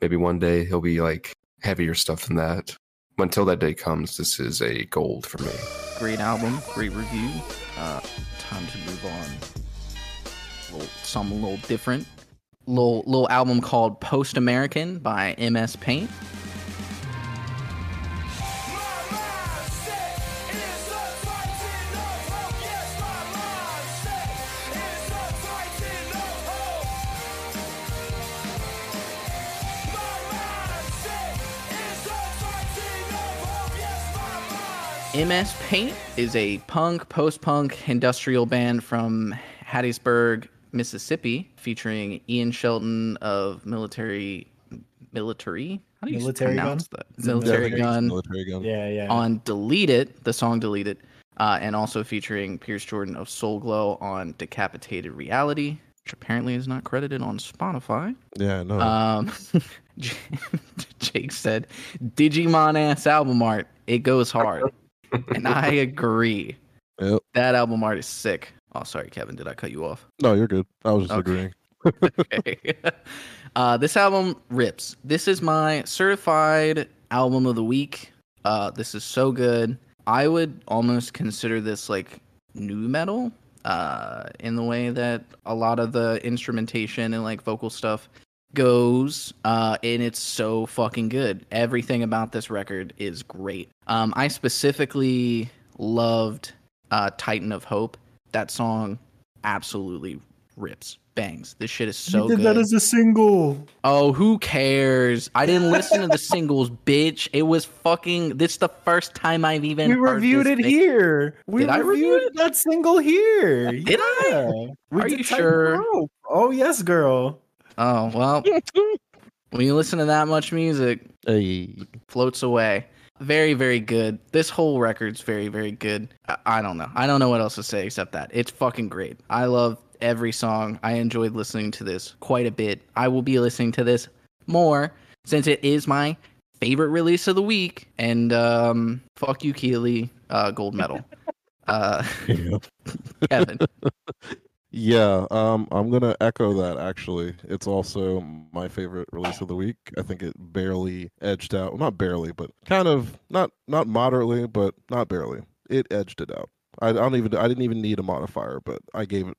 Maybe one day he'll be like heavier stuff than that. Until that day comes, this is a gold for me. Great album, great review. Uh, time to move on. A Little, something a little different. Little little album called Post American by MS Paint. MS Paint is a punk, post punk industrial band from Hattiesburg, Mississippi, featuring Ian Shelton of Military. Military? How do you Military pronounce Gun? that? Military Yeah, Gun Military gun. Yeah, yeah. on Delete It, the song Delete It, uh, and also featuring Pierce Jordan of Soul Glo on Decapitated Reality, which apparently is not credited on Spotify. Yeah, no. Um, Jake said, Digimon ass album art, it goes hard. and I agree. Yep. That album art is sick. Oh, sorry, Kevin. Did I cut you off? no, you're good. I was just Okay. agreeing. okay. uh, this album rips. This is my certified album of the week. Uh, this is so good. I would almost consider this like new metal uh, in the way that a lot of the instrumentation and like vocal stuff goes uh and it's so fucking good everything about this record is great um i specifically loved uh, Titan of Hope. That song absolutely rips, bangs. This shit is so you did good. that as a single. Oh, who cares? I didn't listen to the singles, bitch. It was fucking. This is the first time I've even. We reviewed it here. We Did I review reviewed that single here. Did I? Yeah. We Are did you sure? Oh yes, girl. Oh well. when you listen to that much music, Hey. floats away. Very, very good. This whole record's very, very good. I, I don't know. I don't know what else to say except that it's fucking great. I love every song. I enjoyed listening to this quite a bit. I will be listening to this more since it is my favorite release of the week. And um, fuck you, Kealy. Uh, gold medal. uh, Kevin. Yeah, um, I'm gonna echo that. Actually, it's also my favorite release of the week. I think it barely edged out. Well, not barely, but kind of not not moderately, but not barely. It edged it out. I, I don't even. I didn't even need a modifier, but I gave it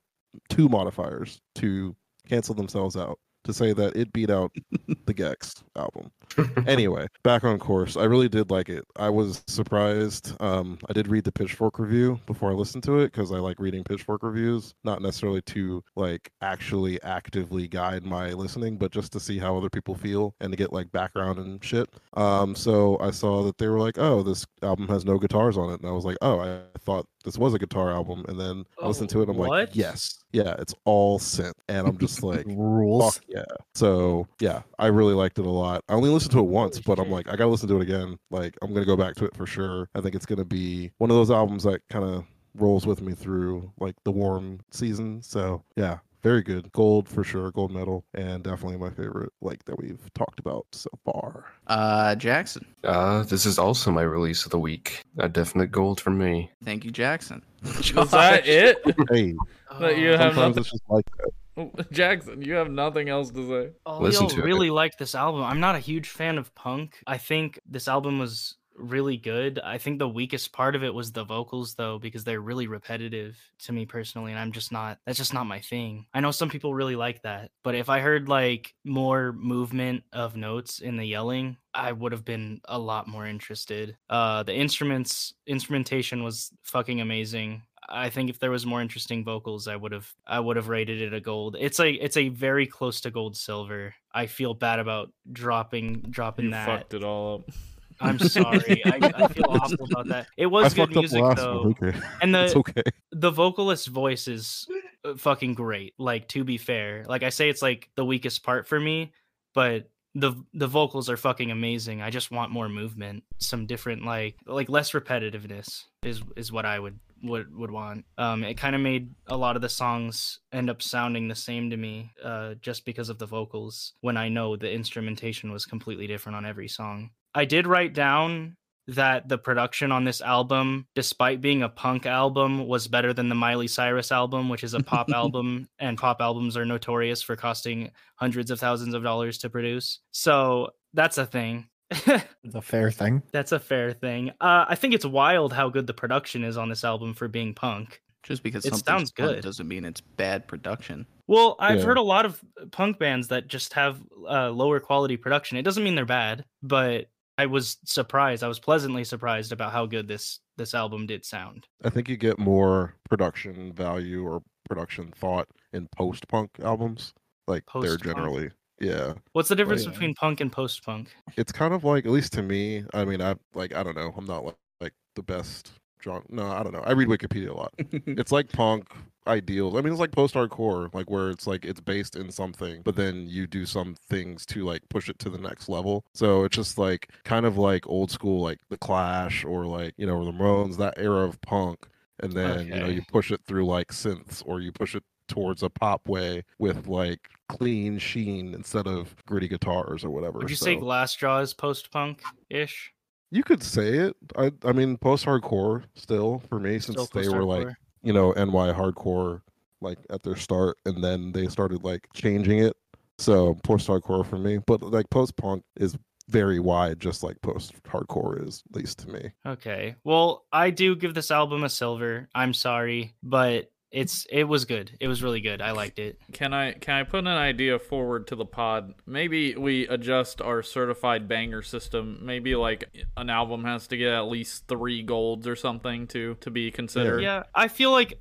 two modifiers to cancel themselves out to say that it beat out the gecs album. anyway, back on course. I really did like it. I was surprised. Um, I did read the Pitchfork review before I listened to it because I like reading Pitchfork reviews, not necessarily to like actually actively guide my listening, but just to see how other people feel and to get like background and shit. Um, so I saw that they were like, "Oh, this album has no guitars on it," and I was like, "Oh, I thought this was a guitar album," and then I listened to it. and I'm like, what? "Yes, yeah, it's all synth," and I'm just like. Rules. Fuck yeah. So yeah, I really liked it a lot. I only listened to it once, but I'm like, I gotta listen to it again. Like, I'm gonna go back to it for sure. I think it's gonna be one of those albums that kind of rolls with me through like the warm season. So yeah, very good. Gold for sure, gold medal, and definitely my favorite like that we've talked about so far. Uh, Jackson. Uh, this is also my release of the week. A definite gold for me. Thank you, Jackson. Is that it? Hey, That you have sometimes nothing. it's just like that. Jackson, you have nothing else to say. Oh, Listen y'all to it. really like this album. I'm not a huge fan of punk. I think this album was really good. I think the weakest part of it was the vocals though because they're really repetitive to me personally and I'm just not that's just not my thing. I know some people really like that, but if I heard like more movement of notes in the yelling, I would have been a lot more interested. Uh the instruments instrumentation was fucking amazing. I think if there was more interesting vocals, I would have I would have rated it a gold. It's a it's a very close to gold silver. I feel bad about dropping dropping You that. fucked it all up. I'm sorry. I, I feel awful about that. It I was good fucked up music though. Okay, and the okay. the vocalist voice is uh, fucking great. Like to be fair, like I say, it's like the weakest part for me, but the the vocals are fucking amazing. I just want more movement, some different like like less repetitiveness is is what I would would would want. Um, it kind of made a lot of the songs end up sounding the same to me, uh, just because of the vocals. When I know the instrumentation was completely different on every song. I did write down that the production on this album, despite being a punk album, was better than the Miley Cyrus album, which is a pop album, and pop albums are notorious for costing hundreds of thousands of dollars to produce. So that's a thing. It's a fair thing. that's a fair thing. Uh, I think it's wild how good the production is on this album for being punk. Just because It sounds punk good. doesn't mean it's bad production. Well, I've Yeah. heard a lot of punk bands that just have uh, lower quality production. It doesn't mean they're bad, but I was surprised. I was pleasantly surprised about how good this this album did sound. I think you get more production value or production thought in post punk albums. Like they're generally, yeah. What's the difference yeah. between punk and post punk? It's kind of like, at least to me. I mean, I like, I don't know. I'm not like, like the best. Genre. No, I don't know. I read Wikipedia a lot. it's like punk ideals. I mean, it's like post hardcore, like where it's like it's based in something, but then you do some things to like push it to the next level. So it's just like kind of like old school, like the Clash or like you know the Ramones, that era of punk, and then you know you push it through like synths or you push it towards a pop way with like clean sheen instead of gritty guitars or whatever. Would you say So- Glassjaw is post punk ish? you could say it. I I mean post hardcore still for me since they were like you know NY hardcore like at their start and then they started like changing it. So post hardcore for me, but like post punk is very wide, just like post hardcore is, at least to me. Okay. Well, I do give this album a silver. I'm sorry, but it's it was good. It was really good. I liked it. Can I can I put an idea forward to the pod? Maybe we adjust our certified banger system. Maybe like an album has to get at least three golds or something to to be considered. Yeah, I feel like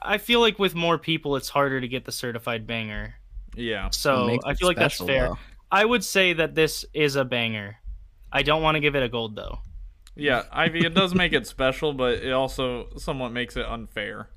I feel like with more people, it's harder to get the certified banger. Yeah. So I feel like that's fair. though. I would say that this is a banger. I don't want to give it a gold though. Yeah, Ivy, it does make it special, but it also somewhat makes it unfair.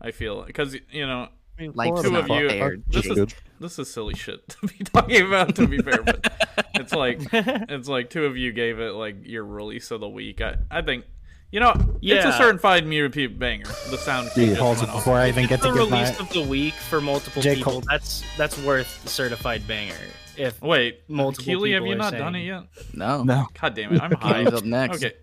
I feel because you know Like two of you. fair, This is this is silly shit to be talking about. To be fair, but it's like it's like two of you gave it like your release of the week. I I think you know it's a Yeah. certified repeat banger. The sound. cue just Pause it went off. before I even get the to give my. release of the week for multiple J. people. Cole. That's that's worth the certified banger. If Wait, Multiple Kealy, have you are not done it yet? No. No. God damn it, I'm high. Kealy's up next. Okay,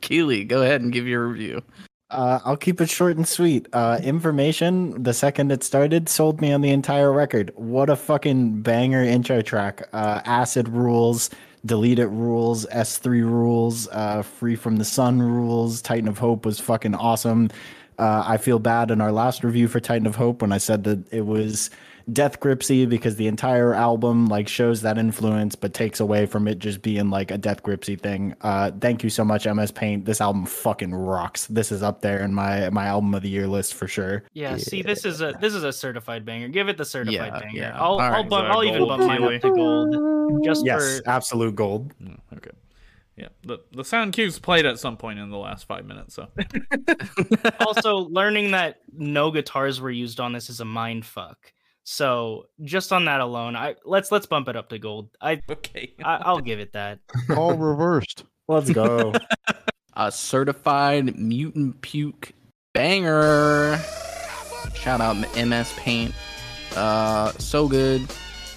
Kealy, go ahead and give your review. Uh, I'll keep it short and sweet. Uh, information, the second it started, sold me on the entire record. What a fucking banger intro track. Uh, acid rules, delete it rules, S3 rules, uh, free from the sun rules, Titan of Hope was fucking awesome. Uh, I feel bad in our last review for Titan of Hope when I said that it was death gripsy because the entire album like shows that influence but takes away from it just being like a death gripsy thing. Uh, thank you so much, MS Paint. This album fucking rocks. This is up there in my my album of the year list for sure. yeah, see, this is a this is a certified banger. Give it the certified Yeah, banger. yeah. I'll All I'll, right. bump, Is that I'll even gold, bump mine Kealy? up to gold just Yes, for absolute gold. Mm, okay. Yeah, the the sound cues played at some point in the last five minutes. So also learning that no guitars were used on this is a mind fuck. So just on that alone, I let's let's bump it up to gold. I, okay. I I'll give it that. All reversed. Let's go. A certified mutant puke banger. Shout out MS Paint. Uh, so good.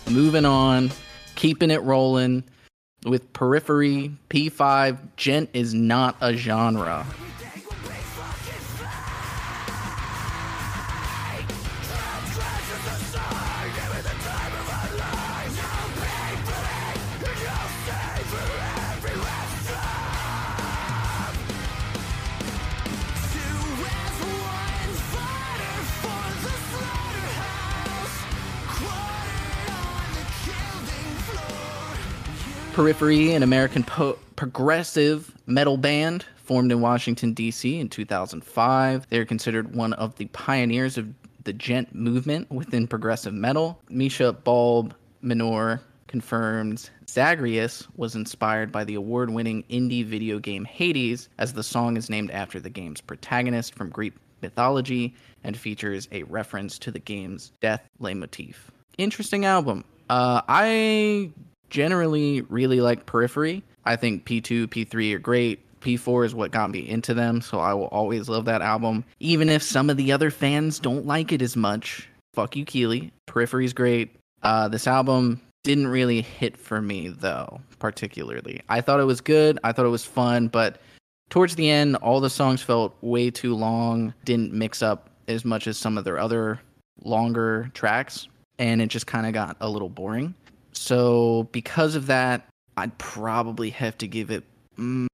Moving on, keeping it rolling with Periphery P5. Djent is not a genre. Periphery, an American po- progressive metal band formed in Washington, D.C. in 2005. They're considered one of the pioneers of the djent movement within progressive metal. Misha Bulb Mansoor confirms Zagreus was inspired by the award winning indie video game Hades, as the song is named after the game's protagonist from Greek mythology and features a reference to the game's death leitmotif. Interesting album. Uh, I generally really like Periphery. I think P2, P3 are great. P4 is what got me into them, so I will always love that album. Even if some of the other fans don't like it as much. Fuck you, Kealy. Periphery's great. Uh, this album didn't really hit for me, though, particularly. I thought it was good. I thought it was fun, but towards the end, all the songs felt way too long, didn't mix up as much as some of their other longer tracks, and it just kind of got a little boring. So, because of that, I'd probably have to give it. Mm,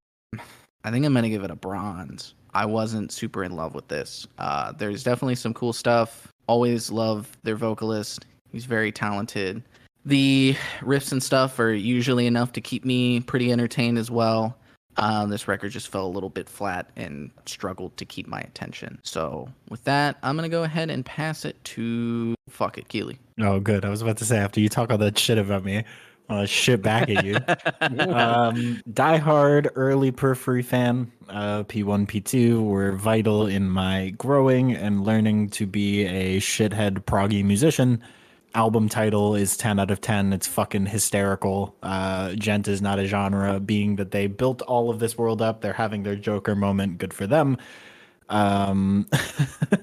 I think I'm to give it a bronze. I wasn't super in love with this. Uh, there's definitely some cool stuff. Always love their vocalist. He's very talented. The riffs and stuff are usually enough to keep me pretty entertained as well. Um, this record just fell a little bit flat and struggled to keep my attention. So, with that, I'm going to go ahead and pass it to Fuck It, Kealy. Oh, good. I was about to say after you talk all that shit about me, I'll shit back at you. um, diehard early periphery fan. Uh, P1, P2 were vital in my growing and learning to be a shithead proggy musician. Album title is 10 out of 10. It's fucking hysterical. Uh, djent is not a genre, being that they built all of this world up. They're having their Joker moment. Good for them. Um,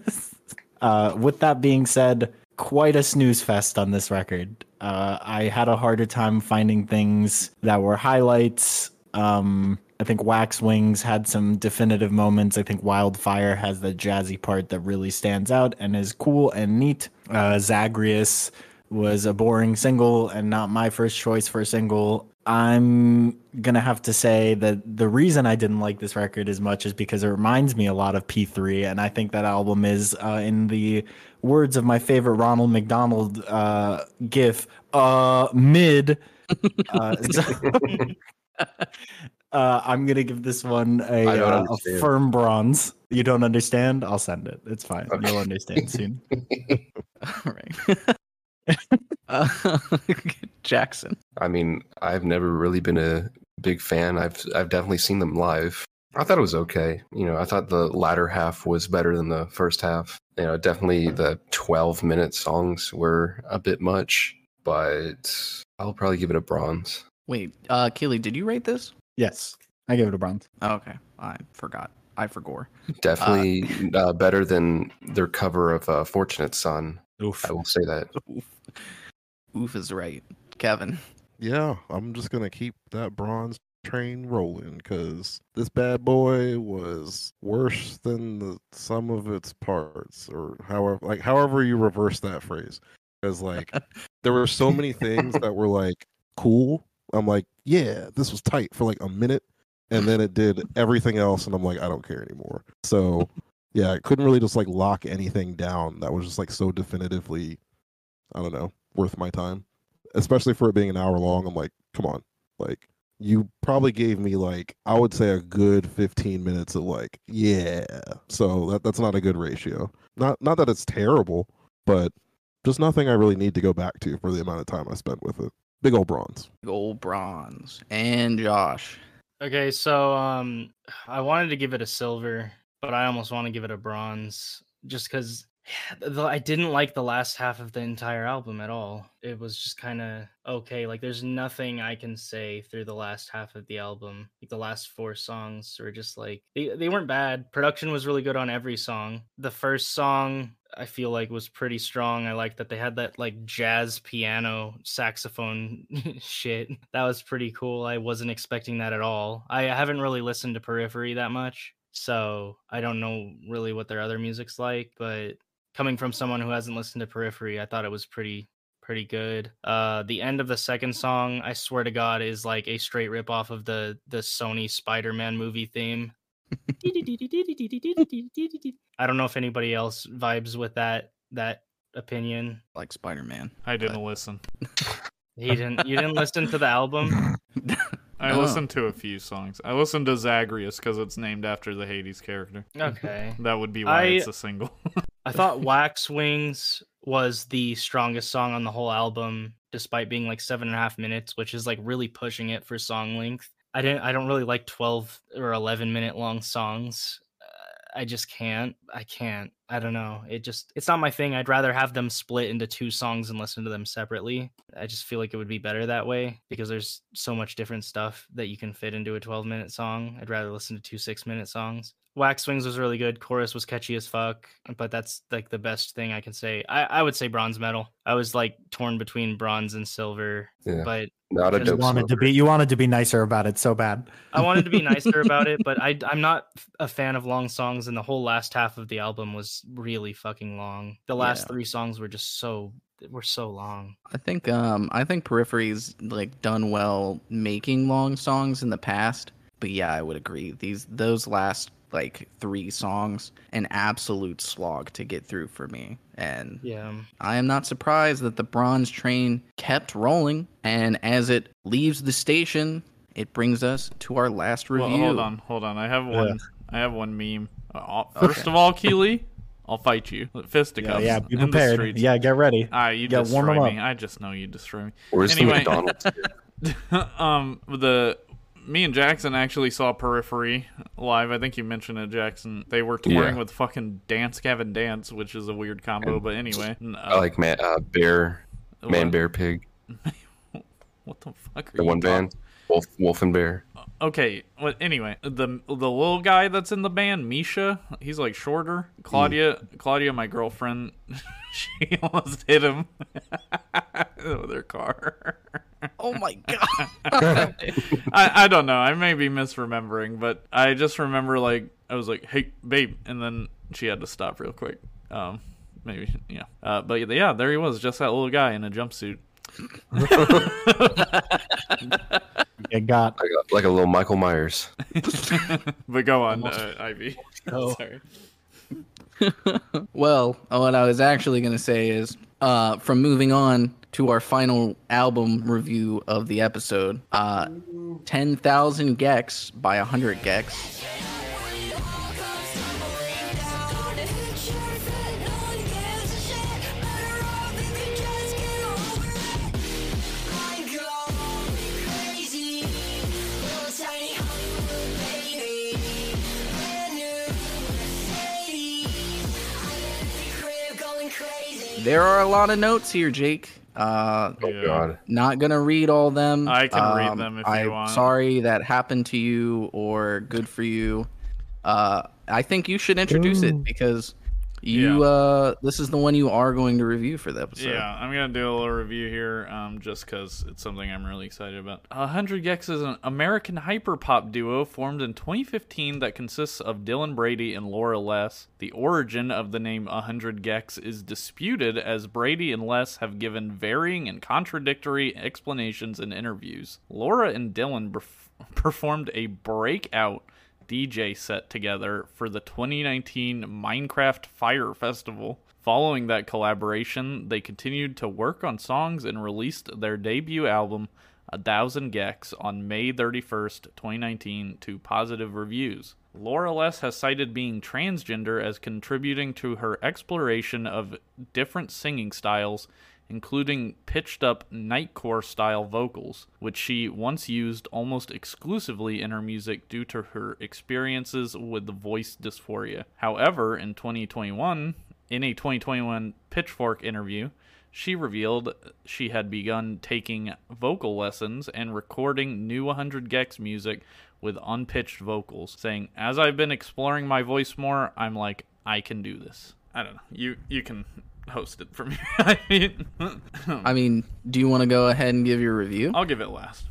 uh, with that being said, quite a snooze fest on this record. Uh, I had a harder time finding things that were highlights. Um, I think Wax Wings had some definitive moments. I think Wildfire has the jazzy part that really stands out and is cool and neat. Uh, Zagreus was a boring single and not my first choice for a single. I'm gonna have to say that the reason I didn't like this record as much is because it reminds me a lot of P3, and I think that album is, uh, in the words of my favorite Ronald McDonald uh, gif, uh, mid. Uh, so- uh, I'm gonna give this one a, I don't uh, a firm bronze. You don't understand? I'll send it. It's fine. Okay. You'll understand soon. All right. uh, Jackson. I mean, I've never really been a big fan. I've I've definitely seen them live. I thought it was okay. You know, I thought the latter half was better than the first half. You know, definitely the 12 minute songs were a bit much, but I'll probably give it a bronze. Wait, uh, Kealy, did you rate this? Yes, I gave it a bronze. Oh, okay, I forgot. I forgot. Definitely uh, better than their cover of uh, Fortunate Son. Oof. I will say that. Oof. Oof is right. Kevin. Yeah, I'm just gonna keep that bronze train rolling because this bad boy was worse than the sum of its parts, or however, like however you reverse that phrase. Because like there were so many things that were like cool. I'm like, yeah, this was tight for like a minute, and then it did everything else, and I'm like, I don't care anymore. So yeah, I couldn't really just like lock anything down that was just like so definitively, I don't know, worth my time. Especially for it being an hour long. I'm like, come on, like you probably gave me like I would say a good 15 minutes of like, yeah. So that that's not a good ratio. Not not that it's terrible, but just nothing I really need to go back to for the amount of time I spent with it. Big old bronze. Big old bronze. And Josh. Okay, so um, I wanted to give it a silver, but I almost want to give it a bronze, just because I didn't like the last half of the entire album at all. It was just kind of okay. Like, there's nothing I can say through the last half of the album. Like the last four songs were just like they they weren't bad. Production was really good on every song. The first song I feel like was pretty strong. I like that they had that like jazz piano saxophone shit. That was pretty cool. I wasn't expecting that at all. I haven't really listened to Periphery that much, so I don't know really what their other music's like, but coming from someone who hasn't listened to Periphery, I thought it was pretty pretty good. Uh the end of the second song, I swear to god is like a straight rip off of the the Sony Spider-Man movie theme. I don't know if anybody else vibes with that that opinion. Like Spider Man. I didn't listen. He didn't you didn't listen to the album? I No. listened to a few songs. I listened to Zagreus because it's named after the Hades character. Okay. That would be why I- it's a single. I thought Wax Wings was the strongest song on the whole album, despite being like seven and a half minutes, which is like really pushing it for song length. I didn't. I don't really like twelve or eleven minute long songs. Uh, I just can't. I can't. I don't know. It just. It's not my thing. I'd rather have them split into two songs and listen to them separately. I just feel like it would be better that way because there's so much different stuff that you can fit into a twelve minute song. I'd rather listen to two six minute songs. Wax Wings was really good. Chorus was catchy as fuck, but that's like the best thing I can say. I, I would say bronze medal. I was like torn between bronze and silver, Yeah. but Not a You dope wanted to be you wanted to be nicer about it so bad. I wanted to be nicer about it. But I I'm not a fan of long songs, and the whole last half of the album was really fucking long. The last Yeah. three songs were just so were so long. I think um I think Periphery's like done well making long songs in the past. But yeah, I would agree. These those last like three songs, an absolute slog to get through for me. And Yeah. I am not surprised that the bronze train kept rolling, and as it leaves the station, it brings us to our last review. Well, hold on, hold on. I have one. I have one meme. Uh, first of all, Kealy, I'll fight you. Yeah, Fisticuffs. yeah, be in the prepared. Yeah, get ready. Ah, you Yeah, warm 'em destroy up. me. I just know you destroy me. Where's Anyway. the McDonald's? um, the me and Jackson actually saw Periphery live. I think you mentioned it, Jackson. They were touring Yeah. with fucking Dance Gavin Dance, which is a weird combo. But anyway, n- I uh, like man, uh, bear, man, what- bear, pig. What the fuck? Are The you one talking- band, wolf, wolf and bear. Okay. Well, anyway, the the little guy that's in the band, Misha, he's like shorter. Claudia, Claudia, my girlfriend, she almost hit him with her car. Oh my god! I, I don't know. I may be misremembering, but I just remember like I was like, "Hey, babe," and then she had to stop real quick. Um, maybe yeah. Uh, but yeah, there he was, just that little guy in a jumpsuit. You got Like a, like a little Michael Myers. but go on, uh, Ivy. Oh. Sorry. Well, what I was actually going to say is uh, from moving on to our final album review of the episode uh, 10,000 gecs by 100 gecs. There are a lot of notes here, Jake. Uh, Oh God. not gonna read all them. I can read Um, them if you I'm want. sorry that happened to you, or good for you. Uh, I think you should introduce it because you. Yeah. Uh, this is the one you are going to review for the episode. Yeah, I'm gonna do a little review here, um, just because it's something I'm really excited about. Uh, 100 gecs is an American hyperpop duo formed in 2015 that consists of Dylan Brady and Laura Les. The origin of the name 100 gecs is disputed, as Brady and Les have given varying and contradictory explanations in interviews. Laura and Dylan perf- performed a breakout DJ set together for the 2019 Minecraft Fire Festival. Following that collaboration, they continued to work on songs and released their debut album, A Thousand gecs, on May 31st, 2019, to positive reviews. Laura Les has cited being transgender as contributing to her exploration of different singing styles including pitched up nightcore style vocals, which she once used almost exclusively in her music due to her experiences with voice dysphoria. However, in 2021, in a 2021 Pitchfork interview, she revealed she had begun taking vocal lessons and recording new 100 gecs music with unpitched vocals, saying, "As I've been exploring my voice more, I'm like, I can do this." I don't know. You you can host it for me. I mean, I mean, do you want to go ahead and give your review? I'll give it last.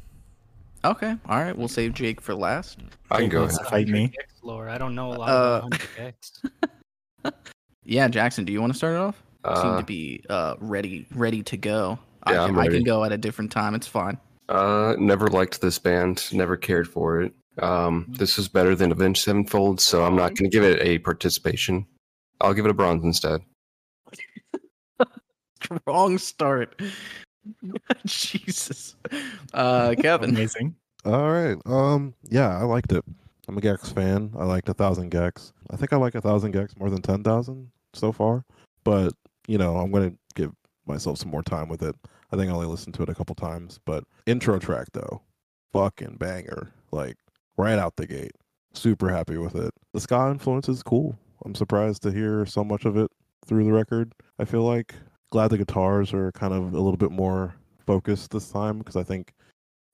Okay. All right. We'll save Jake for last. I can go wants ahead. fight me. gecs lore. I don't know a lot Uh, about 100 gecs. Yeah, Jackson. Do you want to start it off? Seem Uh, to be uh, ready, ready to go. Yeah, I, I'm can, I can go at a different time. It's fine. Uh, never liked this band. Never cared for it. Um, this is better than Avenged Sevenfold, so I'm not going to give it a participation. I'll give it a bronze instead. Wrong start. Jesus. Uh, Kevin. Amazing. All right. Um. Yeah, I liked it. I'm a gecs fan. I liked a thousand gecs. I think I like a thousand gecs more than ten thousand so far. But you know, I'm gonna give myself some more time with it. I think I only listened to it a couple times. But intro track though, fucking banger. Like right out the gate. Super happy with it. The ska influence is cool. I'm surprised to hear so much of it through the record. I feel like glad the guitars are kind of a little bit more focused this time because I think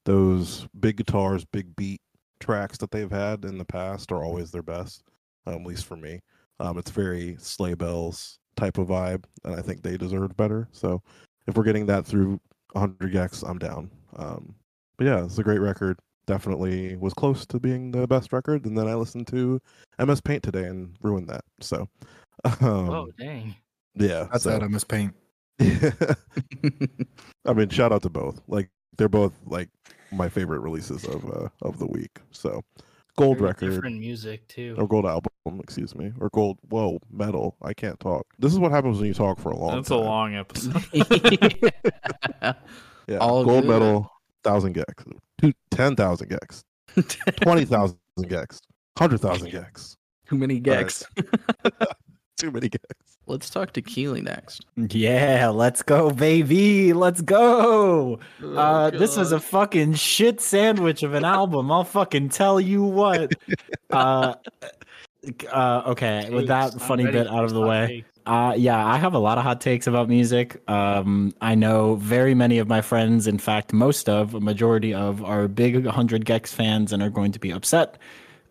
those big guitars, big beat tracks that they've had in the past are always their best, um, at least for me. Um, it's very sleigh bells type of vibe, and I think they deserved better. So if we're getting that through 100 gecs, I'm down. Um, but yeah, it's a great record. Definitely was close to being the best record, and then I listened to MS Paint today and ruined that. So, um, oh, dang. yeah, That's so, that. I miss paint. I mean, shout out to both. Like they're both like my favorite releases of uh, of the week. So, gold Very record Different music, too. or gold album, excuse me, or gold. Whoa, metal. I can't talk. This is what happens when you talk for a long. That's a long episode. Yeah, all gold good. medal, thousand gecs, two ten thousand gecs, twenty thousand gecs, hundred thousand gecs. Too many gecs. Too many gecs. Let's talk to Kealy next. Yeah, let's go, baby. Let's go. Oh, Uh, this is a fucking shit sandwich of an album. I'll fucking tell you what. Uh, uh, okay, with that I'm funny bit out of the way. takes. Uh, yeah, I have a lot of hot takes about music. Um, I know very many of my friends, in fact, most of, a majority of, are big 100 gecs fans and are going to be upset.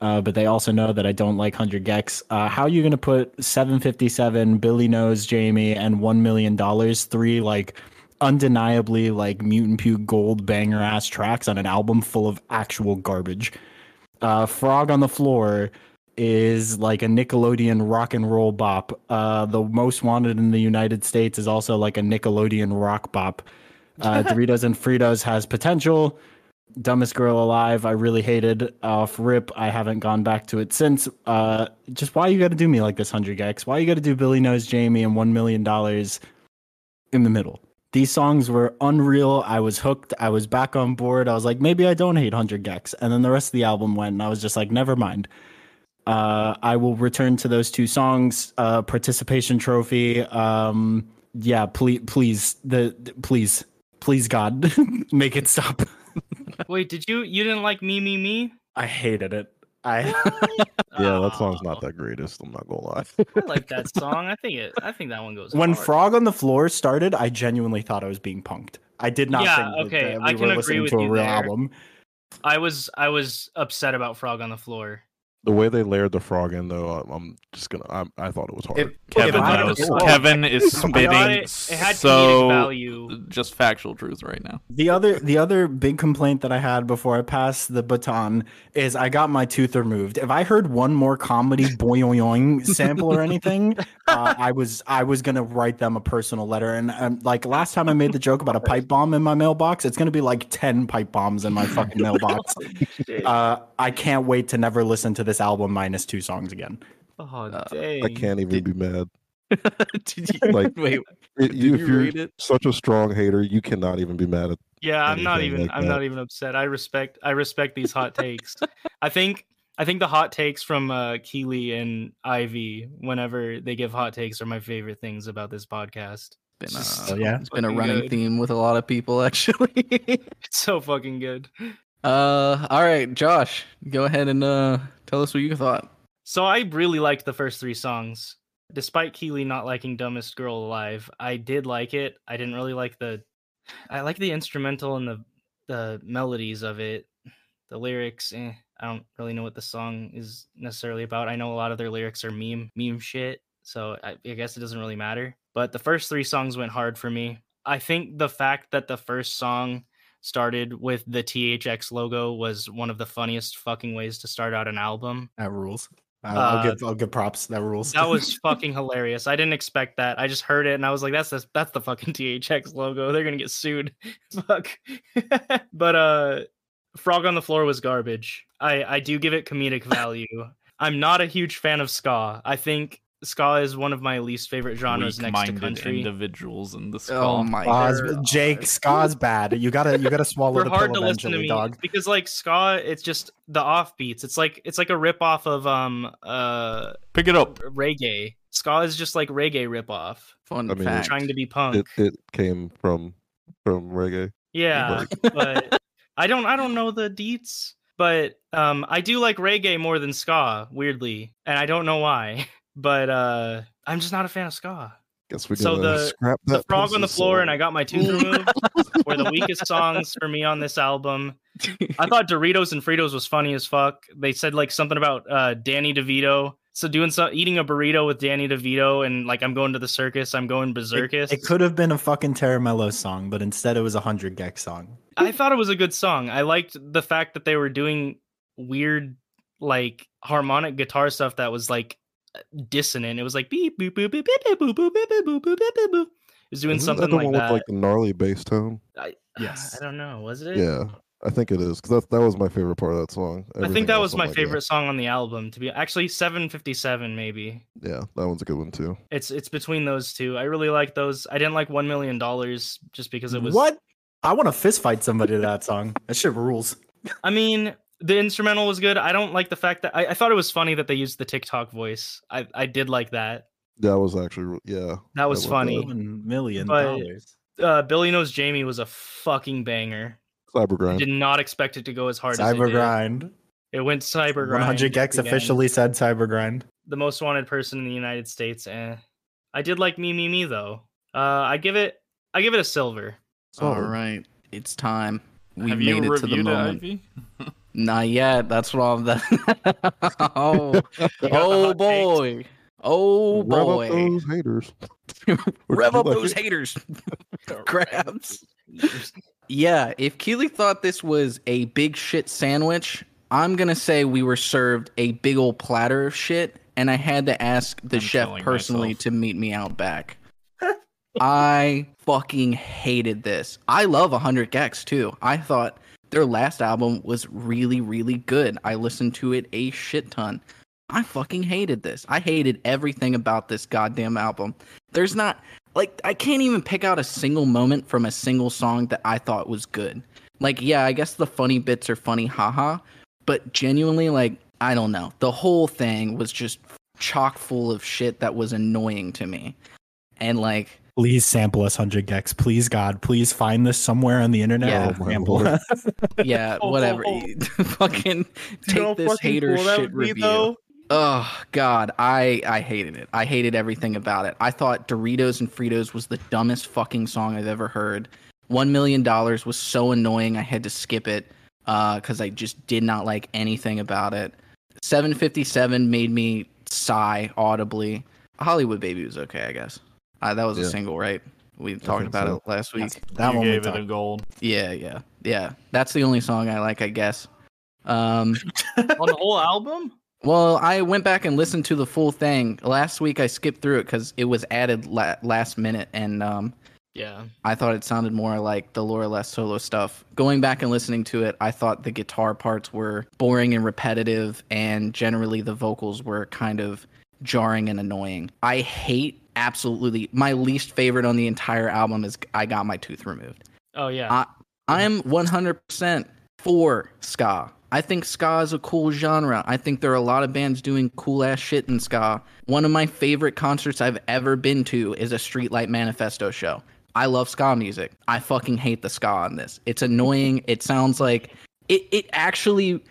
Uh, but they also know that I don't like 100 gecs. Uh, how are you going to put 757, Billy Knows Jamie, and $1 million, three like undeniably like Mutant Puke gold banger ass tracks on an album full of actual garbage? Uh, Frog on the Floor is like a Nickelodeon rock and roll bop. Uh, the Most Wanted in the United States is also like a Nickelodeon rock bop. Uh, Doritos and Fritos has potential. Dumbest Girl Alive, I really hated. Off rip, I haven't gone back to it since. Uh, just why you got to do me like this, hundred gecs? Why you got to do Billy Knows Jamie and One Million Dollars in the middle? These songs were unreal. I was hooked. I was back on board. I was like, maybe I don't hate hundred gecs. And then the rest of the album went, and I was just like, never mind. Uh, I will return to those two songs. Uh, participation trophy. Um, yeah, please, please, the please, please, God, make it stop. Wait, did you you didn't like me me me? I hated it. I Yeah, that song's Oh, not that greatest. I'm not gonna lie. I like that song. I think it. I think that one goes. when hard. Frog on the Floor started, I genuinely thought I was being punked. I did not Yeah, think that, okay, uh, that I we can were agree listening with to a you real there. album. I was I was upset about Frog on the Floor. The way they layered the frog in, though, I'm, I'm just gonna. I'm, I thought it was hard. If- Kevin I- knows. Kevin is spitting thought it, it so value. just factual truth right now. The other the other big complaint that I had before I passed the baton is I got my tooth removed. If I heard one more comedy boing sample or anything, uh, I was I was gonna write them a personal letter. And um, like last time I made the joke about a pipe bomb in my mailbox, it's gonna be like ten pipe bombs in my fucking mailbox. Uh, I can't wait to never listen to this album minus two songs again. Oh Uh, dang! I can't even be mad. Did you Like, wait? It, Did you, if you you're it? such a strong hater, you cannot even be mad at. Yeah, I'm not even. like I'm that. not even upset. I respect. I respect these hot takes. I think. I think the hot takes from uh, Kealy and Ivy, whenever they give hot takes, are my favorite things about this podcast. Been, uh, Oh, yeah? it's been a running good. theme with a lot of people actually. It's so fucking good. Uh, all right, Josh, go ahead and uh tell us what you thought. So I really liked the first three songs. Despite Kealy not liking Dumbest Girl Alive, I did like it. I didn't really like the I like the instrumental and the the melodies of it. The lyrics, eh, I don't really know what the song is necessarily about. I know a lot of their lyrics are meme meme shit, so I, I guess it doesn't really matter. But the first three songs went hard for me. I think the fact that the first song started with the THX logo was one of the funniest fucking ways to start out an album. That rules. I'll, I'll Uh, give I'll give props. That rules. That was fucking hilarious. I didn't expect that. I just heard it and I was like, "That's the that's the fucking THX logo. They're gonna get sued." Fuck. but uh, Frog on the Floor was garbage. I I do give it comedic value. I'm not a huge fan of ska. I think ska is one of my least favorite genres next to Weak-minded country. individuals in the ska. Oh my Ska's- god, Jake, ska's bad. You gotta you gotta swallow They're the hard pill to listen to me dog. because like ska, it's just the offbeats. It's like it's like a rip off of um uh Pick it up. reggae. Ska is just like reggae rip off, Fun I mean, fact. trying to be punk. It, it came from from reggae. Yeah, but I don't I don't know the deets, but um I do like reggae more than ska, weirdly, and I don't know why. But uh I'm just not a fan of ska. Guess we So the- scrap The frog on the floor song. and I got my tooth removed were the weakest songs for me on this album. I thought Doritos and Fritos was funny as fuck. They said like something about uh Danny DeVito. So doing so eating a burrito with Danny DeVito and like I'm going to the circus, I'm going It, berserkus. it could have been a fucking Terramello song, but instead it was a hundred gecs song. I thought it was a good song. I liked the fact that they were doing weird, like harmonic guitar stuff that was like dissonant. It was like beep boop boop beep beep boop boop boop beep boop boop boop boop. It was doing Isn't something that the like one that. with like the gnarly bass tone. I, Yes. I don't know. Was it? Yeah, I think it is because that that was my favorite part of that song. I think that was my like, favorite song on the album. To be actually, seven fifty seven maybe. Yeah, yeah, that one's a good one too. It's it's between those two. I really like those. I didn't like one million dollars just because it was what? I want to fist fight somebody to that song. That shit rules. I mean, the instrumental was good. I don't like the fact that I, I thought it was funny that they used the TikTok voice. I, I did like that. That was actually yeah. That was was funny. good. One million But- dollars. Uh, Billy Knows Jamie was a fucking banger. I Cybergrind. did not expect it to go as hard as Cyber it did. grind. It went cyber grind. 100 gecs again. officially said cyber grind. the most wanted person in the United States. Eh. I did like me me me though. Uh, I give it I give it a silver. All Solid. right, it's time. We Have made you it to the reviewed it, moment. Ivy? Not yet. That's what I'm. The... oh, You oh, got the oh boy. Oh Rev up boy. those haters. Would Rev up like those it? haters. Grabs. Yeah, if Kealy thought this was a big shit sandwich, I'm gonna say we were served a big old platter of shit, and I had to ask the I'm chef personally myself. to meet me out back. I fucking hated this. I love 100 gecs too. I thought their last album was really, really good. I listened to it a shit ton. I fucking hated this. I hated everything about this goddamn album. There's not like I can't even pick out a single moment from a single song that I thought was good. Like, yeah, I guess the funny bits are funny, haha. But genuinely, like, I don't know. The whole thing was just chock full of shit that was annoying to me. And like, Please sample us 100 gecs. Please, God, please find this somewhere on the internet. Yeah. Oh sample yeah, whatever. oh, fucking take this hater shit review. Oh god, I I hated it. I hated everything about it. I thought Doritos and Fritos was the dumbest fucking song I've ever heard. One million dollars was so annoying I had to skip it uh, because I just did not like anything about it. Seven fifty seven made me sigh audibly. Hollywood Baby was okay, I guess. Uh, that was a single, right? We talked about so. it last week. that you one we gave it talked- a gold. Yeah, yeah, yeah. That's the only song I like, I guess. Um, On the whole album? well, I went back and listened to the full thing last week. I skipped through it because it was added la- last minute, and um, Yeah. I thought it sounded more like the Laura Les solo stuff. Going back and listening to it, I thought the guitar parts were boring and repetitive, and generally the vocals were kind of jarring and annoying. I hate absolutely my least favorite on the entire album is I Got My Tooth Removed. Oh yeah. I, I'm 100% for ska. I think ska is a cool genre. I think there are a lot of bands doing cool ass shit in ska. One of my favorite concerts I've ever been to is a Streetlight Manifesto show. I love ska music. I fucking hate the ska on this. It's annoying. It sounds like it it actually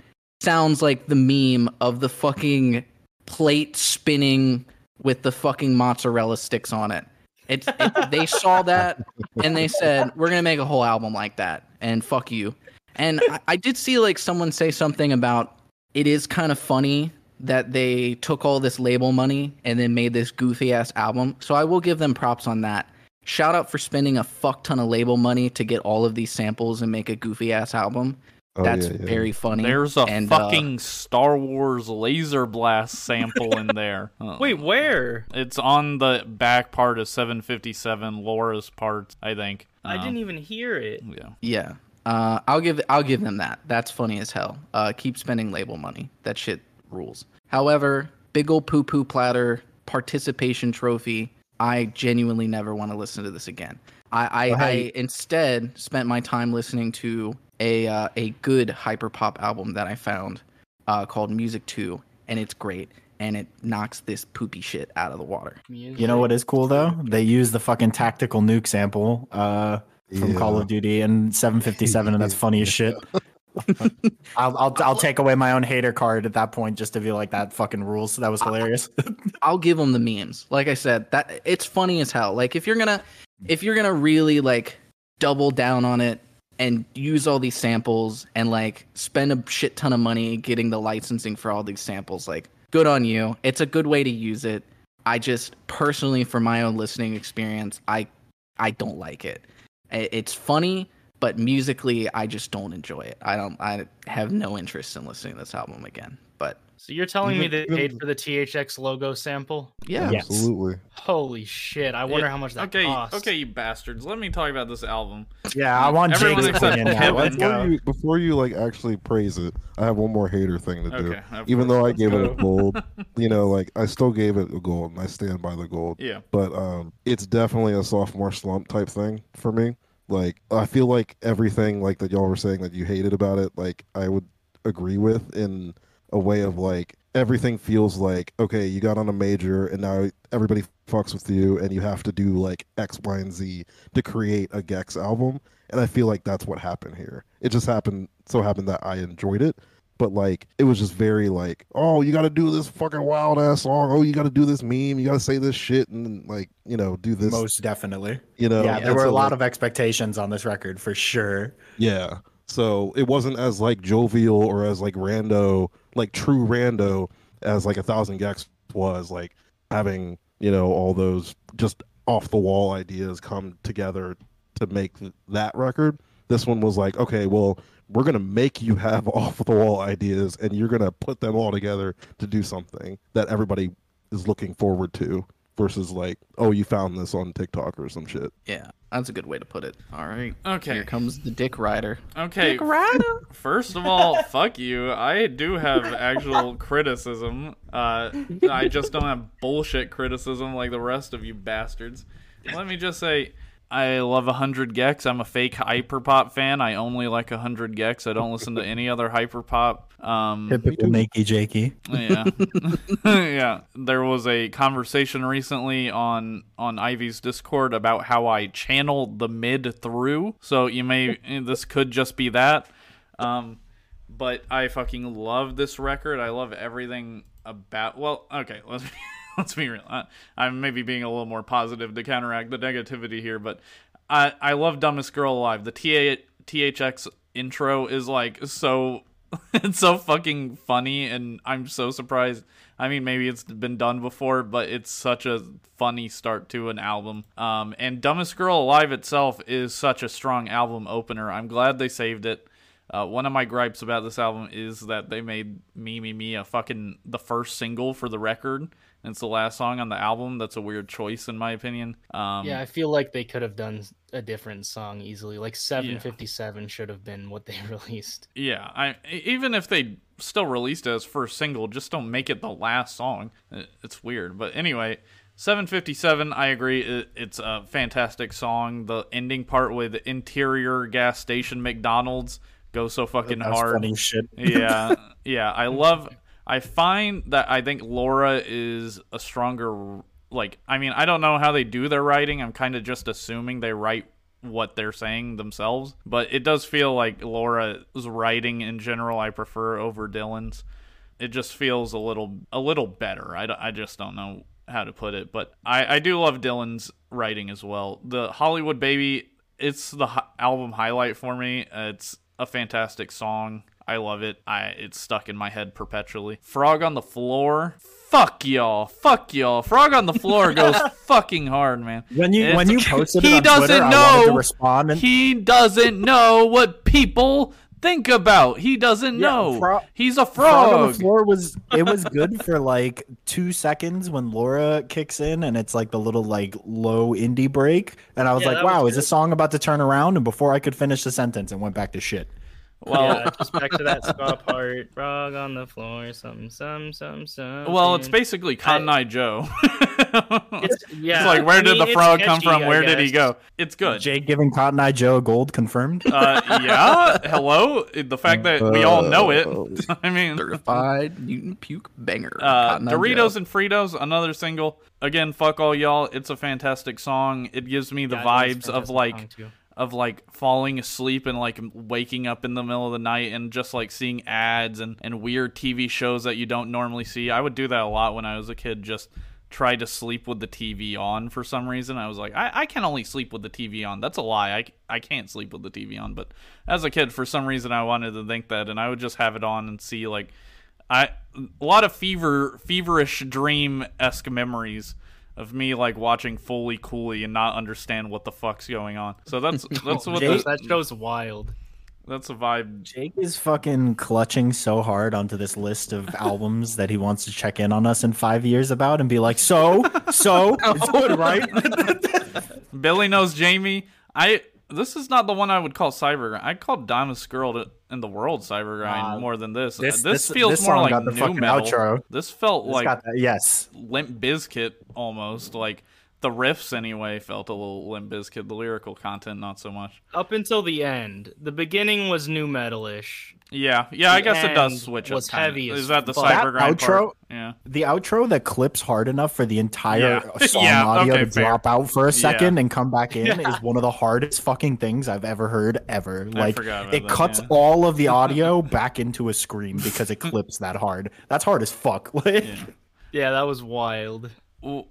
sounds like the meme of the fucking plate spinning with the fucking mozzarella sticks on it. It, they saw that and they said we're gonna make a whole album like that and fuck you. And I, I did see like someone say something about it is kind of funny that they took all this label money and then made this goofy ass album. So I will give them props on that. Shout out for spending a fuck ton of label money to get all of these samples and make a goofy ass album. Oh, That's yeah, yeah. very funny. There's a And, uh, fucking Star Wars laser blast sample in there. Oh. Wait, where? It's on the back part of 757, Laura's part, I think. I Um, didn't even hear it. Yeah. Yeah. Uh, I'll give I'll give them that. That's funny as hell. Uh, keep spending label money. That shit rules. However, big ol' poo poo platter participation trophy. I genuinely never want to listen to this again. I I, Well, hey- I instead spent my time listening to a uh, a good hyperpop album that I found uh, called Music Two, and it's great. And it knocks this poopy shit out of the water. You know what is cool though? They use the fucking tactical nuke sample uh, from Call of Duty and 757, and that's funny as shit. I'll, I'll I'll take away my own hater card at that point just to be like that fucking rules. That was hilarious. I'll give them the memes. Like I said, that it's funny as hell. Like if you're gonna if you're gonna really like double down on it and use all these samples and like spend a shit ton of money getting the licensing for all these samples, like good on you. It's a good way to use it. I just personally, for my own listening experience, I I don't like it. It's funny, but musically, I just don't enjoy it. I don't. I have no interest in listening to this album again. But So you're telling me they paid for the THX logo sample? yeah, Yes. Absolutely. Holy shit! I wonder how much that okay, costs. okay, you bastards. Let me talk about this album. yeah, I want Everyone Jake's opinion now. Before you, before you like actually praise it, I have one more hater thing to do. Okay, Even though I let's gave it a gold, you know, like I still gave it a gold, and I stand by the gold. Yeah. But um, it's definitely a sophomore slump type thing for me. Like I feel like everything like that y'all were saying that you hated about it, like I would agree with in a way of like everything feels like okay, you got on a major and now everybody fucks with you and you have to do like X, Y, and Z to create a gecs album. And I feel like that's what happened here. It just happened so happened that I enjoyed it. But like it was just very like, oh, you gotta do this fucking wild ass song. Oh, you gotta do this meme. You gotta say this shit and like, you know, do this. Most definitely. you know, yeah, there were a lot like, of expectations on this record for sure. Yeah. So it wasn't as like jovial or as like rando, like true rando as like a thousand gecs was like having, you know, all those just off the wall ideas come together to make that record. This one was like, okay, well, we're gonna make you have off the wall ideas, and you're gonna put them all together to do something that everybody is looking forward to. Versus like, oh, you found this on TikTok or some shit. Yeah, that's a good way to put it. All right. Okay. Here comes the Dick Rider. Okay. Dick rider. First of all, fuck you. I do have actual criticism. Uh, I just don't have bullshit criticism like the rest of you bastards. Let me just say, I love 100 gecs. I'm a fake hyperpop fan. I only like 100 gecs. I don't listen to any other hyperpop. Um, Typical Nakey Jakey. yeah. Yeah. There was a conversation recently on on ivy's discord about how i channeled the mid through. So you may this could just be that. Um but i fucking love this record. I love everything about well okay let's be, let's be real. I, i'm maybe being a little more positive to counteract the negativity here but i i love dumbest girl alive. The TA, thx intro is like so it's so fucking funny and i'm so surprised. I mean maybe it's been done before but it's such a funny start to an album. Um, and dumbest girl alive itself is such a strong album opener. I'm glad they saved it. Uh, one of my gripes about this album is that they made me me me a fucking the first single for the record it's the last song on the album that's a weird choice in my opinion um, Yeah, I feel like they could have done a different song easily. Like 757 should have been what they released. Yeah, I even if they still released it as first single, just don't make it the last song. It's weird, but anyway, 757. I agree. It's a fantastic song. The ending part with interior gas station McDonald's go so fucking That's hard. funny shit. yeah, yeah. I love. I find that I think Laura is a stronger. Like, I mean, I don't know how they do their writing. I'm kind of just assuming they write what they're saying themselves, but it does feel like Laura's writing in general I prefer over Dylan's. It just feels a little a little better. I, I just don't know how to put it, but I, I do love Dylan's writing as well. The Hollywood Baby, it's the album highlight for me. It's a fantastic song. I love it. I it's stuck in my head perpetually. Frog on the floor. Fuck y'all. Fuck y'all. Frog on the floor goes fucking hard, man. When you It's- when you posted he it on doesn't Twitter, know. I wanted to respond and He doesn't know what people think about. He doesn't Yeah, know. fro- He's a Frog frog on the floor was it was good for like two seconds when Laura kicks in and it's like the little like low indie break and I was Yeah, like, that was wow, is good. this song about to turn around? And before I could finish the sentence, it went back to shit. Well, yeah, just back to that ska part. Frog on the floor, some, some, some, some. well, it's basically Cotton Eye Joe. It's, yeah, It's like, where I did mean, the frog come catchy, from? Where did he go? It's good. Jake giving Cotton Eye Joe gold confirmed. Uh, yeah. Hello. The fact that we all know it. I mean, Certified mutant puke banger. Uh, Doritos Joe. and Fritos, another single. Again, fuck all y'all. It's a fantastic song. It gives me the Yeah, I think it's vibes of like song, too. Of like falling asleep and like waking up in the middle of the night and just like seeing ads and, and weird TV shows that you don't normally see. I would do that a lot when I was a kid, just try to sleep with the TV on for some reason. I was like, I, I can only sleep with the TV on. That's a lie. I, I can't sleep with the TV on. But as a kid, for some reason, I wanted to think that and I would just have it on and see like I a lot of fever feverish dream esque memories of me like watching Fully Cooley and not understand what the fuck's going on. So that's that's what Jake- the, that show's wild. that's a vibe. Jake is fucking clutching so hard onto this list of albums that he wants to check in on us in five years about and be like, so, so, it's good, right? Billy knows Jamie. I this is not the one I would call Cybergrind. I call Diamond Girl in the world Cybergrind Uh, more than this. this- This, this- feels this more like the nu metal. outro. This felt like got that- yes. Limp Bizkit almost. Like the riffs anyway felt a little Limp Bizkit. The lyrical content not so much. Up until the end, the beginning was nu metal-ish. Yeah, yeah. I guess it does switch. was up kinda. heavy Is that the fuck. That Cybergrind outro- part? Yeah. The outro that clips hard enough for the entire Yeah. song Yeah, audio okay, to fair. drop out for a second Yeah. and come back in is one of the hardest fucking things I've ever heard ever. Like forgot about it that, cuts yeah. all of the audio back into a screen because it clips that hard. That's hard as fuck. Yeah. Yeah, that was wild.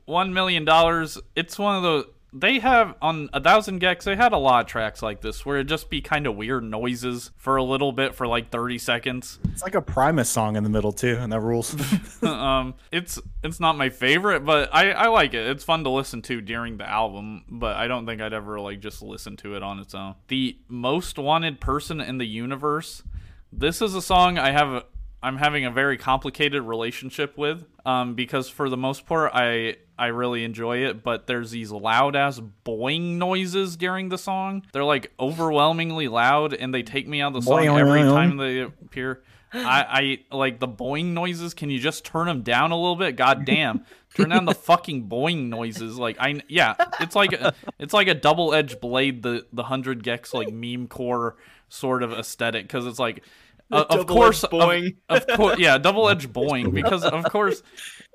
One million dollars. It's one of those. they have on a thousand gecs they had a lot of tracks like this where it'd just be kind of weird noises for a little bit for like 30 seconds It's like a Primus song in the middle too, and that rules. um it's it's not my favorite but i i like it it's fun to listen to during the album but i don't think i'd ever like just listen to it on its own the most wanted person in the universe this is a song i have i'm having a very complicated relationship with um because for the most part i I really enjoy it, but there's these loud ass boing noises during the song. They're like overwhelmingly loud and they take me out of the song Boing, every boing, boing. time they appear. I, I like the boing noises. Can you just turn them down a little bit? God damn. Turn down the fucking boing noises. Like I yeah, it's like a, it's like a double edged blade. The the hundred gecs like meme core sort of aesthetic because it's like. Uh, of course, of, boing. of course, yeah, double edged boing because of course,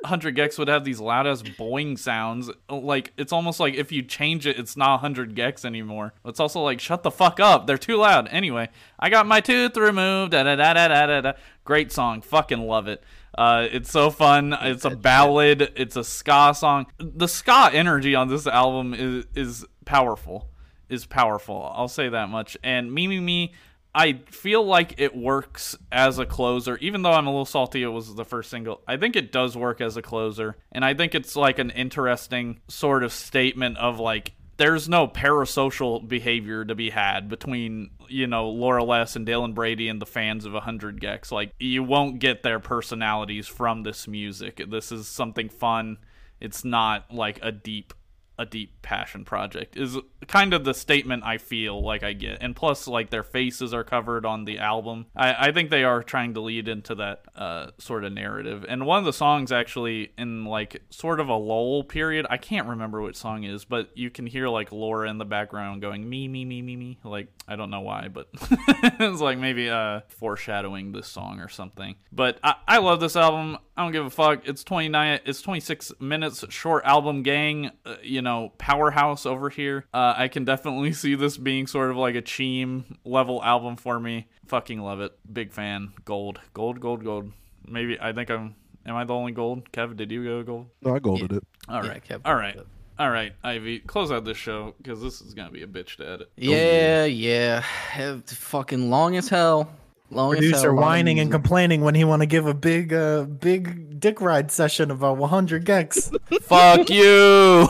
hundred gecs would have these loud ass boing sounds. Like it's almost like if you change it, it's not hundred gecs anymore. It's also like shut the fuck up, they're too loud. Anyway, I got my tooth removed. Da da da da da da. da. Great song, fucking love it. Uh, it's so fun. It's a ballad. It's a ska song. The ska energy on this album is is powerful. Is powerful. I'll say that much. And me me me. I feel like it works as a closer, even though I'm a little salty it was the first single. I think it does work as a closer. And I think it's like an interesting sort of statement of like, there's no parasocial behavior to be had between, you know, Laura Les and Dylan Brady and the fans of 100 gecs. Like, you won't get their personalities from this music. This is something fun. It's not like a deep a deep passion project is kind of the statement I feel like I get. And plus, like their faces are covered on the album. I, I think they are trying to lead into that uh, sort of narrative. And one of the songs actually in like sort of a lull period. I can't remember which song is, but you can hear like Laura in the background going me me me me me. Like I don't know why, but it's like maybe uh foreshadowing this song or something. But I, I love this album. I don't give a fuck. It's 29 it's 26 minutes short album gang, uh, you know, powerhouse over here. Uh, I can definitely see this being sort of like a Cheem level album for me. Fucking love it. Big fan. Gold. Gold, gold, gold. Maybe I think I'm am I the only gold? Kev, did you go gold? No, I golded it. All right. Yeah, right. Kev, All right. All right, Ivy, close out this show because this is gonna be a bitch to edit. Yeah, yeah. It's fucking long as hell. Long as hell. Producer a lot whining and complaining when he want to give a big, uh, big dick ride session about 100 gecs. Fuck you.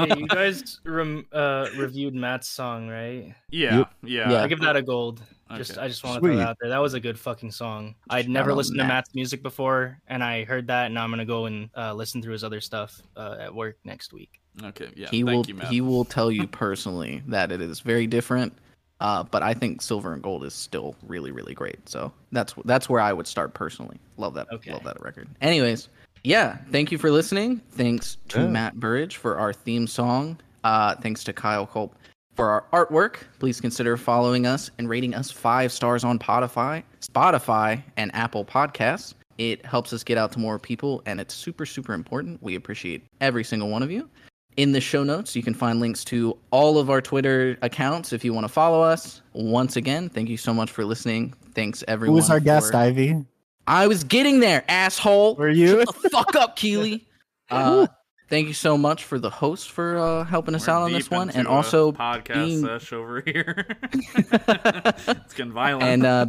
hey, you guys rem- uh, reviewed Matt's song, right? yeah, Yep. yeah, Yeah. I give that a gold. Just I just want to throw that out there. That was a good fucking song. I'd never out listened to Matt. Matt's music before, and I heard that, and I'm gonna go and uh, listen through his other stuff uh, at work next week. Okay, yeah. he thank will you, Matt. he will tell you personally that it is very different. Uh, but I think silver and gold is still really really great. So that's that's where I would start personally. Love that Okay. love that record. Anyways, yeah, thank you for listening. Thanks to Yeah. Matt Burridge for our theme song. Uh, thanks to Kyle Culp for our artwork. Please consider following us and rating us five stars on Spotify, Spotify, and Apple Podcasts. It helps us get out to more people, and it's super, super important. We appreciate every single one of you. In the show notes, you can find links to all of our Twitter accounts if you want to follow us. Once again, thank you so much for listening. Thanks, everyone. Who everyone. was our guest, Ivy? I was getting there, asshole. Were you? Shut the fuck up, Kealy. Uh, thank you so much for the host for uh, helping us We're out on this one, and also podcast being- sesh over here. it's getting violent. and uh,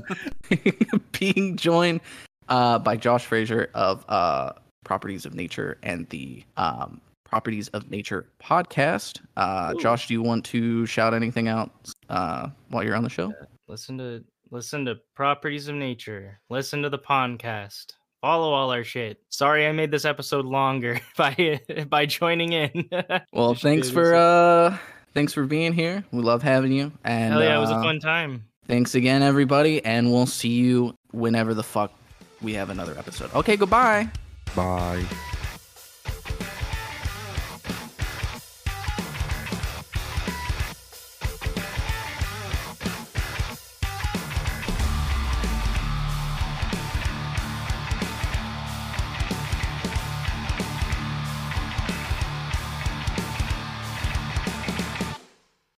being joined uh, by Josh Fraser of uh, Properties of Nature and the um, Properties of Nature podcast. Uh, Ooh. Josh, do you want to shout anything out uh, while you're on the show? Listen to listen to Properties of Nature. Listen to the podcast. Follow all our shit. Sorry, I made this episode longer by by joining in. Well, thanks for uh, thanks for being here. We love having you, and Hell yeah, it was a uh, fun time. Thanks again, everybody, and we'll see you whenever the fuck we have another episode. Okay, goodbye. Bye.